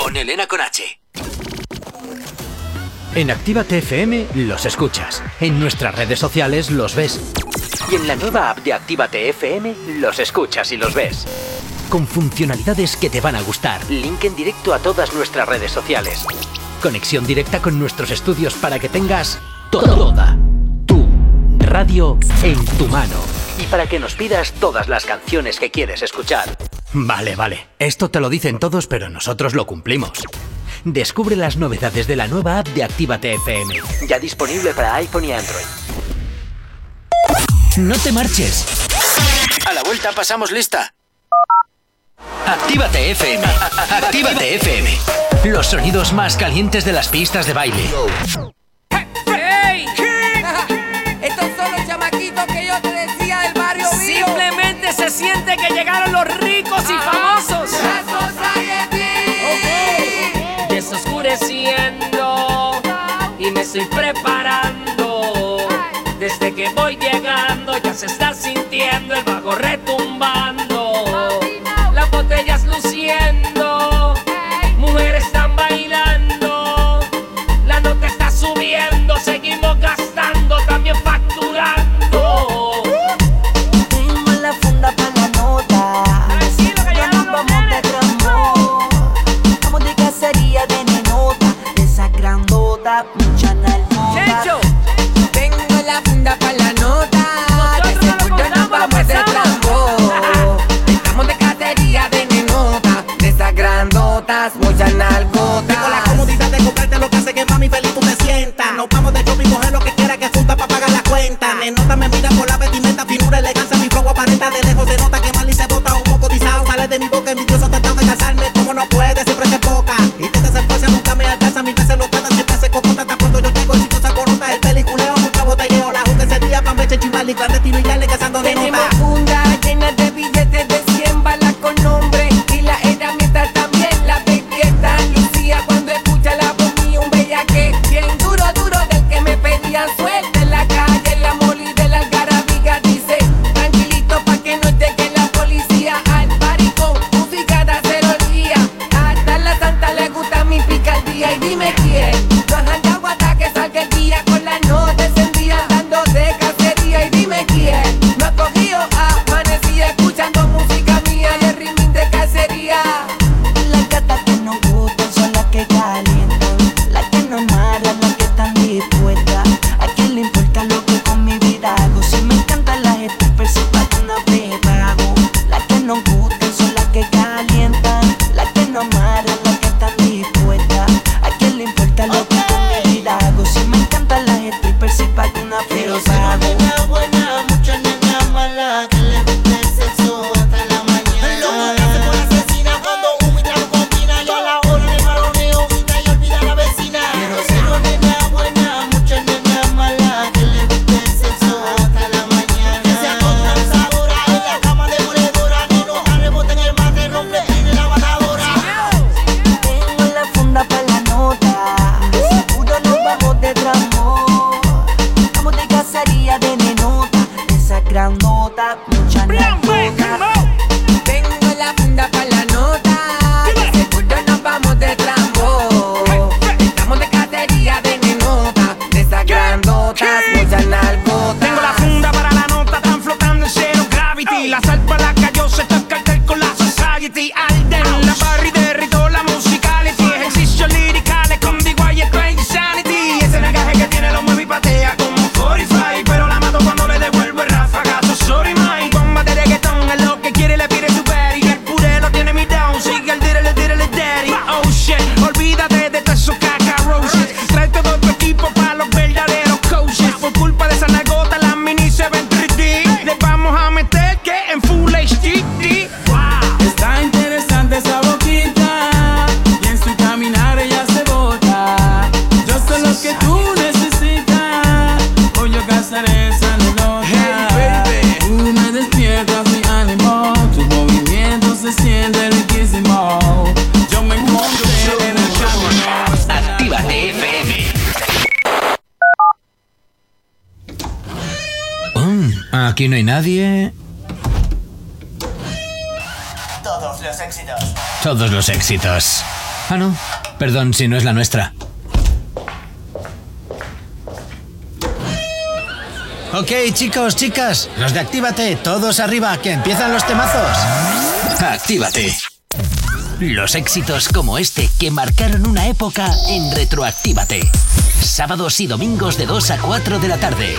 [SPEAKER 1] Con Elena Conache. En Actívate FM los escuchas. En nuestras redes sociales los ves. Y en la nueva app de Actívate FM los escuchas y los ves. Con funcionalidades que te van a gustar. Link en directo a todas nuestras redes sociales. Conexión directa con nuestros estudios para que tengas toda tu radio en tu mano. Y para que nos pidas todas las canciones que quieres escuchar. Vale, vale. Esto te lo dicen todos, pero nosotros lo cumplimos. Descubre las novedades de la nueva app de Actívate FM. Ya disponible para iPhone y Android. No te marches. A la vuelta pasamos lista. Actívate FM. Actívate FM. Los sonidos más calientes de las pistas de baile.
[SPEAKER 12] ¡Ey! Estos son los chamaquitos que yo te decía del barrio mío.
[SPEAKER 7] Simplemente se siente que llegaron los ricos y famosos. Desoscureciendo y me estoy preparando. Desde que voy llegando ya se está sintiendo el bajo retumbando.
[SPEAKER 12] Grandotas, muchas nalgotas.
[SPEAKER 32] Tengo la comodidad de comprarte lo que hace que mami feliz tú te sientas. Nos vamos de shopping, coger lo que quiera que junta para pagar la cuenta. Nenota me mira por la vestimenta, finura, elegancia, mi flow aparenta de
[SPEAKER 33] éxitos.
[SPEAKER 1] Ah, no. Perdón si no es la nuestra. Ok, chicos, chicas, los de Actívate, todos arriba, que empiezan los temazos. Actívate. Los éxitos como este que marcaron una época en Retroactívate. Sábados y domingos de 2 a 4 de la tarde.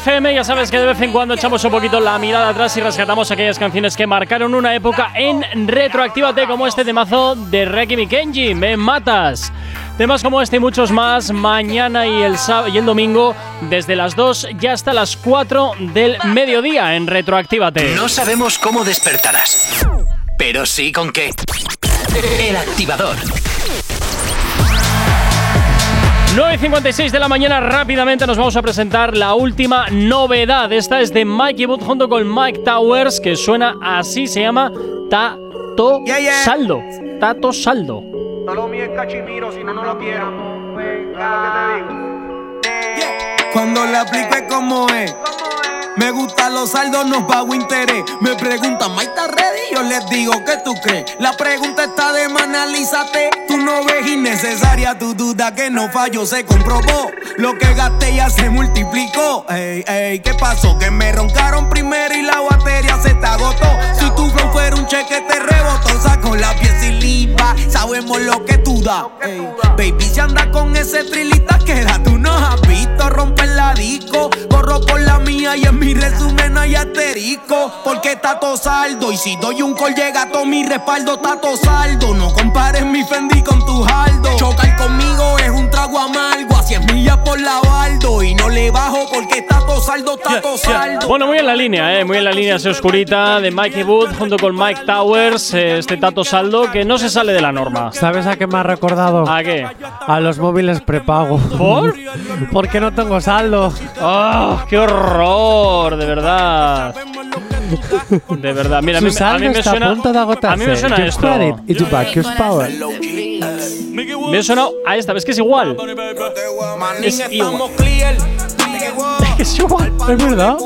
[SPEAKER 2] FM ya sabes que de vez en cuando echamos un poquito la mirada atrás y rescatamos aquellas canciones que marcaron una época en Retroactívate como este temazo de Reiki Kenji, Me Matas. Temas como este y muchos más mañana y el, y el domingo desde las 2 y hasta las 4 del mediodía en Retroactívate.
[SPEAKER 1] No sabemos cómo despertarás, pero sí con qué. El activador.
[SPEAKER 2] 9.56 de la mañana, rápidamente nos vamos a presentar la última novedad. Esta es de Mikey Wood junto con Mike Towers, que suena así, se llama Tato Saldo. Tato Saldo.
[SPEAKER 5] No lo mío es cachimiro, si no, no lo quiero.
[SPEAKER 18] Cuando le aplique como es. Me gustan los saldos, no pago interés. Me preguntan, ¿May está ready? Yo les digo, ¿qué tú crees? La pregunta está de más, analízate. Tú no ves innecesaria tu duda que no fallo, se comprobó. Lo que gasté ya se multiplicó. Ey, ey, ¿qué pasó? Que me roncaron primero y la batería se te agotó. Si tu flow fuera un cheque, te rebotó. Saco la pieza y lipa. Sabemos lo que tú das. Ey, baby, si anda con ese trilita, queda tú no has visto. Romper la disco. Corro por la mía y en mi resumen no hay asterisco. Porque está todo saldo. Y si doy un call, llega todo mi respaldo. Todo saldo. No compares mi Fendi con tu Aldo. Chocar conmigo es un trago amargo. Así es millas por la baldo. Y no le bajo porque está todo Tato saldo, tato saldo.
[SPEAKER 2] Bueno, muy en la línea, eh, muy en la línea ese oscurita de Mikey Wood junto con Mike Towers, eh, este Tato Saldo que no se sale de la norma.
[SPEAKER 3] ¿Sabes a qué me ha recordado?
[SPEAKER 2] ¿A qué?
[SPEAKER 3] A los móviles prepago.
[SPEAKER 2] ¿Por? *laughs*
[SPEAKER 3] Porque no tengo saldo.
[SPEAKER 2] ¡Ah! ¡Qué horror! De verdad. De verdad. Mira, a mí, a mí me
[SPEAKER 3] está
[SPEAKER 2] suena.
[SPEAKER 3] a.
[SPEAKER 2] A mí me suena esto.
[SPEAKER 3] credit y tu back, your power.
[SPEAKER 2] Me ha sonado a esta, ¿ves que es igual? Es igual. *laughs* Es igual.
[SPEAKER 3] Es verdad.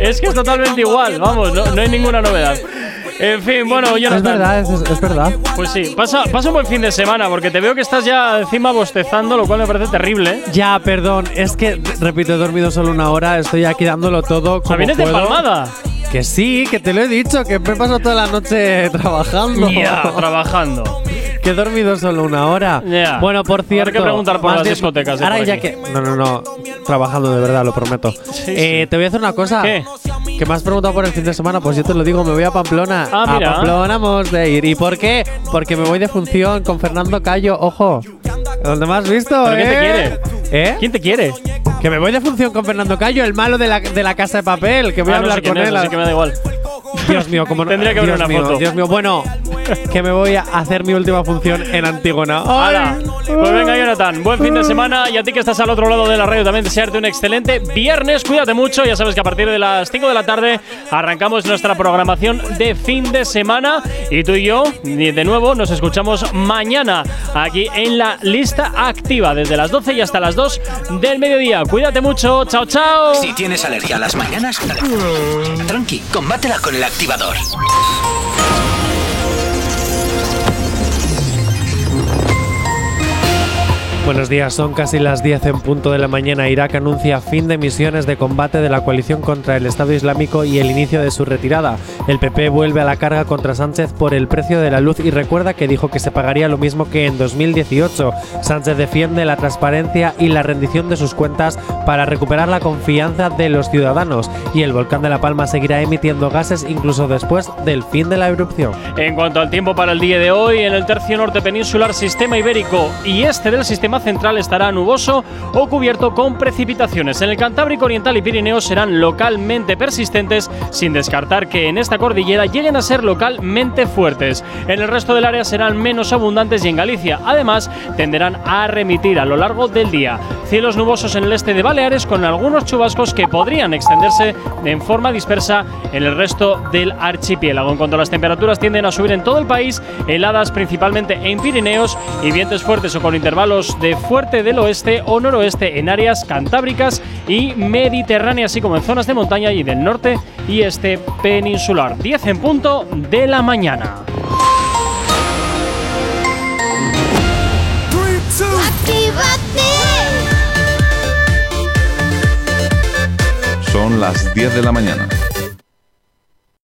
[SPEAKER 2] Es que es totalmente igual, vamos, no, no hay ninguna novedad. En fin, bueno, Jonathan.
[SPEAKER 3] Es verdad, es, es verdad.
[SPEAKER 2] Pues sí, pasa, pasa un buen fin de semana, porque te veo que estás ya encima bostezando, lo cual me parece terrible.
[SPEAKER 3] Ya, perdón, es que, repito, he dormido solo una hora, estoy aquí dándolo todo como
[SPEAKER 2] vienes de
[SPEAKER 3] puedo.
[SPEAKER 2] palmada.
[SPEAKER 3] Que sí, que te lo he dicho, que me he pasado toda la noche trabajando.
[SPEAKER 2] Ya, trabajando.
[SPEAKER 3] Que he dormido solo una hora.
[SPEAKER 2] Ya.
[SPEAKER 3] Bueno, por cierto.
[SPEAKER 2] que preguntar por las
[SPEAKER 3] bien-
[SPEAKER 2] discotecas
[SPEAKER 3] Ahora
[SPEAKER 2] por
[SPEAKER 3] ya que. No, no, no. Trabajando de verdad, lo prometo. Eh, Te voy a hacer una cosa.
[SPEAKER 2] ¿Qué?
[SPEAKER 3] Que me has preguntado por el fin de semana, pues yo te lo digo, me voy a Pamplona.
[SPEAKER 2] Ah, mira.
[SPEAKER 3] A Pamplona hemos de ir. ¿Y por qué? Porque me voy de función con Fernando Cayo, ojo. ¿Dónde me has visto?
[SPEAKER 2] ¿Pero quién te
[SPEAKER 3] eh?
[SPEAKER 2] quiere?
[SPEAKER 3] ¿Eh?
[SPEAKER 2] ¿Quién te quiere?
[SPEAKER 3] Que me voy de función con Fernando Cayo, el malo de la, de la casa de papel, que voy
[SPEAKER 2] Ah,
[SPEAKER 3] a
[SPEAKER 2] no
[SPEAKER 3] hablar
[SPEAKER 2] sé quién
[SPEAKER 3] con
[SPEAKER 2] es,
[SPEAKER 3] él.
[SPEAKER 2] así que me da igual.
[SPEAKER 3] Dios mío, como no.
[SPEAKER 2] Tendría que haber
[SPEAKER 3] Dios
[SPEAKER 2] una
[SPEAKER 3] mío,
[SPEAKER 2] foto.
[SPEAKER 3] Dios mío, bueno, que me voy a hacer mi última función en Antígona.
[SPEAKER 2] ¡Hala! Pues venga, Jonathan, buen fin de semana y a ti que estás al otro lado de la radio también desearte un excelente viernes. Cuídate mucho, ya sabes que a partir de las 5 de la tarde arrancamos nuestra programación de fin de semana y tú y yo, de nuevo, nos escuchamos mañana aquí en la lista activa desde las 12 y hasta las 2 del mediodía. Cuídate mucho, chao, chao.
[SPEAKER 1] Si tienes alergia a las mañanas, tranqui, combátela con el activador.
[SPEAKER 3] Buenos días, son casi las 10 en punto de la mañana. Irak anuncia fin de misiones de combate de la coalición contra el Estado Islámico y el inicio de su retirada. El PP vuelve a la carga contra Sánchez por el precio de la luz y recuerda que dijo que se pagaría lo mismo que en 2018. Sánchez defiende la transparencia y la rendición de sus cuentas para recuperar la confianza de los ciudadanos y el volcán de La Palma seguirá emitiendo gases incluso después del fin de la erupción.
[SPEAKER 2] En cuanto al tiempo para el día de hoy, en el tercio norte peninsular, sistema ibérico y este del sistema central estará nuboso o cubierto con precipitaciones. En el Cantábrico Oriental y Pirineos serán localmente persistentes, sin descartar que en esta cordillera lleguen a ser localmente fuertes. En el resto del área serán menos abundantes y en Galicia, además, tenderán a remitir a lo largo del día. Cielos nubosos en el este de Baleares con algunos chubascos que podrían extenderse en forma dispersa en el resto del archipiélago. En cuanto a las temperaturas tienden a subir en todo el país, heladas principalmente en Pirineos y vientos fuertes o con intervalos fuerte del oeste o noroeste en áreas cantábricas y mediterráneas, así como en zonas de montaña y del norte y este peninsular. 10 en punto de la mañana.
[SPEAKER 23] Son las 10 de la mañana.